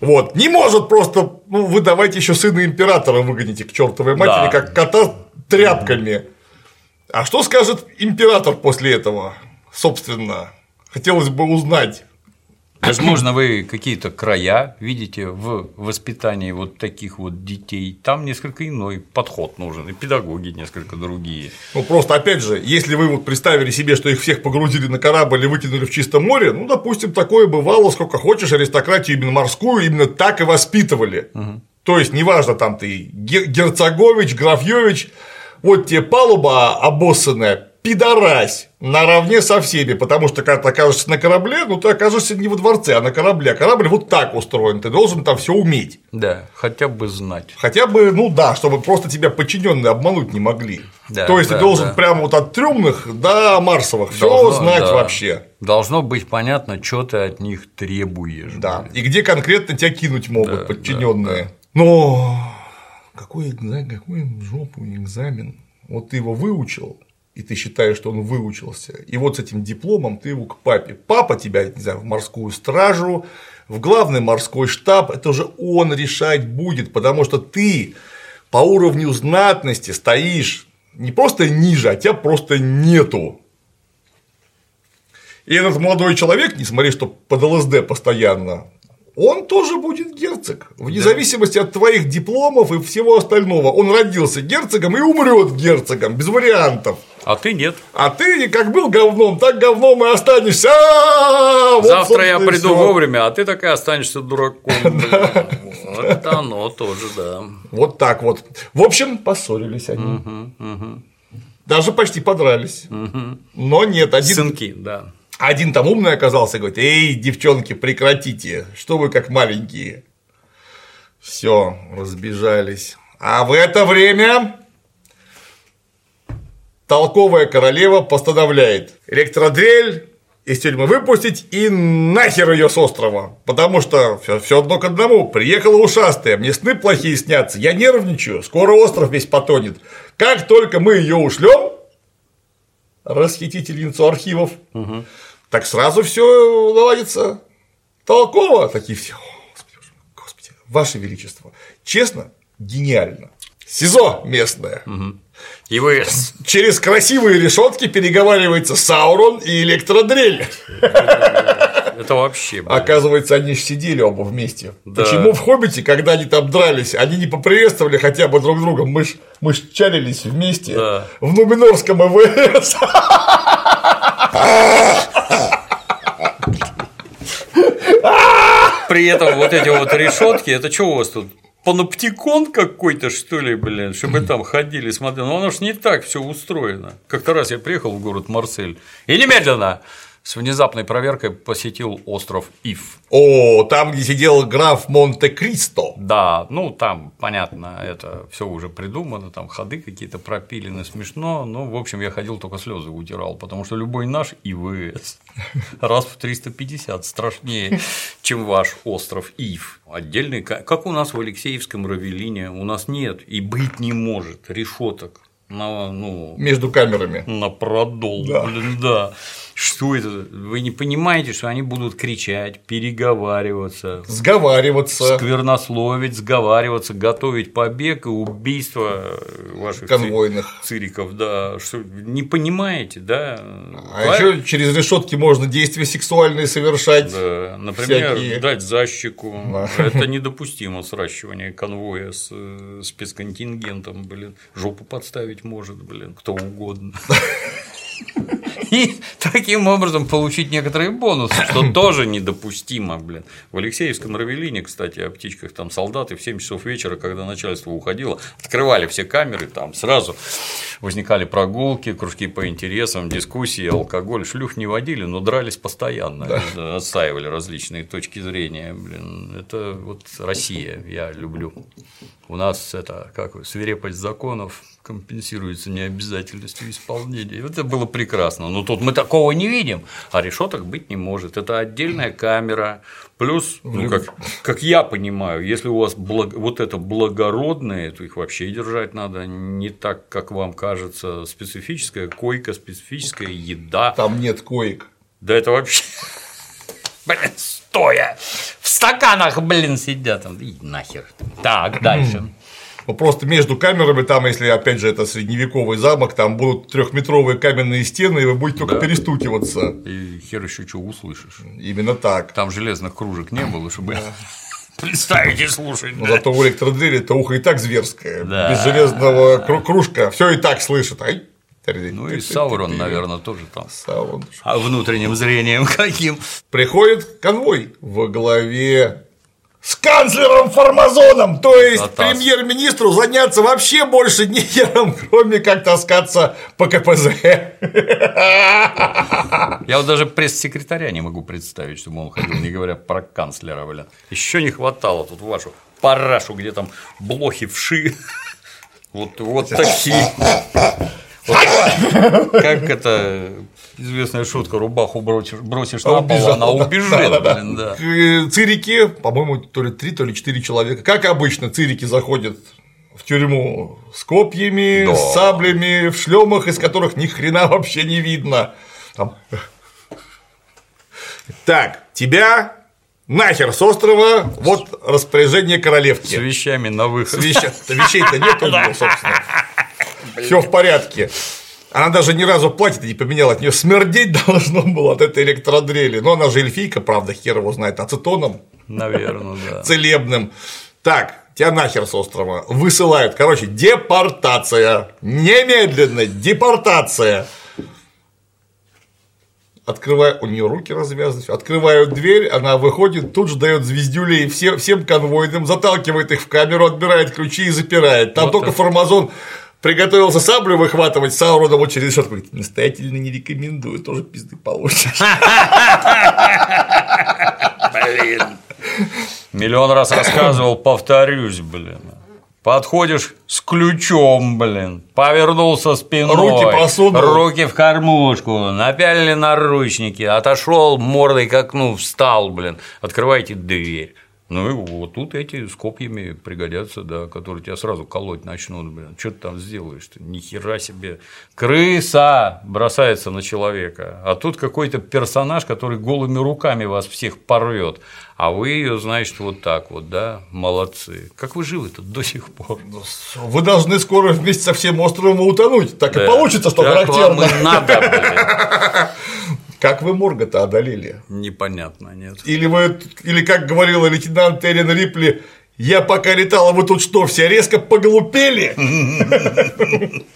Вот. Не может просто, ну, вы давайте еще сына императора выгоните к чертовой матери, Да. как кота тряпками. А что скажет император после этого? Собственно, хотелось бы узнать. Возможно, вы какие-то края видите в воспитании вот таких вот детей. Там несколько иной подход нужен, и педагоги несколько другие. Ну, просто, опять же, если вы вот представили себе, что их всех погрузили на корабль и выкинули в чистом море, ну, допустим, такое бывало, сколько хочешь, аристократию именно морскую именно так и воспитывали. То есть, неважно, там ты Ге- Герцогович, Графьевич, вот тебе палуба обоссанная, пидорась наравне со всеми, потому что когда ты окажешься на корабле, ну ты окажешься не во дворце, а на корабле, а корабль вот так устроен, ты должен там все уметь. Да, хотя бы знать. Хотя бы, ну да, чтобы просто тебя подчиненные обмануть не могли. Да, То есть да, ты должен да. прямо вот от трюмных до Марсовых все знать да. вообще. Должно быть понятно, что ты от них требуешь. Да. И где конкретно тебя кинуть могут Да, подчиненные. Но какой экзамен, какой в жопу экзамен? Вот ты его выучил, и ты считаешь, что он выучился, и вот с этим дипломом ты его к папе. Папа тебя, не знаю, в морскую стражу, в главный морской штаб, это уже он решать будет, потому что ты по уровню знатности стоишь не просто ниже, а тебя просто нету. И этот молодой человек, несмотря что под ЛСД постоянно, он тоже будет герцог. Вне зависимости от твоих дипломов и всего остального. Он родился герцогом и умрет герцогом, без вариантов. А ты нет. А ты как был говном, так говном и останешься. А, вот, Завтра я приду вовремя, а ты так и останешься дураком. *laughs* Вот Это оно тоже, да. Вот так вот. В общем, поссорились они. Даже почти подрались. Но нет, один, Сынки, да. один там умный оказался и говорит: Эй, девчонки, прекратите, что вы как маленькие. Все, разбежались. А в это время толковая королева постановляет электродрель из тюрьмы выпустить и нахер ее с острова. Потому что все, одно к одному. Приехала ушастая, мне сны плохие снятся, я нервничаю, скоро остров весь потонет. Как только мы ее ушлем, расхитительницу архивов, так сразу все наладится. Толково. Такие все. Господи, господи, Ваше Величество. Честно, гениально. СИЗО местное. И вы Через красивые решетки переговаривается Саурон и электродрель. это вообще. блин. Оказывается, они же сидели оба вместе. Да. Почему в Хоббите, когда они там дрались, они не поприветствовали хотя бы друг друга? Мы ж, мы ж чалились вместе Да. в Нуминорском ЭВС. При этом вот эти вот решетки, это что у вас тут? Паноптикон какой-то, что ли, блин, чтобы *clears throat* там ходили, смотрели. Ну, оно ж не так все устроено. Как-то раз я приехал в город Марсель и немедленно с внезапной проверкой посетил остров Ив. О, там, где сидел граф Монте-Кристо. Да, ну там, понятно, это все уже придумано, там ходы какие-то пропилены, смешно, но, в общем, я ходил, только слезы утирал, потому что любой наш ИВС *laughs* раз в 350 страшнее, чем ваш остров Ив. Отдельный, ка- как у нас в Алексеевском Равелине, у нас нет и быть не может решеток на, ну, Между камерами. на продол, Да. блин, да. Что это? Вы не понимаете, что они будут кричать, переговариваться, Сговариваться. сквернословить, сговариваться, готовить побег и убийство ваших Конвойных. ци- цириков, да, что не понимаете, да? А еще через решетки можно действия сексуальные совершать. Да, например, всякие. дать защику. Да. Это *laughs* недопустимо сращивание конвоя с э, спецконтингентом, блин. Жопу подставить может, блин, кто угодно. *laughs* *laughs* И таким образом получить некоторые бонусы, что *coughs* тоже недопустимо, блин. В Алексеевском Равелине, кстати, о птичках там солдаты в 7 часов вечера, когда начальство уходило, открывали все камеры, там сразу возникали прогулки, кружки по интересам, дискуссии, алкоголь, шлюх не водили, но дрались постоянно, да, отстаивали различные точки зрения, блин. Это вот Россия, я люблю. У нас это как свирепость законов компенсируется необязательностью исполнения. И это было прекрасно. прекрасно. Но тут мы такого не видим, а решеток быть не может. Это отдельная камера. Плюс, ну, как, как я понимаю, если у вас благ... вот это благородное, то их вообще держать надо не так, как вам кажется, специфическая койка, специфическая еда. Там нет коек. Да это вообще. *laughs* Блин, стоя. В стаканах, блин, сидят. там. И нахер. Так, дальше. Ну, просто между камерами, там, если опять же это средневековый замок, там будут трехметровые каменные стены, и вы будете только Да. перестукиваться. И хер еще что услышишь. Именно так. Там железных кружек не было, чтобы *laughs* представить и слушать. Но да. зато у электродрели это ухо и так зверское. Да. Без железного кру- кружка все и так слышит. Ай. Ну и Саурон, наверное, тоже там. Саурон. А внутренним зрением *laughs* каким? Приходит конвой во главе с канцлером Формазоном, то есть Атас. премьер-министру заняться вообще больше нехером, кроме как таскаться по КПЗ. Я вот даже пресс-секретаря не могу представить, чтобы он ходил, не говоря про канцлера, блин. Еще не хватало тут вашу парашу, где там блохи вши. Вот, вот такие. Как это известная шутка, рубаху бросишь, бросишь на пол, она убежит, Да-да-да. блин, да. Э, Цирики, по-моему, то ли три, то ли четыре человека. Как обычно, цирики заходят в тюрьму с копьями, Да. с саблями, в шлемах, из которых ни хрена вообще не видно. Там- Так, тебя нахер с острова, вот распоряжение королевки. С вещами на выход. С веща- Да Вещей-то нет у него, собственно. *laughs* Все в порядке. Она даже ни разу платье не поменяла, от нее смердеть *laughs* должно было от этой электродрели. Но она же эльфийка, правда, хер его знает, ацетоном Наверное, да. *laughs* целебным. Так, тебя нахер с острова высылают. Короче, депортация. Немедленно депортация. Открываю, у нее руки развязаны, всё. открывают дверь, она выходит, тут же дает звездюлей всем, всем конвойным, заталкивает их в камеру, отбирает ключи и запирает. Там Вот только это. Формазон приготовился саблю выхватывать, Саурона вот через решетку говорит, настоятельно не рекомендую, тоже пизды получишь. Блин. Миллион раз рассказывал, повторюсь, блин. Подходишь с ключом, блин, повернулся спиной, Руки просунул. руки в кормушку, напялили наручники, отошел мордой к окну, встал, блин, открывайте дверь. Ну и вот тут эти с копьями пригодятся, да, которые тебя сразу колоть начнут, блин. Что ты там сделаешь-то? Ни хера себе. Крыса бросается на человека. А тут какой-то персонаж, который голыми руками вас всех порвет. А вы ее, значит, вот так вот, да, молодцы. Как вы живы-то до сих пор? Вы должны скоро вместе со всем островом утонуть. Так и Да. получится, что Так вам характерно. и надо, блин. *laughs* Как вы Морга-то одолели? Непонятно, нет. Или вы, или как говорила лейтенант Эрин Рипли, я пока летал, а вы тут что, все резко поглупели? *laughs*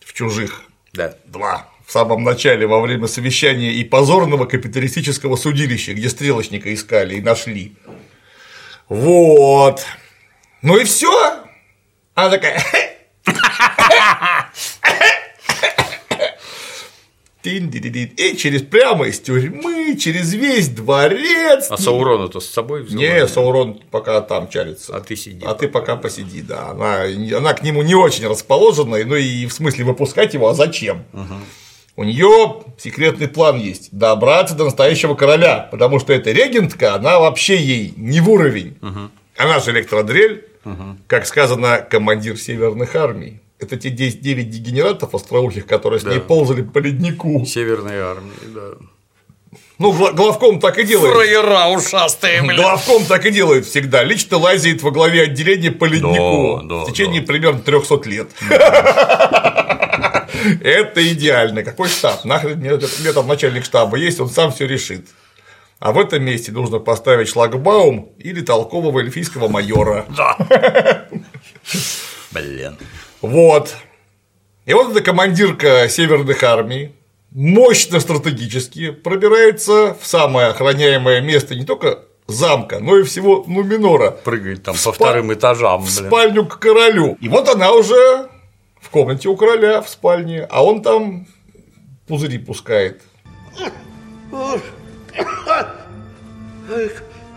В чужих. Да. Два. В самом начале, во время совещания и позорного капиталистического судилища, где стрелочника искали и нашли. Вот. Ну и все. Она такая. *laughs* И через прямо из тюрьмы, через весь дворец. А Саурона-то с собой взяла? Не, Саурон пока там чарится. А ты сиди. А ты пока посиди, да. Она, она к нему не очень расположена, ну и в смысле выпускать его, а зачем? У нее секретный план есть добраться до настоящего короля, потому что эта регентка, она вообще ей не в уровень. Она же электродрель, как сказано, командир северных армий. Это те 10 9 дегенератов остроухих, которые с ней Да. ползали по леднику. Северной армии, да. Ну, гла- главком так и делает. Фраера ушастые, блин. Главком так и делает всегда. Лично лазит во главе отделения по леднику Да, да, в течение примерно 300 лет. Это идеально. Какой штаб? Нахрен мне, мне там начальник штаба есть, он сам все решит. А в этом месте нужно поставить шлагбаум или толкового эльфийского майора. Да. *laughs* Блин. Вот. И вот эта командирка северных армий мощно стратегически пробирается в самое охраняемое место не только замка, но и всего Нуминора. Прыгает там В по спа- вторым этажам, в блин. спальню к королю. И вот она уже в комнате у короля в спальне, а он там пузыри пускает.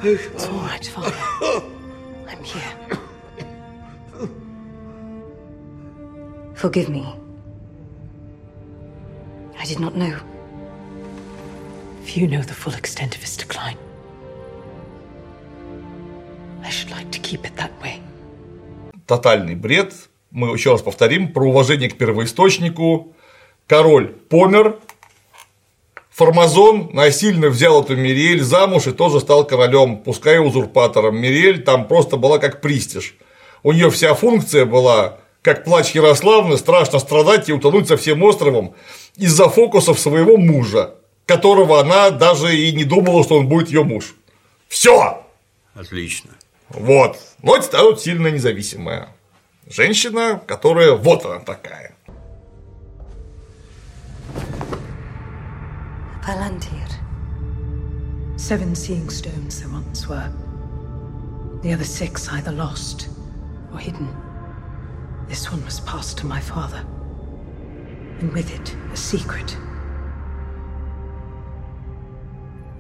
It's all right, Father. I'm here. Forgive me. I did not know. Few know the full extent of his decline. I should like to keep it that way. Тотальный бред. Мы еще раз повторим про уважение к первоисточнику. Король помер, Формазон насильно взял эту Мириэль замуж и тоже стал королем, пускай узурпатором. Мириэль там просто была как пристиж. У нее вся функция была, как плач Ярославны, страшно страдать и утонуть со всем островом из-за фокусов своего мужа, которого она даже и не думала, что он будет ее муж. Все. Отлично. Вот. Вот стала сильно независимая женщина, которая вот она такая. Palantir. Seven seeing stones there once were. The other six either lost or hidden. This one was passed to my father. And with it, a secret.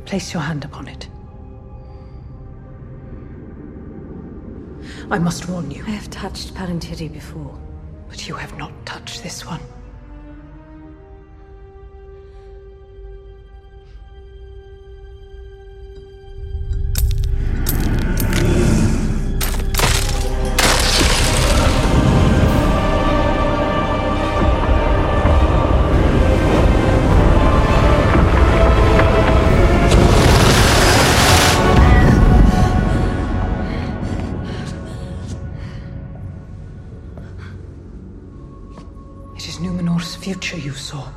Place your hand upon it. I must warn you. I have touched Palantiri before. But you have not touched this one. Future you saw.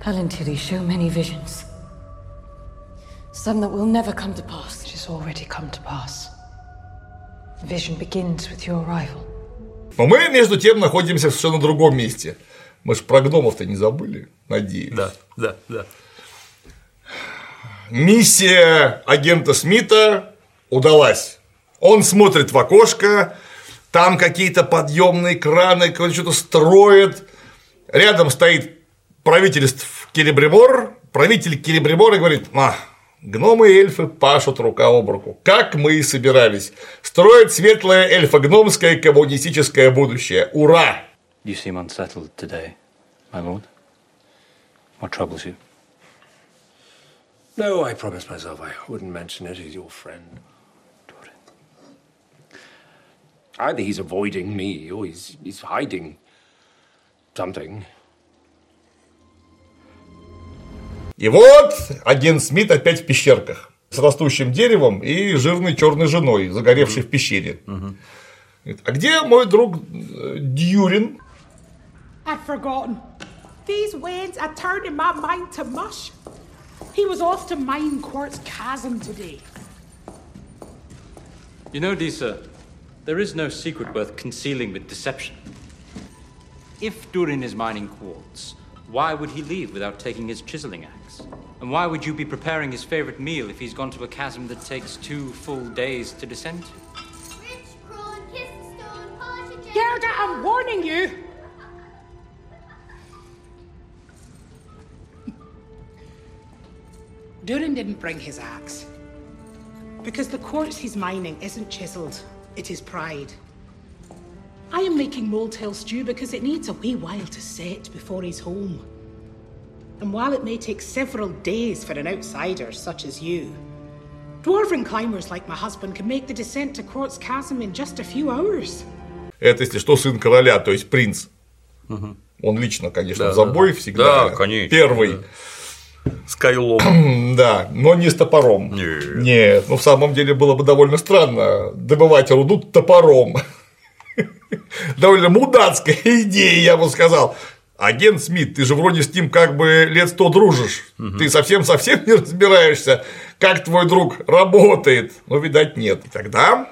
Palantiri show many visions. Some that will never come to pass. It has already come to pass. The vision begins with your arrival. Но мы, между тем, находимся в совершенно другом месте. Мы же про гномов-то не забыли, надеюсь. Да, да, да. Миссия агента Смита удалась. Он смотрит в окошко, там какие-то подъемные краны, что-то строят. Рядом стоит правитель Келебримор, правитель Келебримора говорит, а, гномы и эльфы пашут рука об руку, как мы и собирались. Строить светлое эльфо-гномское коммунистическое будущее. Ура! You seem unsettled today, my lord. What troubles you? No, I promised myself I wouldn't mention it. He's your friend. Either he's avoiding me or he's, he's hiding something. И вот агент Смит опять в пещерках с растущим деревом и жирной черной женой, загоревшей в пещере. Говорит, А где мой друг э, Дьюрин? I'd forgotten. These winds are turning my mind to mush. He was off to mine Quartz Chasm today. You know, Disa, there is no secret worth concealing with deception. If Durin is mining quartz, why would he leave without taking his chiseling axe? And why would you be preparing his favorite meal if he's gone to a chasm that takes two full days to descend to? Gerda, I'm warning you. Durin didn't bring his axe. Because the quartz he's mining isn't chiseled, it is pride. I am making moletail stew because it needs a wee while to set before he's home. And while it may take several days for an outsider such as you, dwarven climbers like my husband can make the descent to Quartz Chasm in just a few hours. Это, если что, сын короля, то есть принц. Он лично, конечно, Да, в забой да. всегда. Да, конечно, Первый. С Кайлом. *clears throat* Да, но не с топором. Нет. ну в самом деле было бы довольно странно добывать руду топором. *laughs* Довольно мудацкая *laughs* идея, я бы сказал. Агент Смит, ты же вроде с ним как бы лет сто дружишь. Ты совсем-совсем *laughs* не разбираешься, как твой друг работает. Но, видать, нет. И тогда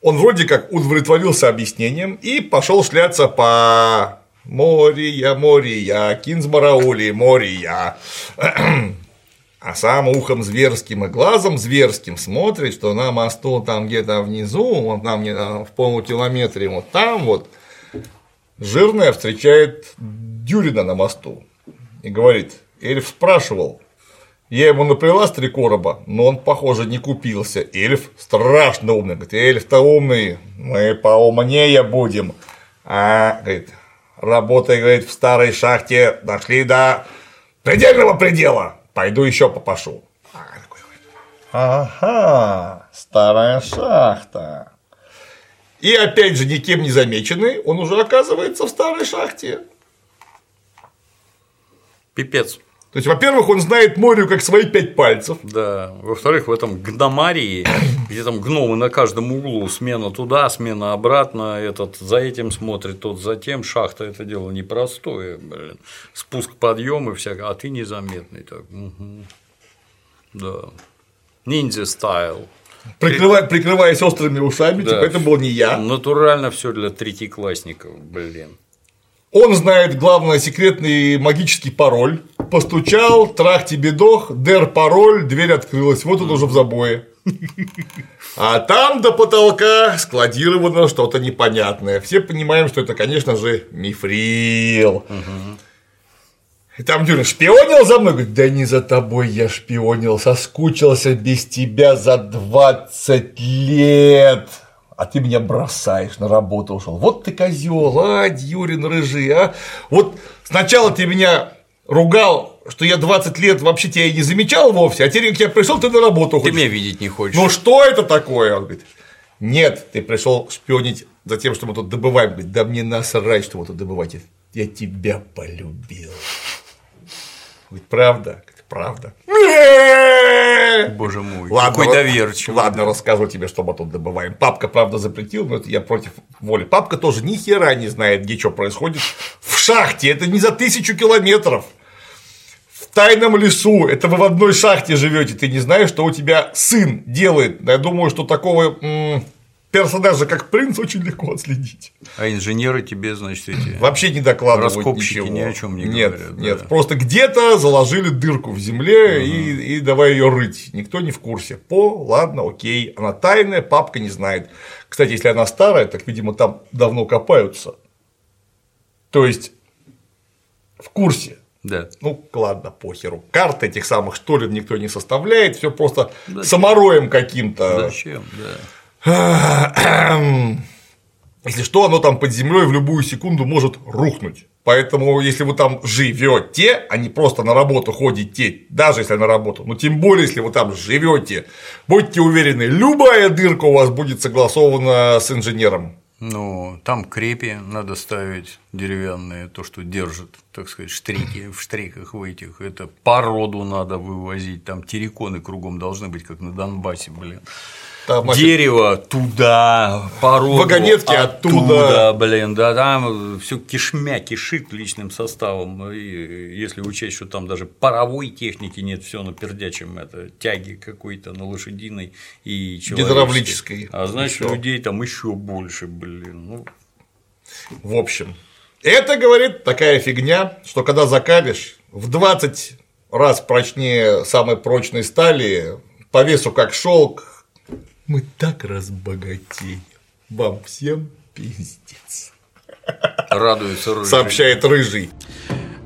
он вроде как удовлетворился объяснением и пошел шляться по Мория, Мория, Кинзмараули, Мория. А сам ухом зверским и глазом зверским смотрит, что на мосту там где-то внизу, вот там где-то в полукилометре, вот там вот, жирная встречает Дюрина на мосту и говорит, эльф спрашивал, я ему наплела с три короба, но он, похоже, не купился. Эльф страшно умный. Говорит, эльф-то умный, мы поумнее будем. А, говорит, работай, говорит, в старой шахте, дошли до предельного предела. Пойду еще попашу. Ага, старая шахта. И опять же, никем не замеченный, он уже оказывается в старой шахте. Пипец. То есть, во-первых, он знает морю как свои пять пальцев. Да. Во-вторых, в этом гномарии, *coughs* где там гномы на каждом углу, смена туда, смена обратно, этот за этим смотрит, тот за тем, шахта это дело непростое, блин. Спуск, подъем и всякое, а ты незаметный так. Угу. Да. Ниндзя стайл. Прикрывая, прикрываясь острыми ушами, Да. типа это был не я. Натурально все для третьеклассников, блин. Он знает, главное, секретный магический пароль. Постучал, трах тебе дох, дер пароль, дверь открылась. Вот он уже в забое. А там до потолка складировано что-то непонятное. Все понимаем, что это, конечно же, мифрил. И там Дюна шпионил за мной? Говорит, да не за тобой я шпионил, соскучился без тебя за 20 лет. А ты меня бросаешь, на работу ушел. Вот ты козел, а, Дюрин рыжий, а. Вот сначала ты меня ругал, что я 20 лет вообще тебя и не замечал вовсе, а теперь, как я пришел, ты на работу Ты хочешь. меня видеть не хочешь. Ну что это такое? Он говорит, нет, ты пришел шпионить за тем, что мы тут добываем. Говорит, да мне насрать, что вы тут добываете. Я тебя полюбил. Говорит, правда? Правда. Боже мой, Ладно, какой доверчивый. Ладно, расскажу тебе, что мы тут добываем. Папка, правда, запретил, но это я против воли. Папка тоже ни хера не знает, где что происходит. В шахте, это не за тысячу километров. В тайном лесу, это вы в одной шахте живете, ты не знаешь, что у тебя сын делает. Я думаю, что такого персонажа, как принц, очень легко отследить. А инженеры тебе, значит, эти Вообще не докладывают раскопщики ничего. ни о чем не нет, говорят. Нет, да. просто где-то заложили дырку в земле и, и давай ее рыть. Никто не в курсе. По, ладно, окей. Она тайная, папка не знает. Кстати, если она старая, так, видимо, там давно копаются. То есть в курсе. Да. Ну, ладно, похеру. Карты этих самых штолен никто не составляет, все просто Зачем? самороем каким-то. Зачем, да. *clears throat* Если что, оно там под землей в любую секунду может рухнуть. Поэтому, если вы там живете, а не просто на работу ходите, даже если на работу, но тем более, если вы там живете, будьте уверены, любая дырка у вас будет согласована с инженером. Ну, там крепи надо ставить деревянные, то, что держит, так сказать, штрики в штриках в этих. Это породу надо вывозить, там терриконы кругом должны быть, как на Донбассе, блин. Там, значит, Дерево туда, породу Вагонетки оттуда. блин, да, там все кишмя кишит личным составом. И если учесть, что там даже паровой техники нет, все на пердячем, это тяги какой-то на лошадиной и. Гидравлической. А значит, Ещё. людей там еще больше, блин. Ну, В общем, это говорит такая фигня, что когда закалишь в 20 раз прочнее самой прочной стали, по весу как шелк, мы так разбогатеем. Вам всем пиздец. радуется рыжий. Сообщает рыжий.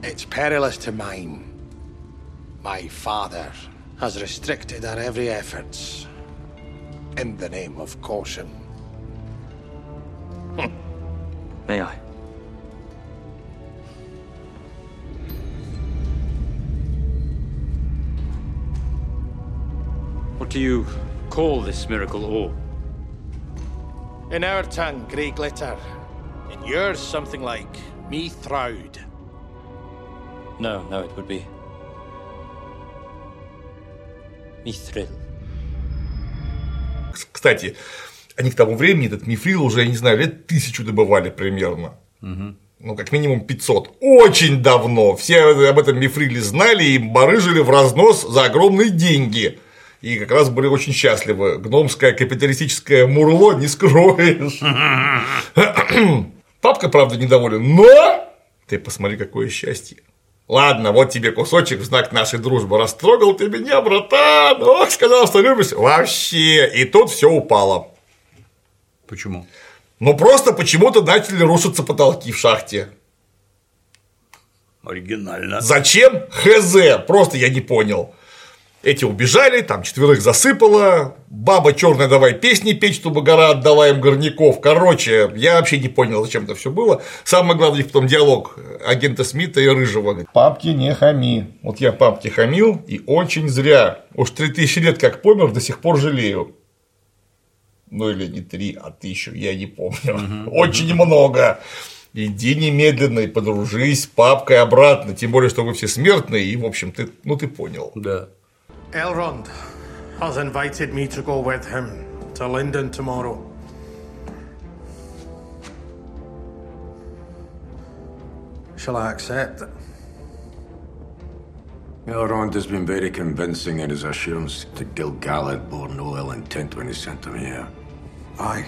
It's perilous to mine. My father has restricted our every efforts in the name of caution. May I? What do you call this miracle ore? In our tongue, grey glitter. In yours, something like me throud. No, no, it would be. Mithril. Кстати, они к тому времени этот мифрил уже, я не знаю, лет тысячу добывали примерно. Ну, как минимум 500. Очень давно. Все об этом мифриле знали и барыжили в разнос за огромные деньги. И как раз были очень счастливы. Гномское капиталистическое мурло не скроешь. Папка, правда, недоволен, но ты посмотри, какое счастье. Ладно, вот тебе кусочек в знак нашей дружбы. Растрогал ты меня, братан. Ох, сказал, что любишь. Вообще. И тут все упало. Почему? Ну, просто почему-то начали рушиться потолки в шахте. Оригинально. Зачем? Хз. Просто я не понял. Эти убежали, там четверых засыпало, баба черная давай песни петь, чтобы гора отдала им горняков. Короче, я вообще не понял, зачем это все было. Самое главное, потом диалог агента Смита и Рыжего. Папки не хами. Вот я папке хамил, и очень зря. Уж 3000 лет как помер, до сих пор жалею. Ну или не три, а тысячу, я не помню. Очень много. Иди немедленно и подружись с папкой обратно, тем более, что вы все смертные, и, в общем, ты, ну, ты понял. Да. Elrond has invited me to go with him to London tomorrow. Shall I accept? Elrond has been very convincing in his assurance that Gil-galad bore no ill intent when he sent him here. Aye.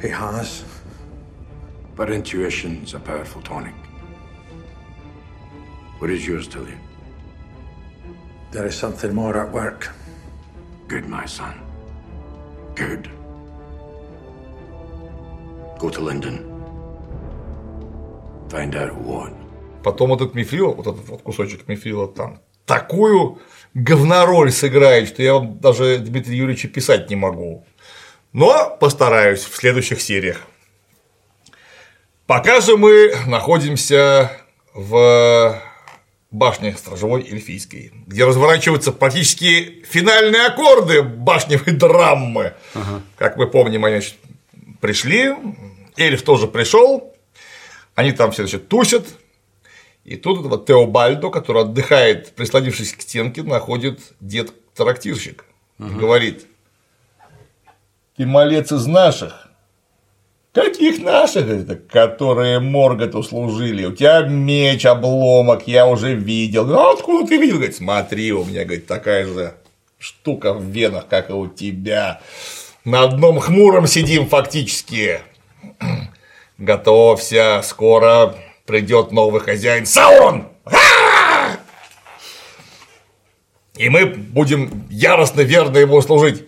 He has. But intuition's a powerful tonic. What does yours tell you? There is something more at work. Good, my son. Good. Go to Linden. Find out what. Потом этот мифрил, вот этот вот кусочек мифрила там, такую говнороль сыграет, что я вам даже Дмитрия Юрьевича писать не могу. Но постараюсь в следующих сериях. Пока же мы находимся в башне Стражевой Эльфийской, где разворачиваются практически финальные аккорды башневой драмы. Как мы помним, они значит, пришли, эльф тоже пришел, они там все значит, тусят, и тут этого Теобальдо, который отдыхает, прислонившись к стенке, находит дед-трактирщик и говорит, ты малец из наших, Каких наших? Это, которые Морготу служили. У тебя меч, обломок, я уже видел. Ну, откуда ты видел? Говорит, смотри, у меня, говорит, такая же штука в венах, как и у тебя. На одном хмуром сидим фактически. *clears throat* Готовься, скоро придет новый хозяин Саурон! И мы будем яростно, верно ему служить.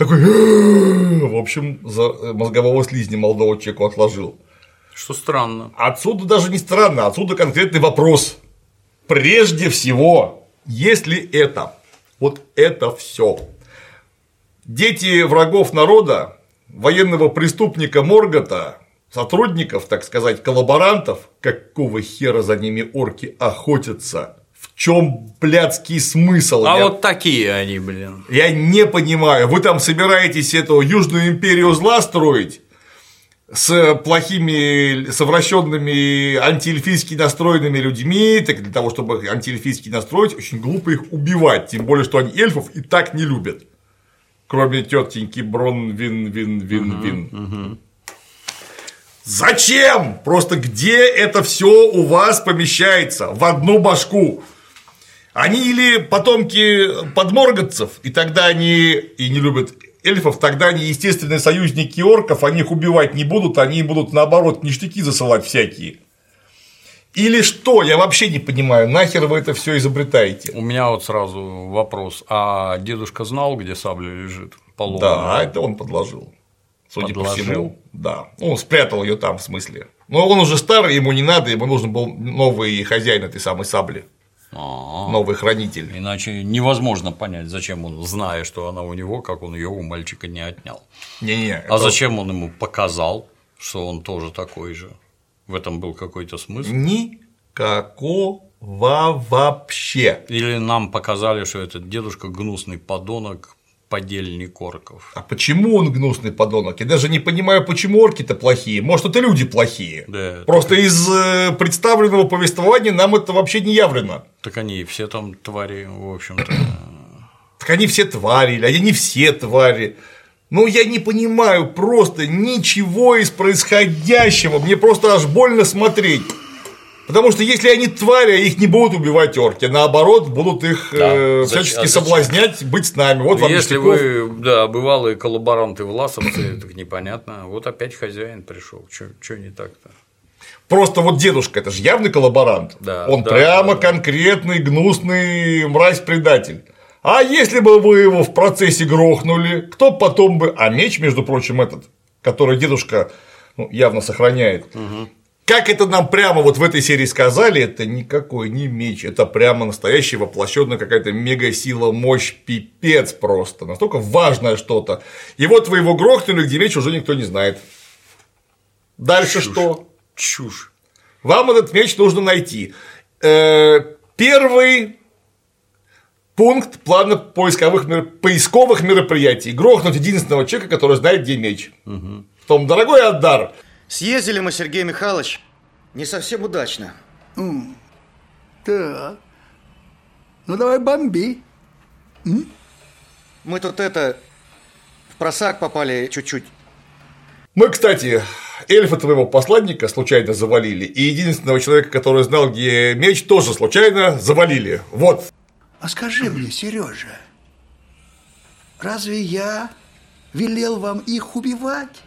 Такой, в общем, за мозгового слизня молодого человека отложил. Что странно. Отсюда даже не странно, отсюда конкретный вопрос. Прежде всего, если это, вот это все, дети врагов народа, военного преступника Моргота, сотрудников, так сказать, коллаборантов, какого хера за ними орки охотятся, чем блядский смысл? А Я- вот такие они, блин. Я не понимаю, вы там собираетесь эту Южную империю зла строить с плохими, совращенными антиэльфийски настроенными людьми, так для того, чтобы антиэльфийски настроить, очень глупо их убивать, тем более, что они эльфов и так не любят. Кроме тетеньки Брон Вин Вин Вин Вин. Зачем? Просто где это все у вас помещается? В одну башку. Они или потомки подморготцев, и тогда они и не любят эльфов, тогда они естественные союзники орков, они их убивать не будут, они им будут наоборот ништяки засылать всякие. Или что? Я вообще не понимаю, нахер вы это все изобретаете? У меня вот сразу вопрос. А дедушка знал, где сабля лежит? Поломанная? Да, это он подложил. Судя Подложил? по всему, да. Ну, Он спрятал ее там, в смысле. Но он уже старый, ему не надо, ему нужен был новый хозяин этой самой сабли. Новый хранитель. Иначе невозможно понять, зачем он, зная, что она у него, как он ее у мальчика не отнял. Не-не. А зачем он ему показал, что он тоже такой же? В этом был какой-то смысл? Никакого вообще. Или нам показали, что этот дедушка гнусный подонок, подельник орков. А почему он гнусный подонок? Я даже не понимаю, почему орки-то плохие. Может, это люди плохие. Да, Просто из э, представленного повествования нам это вообще не явлено. Так они все там твари, в общем-то. *clears throat* Так они все твари, или они не все твари. Ну, я не понимаю просто ничего из происходящего. Мне просто аж больно смотреть. Потому что если они твари, их не будут убивать орки, наоборот, будут их э, Да. всячески Зачем- а зачем? соблазнять быть с нами. Вот вам Если вы, да, бывалые коллаборанты власовцы, *coughs* так непонятно. Вот опять хозяин пришел. Что не так-то? Просто вот дедушка, это же явный коллаборант. Да, Он да, прямо конкретный, гнусный мразь-предатель. А если бы вы его в процессе грохнули, кто потом бы. А меч, между прочим, этот, который дедушка ну, явно сохраняет. Как это нам прямо вот в этой серии сказали, это никакой не меч, это прямо настоящая воплощенная какая-то мега сила, мощь, пипец просто, настолько важное что-то. И вот вы его грохнули, где меч уже никто не знает. Дальше Чушь. что? Чушь. Вам этот меч нужно найти. Э, Первый пункт плана поисковых, мер- поисковых мероприятий. Грохнуть единственного человека, который знает, где меч. В том, дорогой Аддар, Съездили мы, Сергей Михайлович, не совсем удачно. М, Так. Ну давай бомби. Мы тут это... В просак попали чуть-чуть. Мы, кстати, эльфа твоего посланника случайно завалили, и единственного человека, который знал, где меч, тоже случайно завалили. Вот. А скажи мне, Сережа, разве я велел вам их убивать?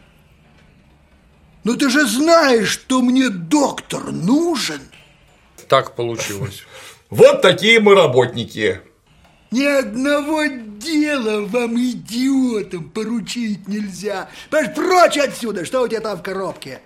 Ну ты же знаешь, что мне доктор нужен. Так получилось. Вот такие мы работники. Ни одного дела вам, идиотам, поручить нельзя. Паш, прочь отсюда! Что у тебя там в коробке?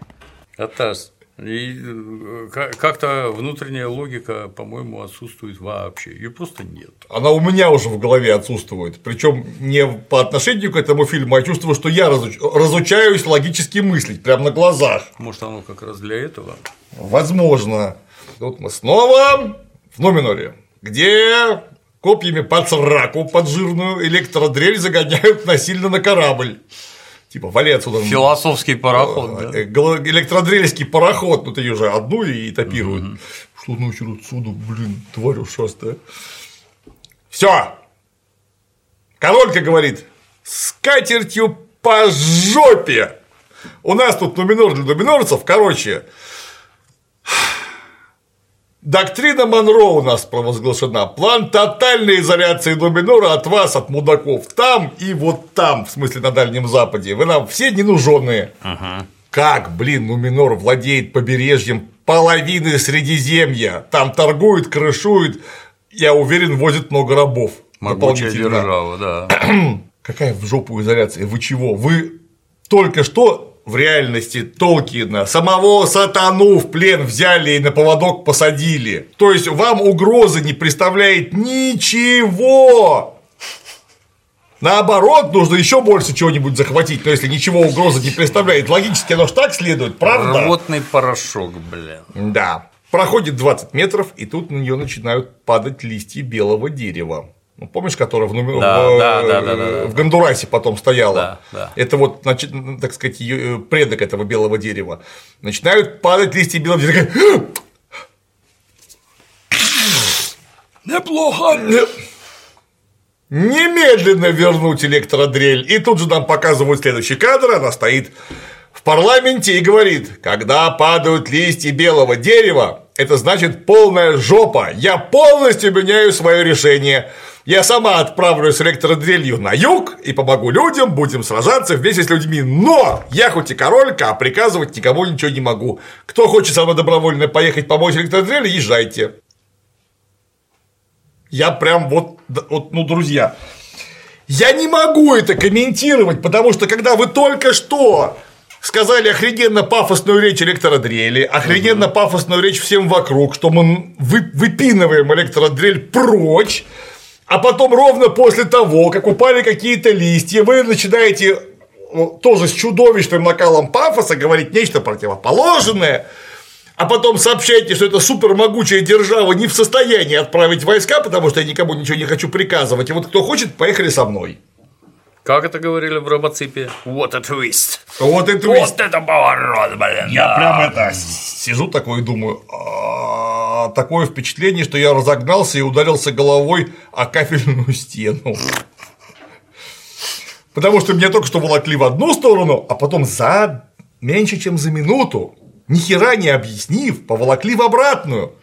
Атас. И э, ка- как-то внутренняя логика, по-моему, отсутствует вообще. Ее просто нет. Она у меня уже в голове отсутствует. Причем не по отношению к этому фильму, а чувствую, что я разуч- разучаюсь логически мыслить прямо на глазах. Может, оно как раз для этого. Возможно. Тут мы снова в Нуминоре, где копьями под сраку, под жирную электродрель загоняют насильно на корабль. Типа, вали отсюда. Философский пароход, да? Э, Электродрельский пароход, ну ты ее же одну и топируют. Что нахер отсюда, блин, тварь ушастая. Все. Королька говорит, с катертью по жопе. У нас тут нуминор для нуминорцев, короче, Доктрина Монро у нас провозглашена. План тотальной изоляции Нуминора от вас, от мудаков. Там и вот там, в смысле на Дальнем Западе. Вы нам все ненуженные. Как, блин, Нуминор владеет побережьем половины Средиземья. Там торгует, крышует. Я уверен, возит много рабов. Могучая держава, да. *clears throat* Какая в жопу изоляция? Вы чего? Вы только что в реальности Толкина самого сатану в плен взяли и на поводок посадили. То есть вам угрозы не представляет ничего. Наоборот, нужно еще больше чего-нибудь захватить, но если ничего угрозы не представляет, логически оно ж так следует, правда? Рвотный порошок, бля. Да. Проходит 20 метров, и тут на нее начинают падать листья белого дерева. Ну, помнишь, которая в, Да, в, да, да, да, да, в Гондурасе потом стояла? Да, да. Это вот, значит, так сказать, э, предок этого белого дерева. Начинают падать листья белого дерева. Неплохо. Немедленно вернуть электродрель. И тут же нам показывают следующий кадр. Она стоит в парламенте и говорит, когда падают листья белого дерева, это значит полная жопа. Я полностью меняю свое решение. Я сама отправлюсь электродрелью на юг и помогу людям, будем сражаться вместе с людьми. Но я хоть и королька, а приказывать никому ничего не могу. Кто хочет со мной добровольно поехать помочь электродрели, езжайте. Я прям вот, вот, ну, друзья, я не могу это комментировать, потому что когда вы только что сказали охрененно пафосную речь электродрели, охрененно пафосную речь всем вокруг, что мы вы- выпинываем электродрель прочь, а потом ровно после того, как упали какие-то листья, вы начинаете ну, тоже с чудовищным накалом пафоса говорить нечто противоположное, а потом сообщаете, что это супермогучая держава не в состоянии отправить войска, потому что я никому ничего не хочу приказывать. И вот кто хочет, поехали со мной. Как это говорили в робоципе? Вот это твист. Вот это Вот это поворот, блин. Я да. прям это сижу такой и думаю, «А, такое впечатление, что я разогнался и ударился головой о кафельную стену. Потому что меня только что волокли в одну сторону, а потом за меньше, чем за минуту, ни хера не объяснив, поволокли в обратную.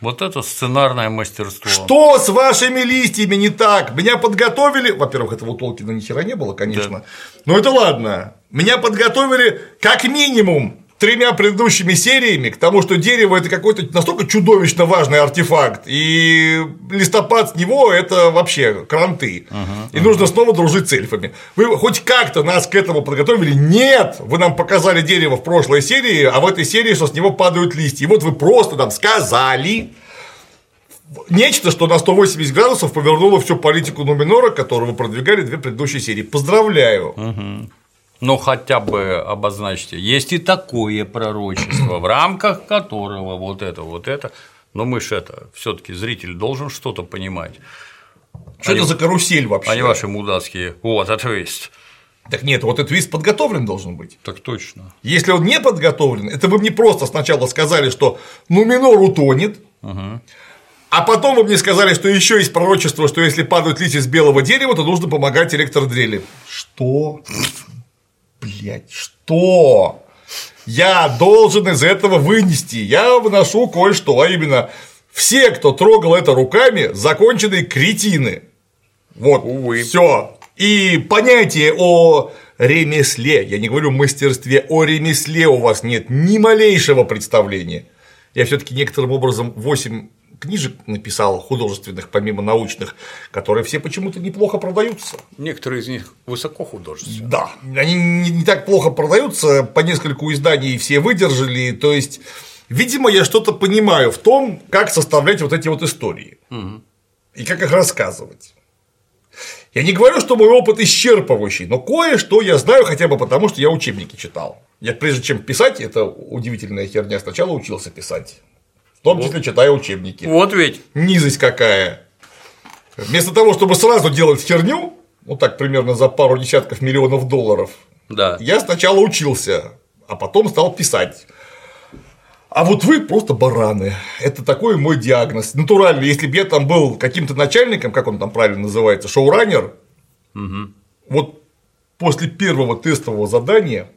Вот это сценарное мастерство. Что с вашими листьями не так? Меня подготовили. Во-первых, этого у Толкина ни хера не было, конечно. Но это ладно. Меня подготовили как минимум тремя предыдущими сериями к тому, что дерево это какой-то настолько чудовищно важный артефакт, и листопад с него это вообще кранты. И нужно снова дружить с эльфами. Вы хоть как-то нас к этому подготовили? Нет! Вы нам показали дерево в прошлой серии, а в этой серии, что с него падают листья. И вот вы просто нам сказали нечто, что на 180 градусов повернуло всю политику Нуминора, которую вы продвигали две предыдущие серии. Поздравляю! Ну, хотя бы обозначьте. Есть и такое пророчество, в рамках которого вот это, вот это. Но мы же это, все таки зритель должен что-то понимать. Что это за карусель вообще? Они ваши мудацкие. Вот, твист. Так нет, вот этот твист подготовлен должен быть. Так точно. Если он не подготовлен, это вы мне просто сначала сказали, что Нуминор утонет, а потом вы мне сказали, что еще есть пророчество, что если падают листья с белого дерева, то нужно помогать электродрели. Что? Блять, что? Я должен из этого вынести. Я выношу кое-что, а именно все, кто трогал это руками, законченные кретины. Вот, все. И понятие о ремесле, я не говорю мастерстве, о ремесле у вас нет ни малейшего представления. Я все-таки некоторым образом 8 книжек написал художественных, помимо научных, которые все почему-то неплохо продаются. Некоторые из них высоко художественные. Да, они не, так плохо продаются, по нескольку изданий все выдержали, то есть, видимо, я что-то понимаю в том, как составлять вот эти вот истории и как их рассказывать. Я не говорю, что мой опыт исчерпывающий, но кое-что я знаю хотя бы потому, что я учебники читал. Я прежде чем писать, это удивительная херня, сначала учился писать. Том числе читая учебники. Вот ведь. Низость какая. Вместо того, чтобы сразу делать херню, ну так примерно за пару десятков миллионов долларов, Да. я сначала учился, а потом стал писать. А вот вы просто бараны. Это такой мой диагноз. Натурально, если бы я там был каким-то начальником, как он там правильно называется, шоураннер, вот после первого тестового задания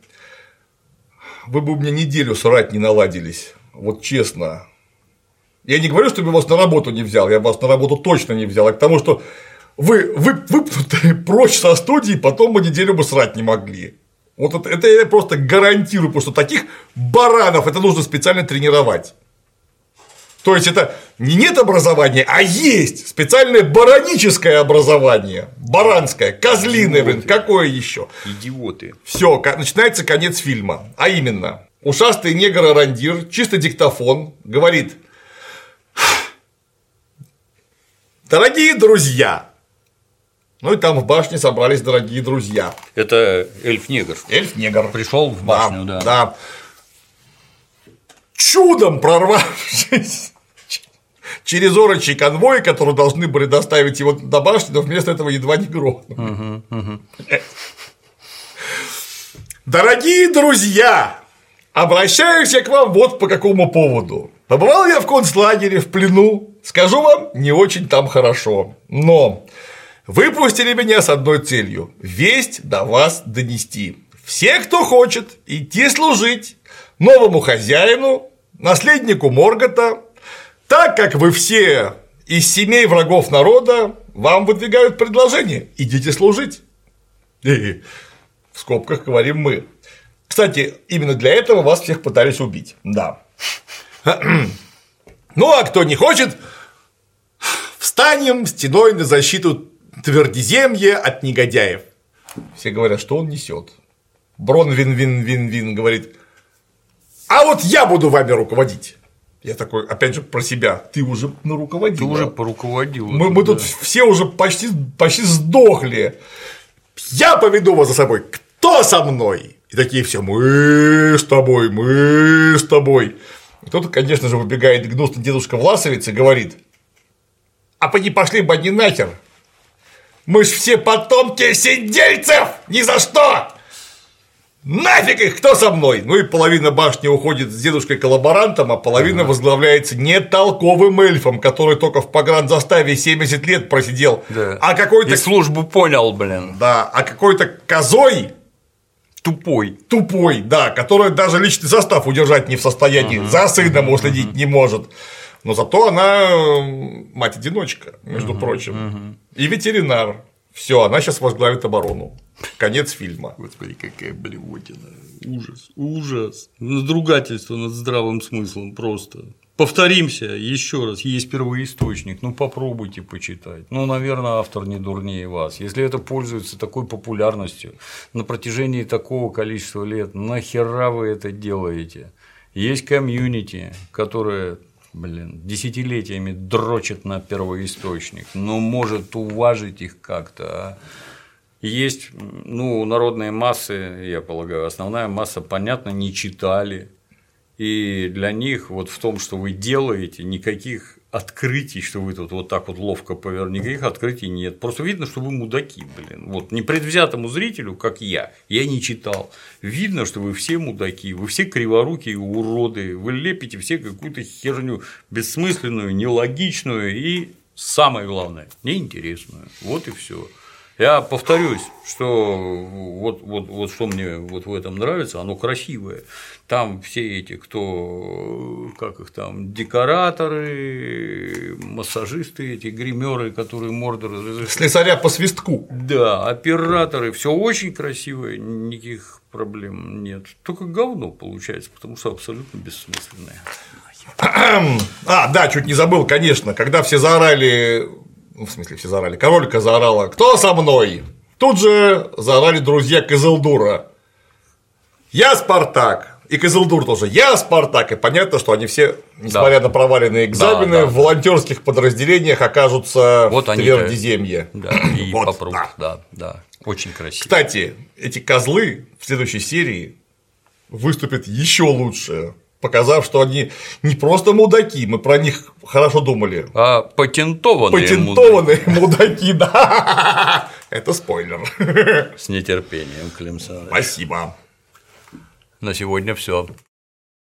вы бы у меня неделю срать не наладились. Вот честно. Я не говорю, что я вас на работу не взял, я вас на работу точно не взял, а к тому, что вы, вы выпнуты прочь со студии, потом мы неделю бы срать не могли. Вот это, это я просто гарантирую, потому что таких баранов это нужно специально тренировать. То есть это не нет образования, а есть специальное бараническое образование. Баранское, козлиное, блин, какое еще? Идиоты. Все, начинается конец фильма. А именно, ушастый негр Арандир, чисто диктофон, говорит Дорогие друзья! Ну и там в башне собрались дорогие друзья. Это эльф-негр. Эльф-негр. Пришел в башню, да. Да. Чудом прорвавшись *laughs* через орочий конвой, которые должны были доставить его до башни, но вместо этого едва не грохнули. Дорогие друзья, обращаюсь я к вам вот по какому поводу. Побывал я в концлагере в плену, скажу вам, не очень там хорошо, но выпустили меня с одной целью – весть до вас донести. Все, кто хочет идти служить новому хозяину, наследнику Моргота, так как вы все из семей врагов народа, вам выдвигают предложение – идите служить. И в скобках говорим мы. Кстати, именно для этого вас всех пытались убить. Да. *clears throat* Ну, а кто не хочет, встанем стеной на защиту твердиземья от негодяев. Все говорят, что он несет. Брон вин вин вин вин говорит, а вот я буду вами руководить. Я такой, опять же, про себя. Ты уже на руководил. Ты уже поруководил. Мы, мы тут все уже почти, почти сдохли. Я поведу вас за собой. Кто со мной? И такие все, мы с тобой, мы с тобой. Кто-то, конечно же, выбегает гнусный дедушка Власовец и говорит, а поди пошли бы они нахер. Мы ж все потомки сидельцев! Ни за что! Нафиг их, кто со мной? Ну и половина башни уходит с дедушкой-коллаборантом, а половина возглавляется не толковым эльфом, который только в погранзаставе 70 лет просидел, Да. а какой-то... И службу понял, блин. Да, а какой-то козой Тупой. тупой, да, который даже личный состав удержать не в состоянии, за сыном уследить не может. Но зато она мать-одиночка, между прочим. И ветеринар. Все, она сейчас возглавит оборону. Конец фильма. Господи, какая блевотина. Ужас, ужас. Надругательство над здравым смыслом просто. Повторимся еще раз, есть первоисточник, ну попробуйте почитать. Ну, наверное, автор не дурнее вас. Если это пользуется такой популярностью на протяжении такого количества лет, нахера вы это делаете? Есть комьюнити, которое блин, десятилетиями дрочит на первоисточник, но может уважить их как-то. А? Есть, ну, народные массы, я полагаю, основная масса, понятно, не читали, и для них вот в том, что вы делаете, никаких открытий, что вы тут вот так вот ловко повернули, никаких открытий нет. Просто видно, что вы мудаки, блин. Вот непредвзятому зрителю, как я, я не читал. Видно, что вы все мудаки, вы все криворукие уроды, вы лепите все какую-то херню бессмысленную, нелогичную и самое главное, неинтересную. Вот и все. Я повторюсь, что вот, вот, вот что мне вот в этом нравится, оно красивое. Там все эти, кто, как их там, декораторы, массажисты, эти гримеры, которые мордор Слесаря по свистку. Да, операторы, все очень красивое, никаких проблем нет. Только говно получается, потому что абсолютно бессмысленное. А, да, чуть не забыл, конечно, когда все заорали ну, в смысле, все заорали, королька заорала, кто со мной? Тут же заорали друзья Кызылдура. Я Спартак. И Кызылдур тоже. Я Спартак. И понятно, что они все, несмотря да. на проваленные экзамены, да, да, в волонтерских подразделениях окажутся вот в Твердиземье. Да, и вот, попрут, да. да, да. Очень красиво. Кстати, эти козлы в следующей серии выступят еще лучше показав, что они не просто мудаки, мы про них хорошо думали. А патентованные, патентованные мудаки. мудаки, *laughs* да. Это спойлер. С нетерпением, Клим Спасибо. На сегодня все.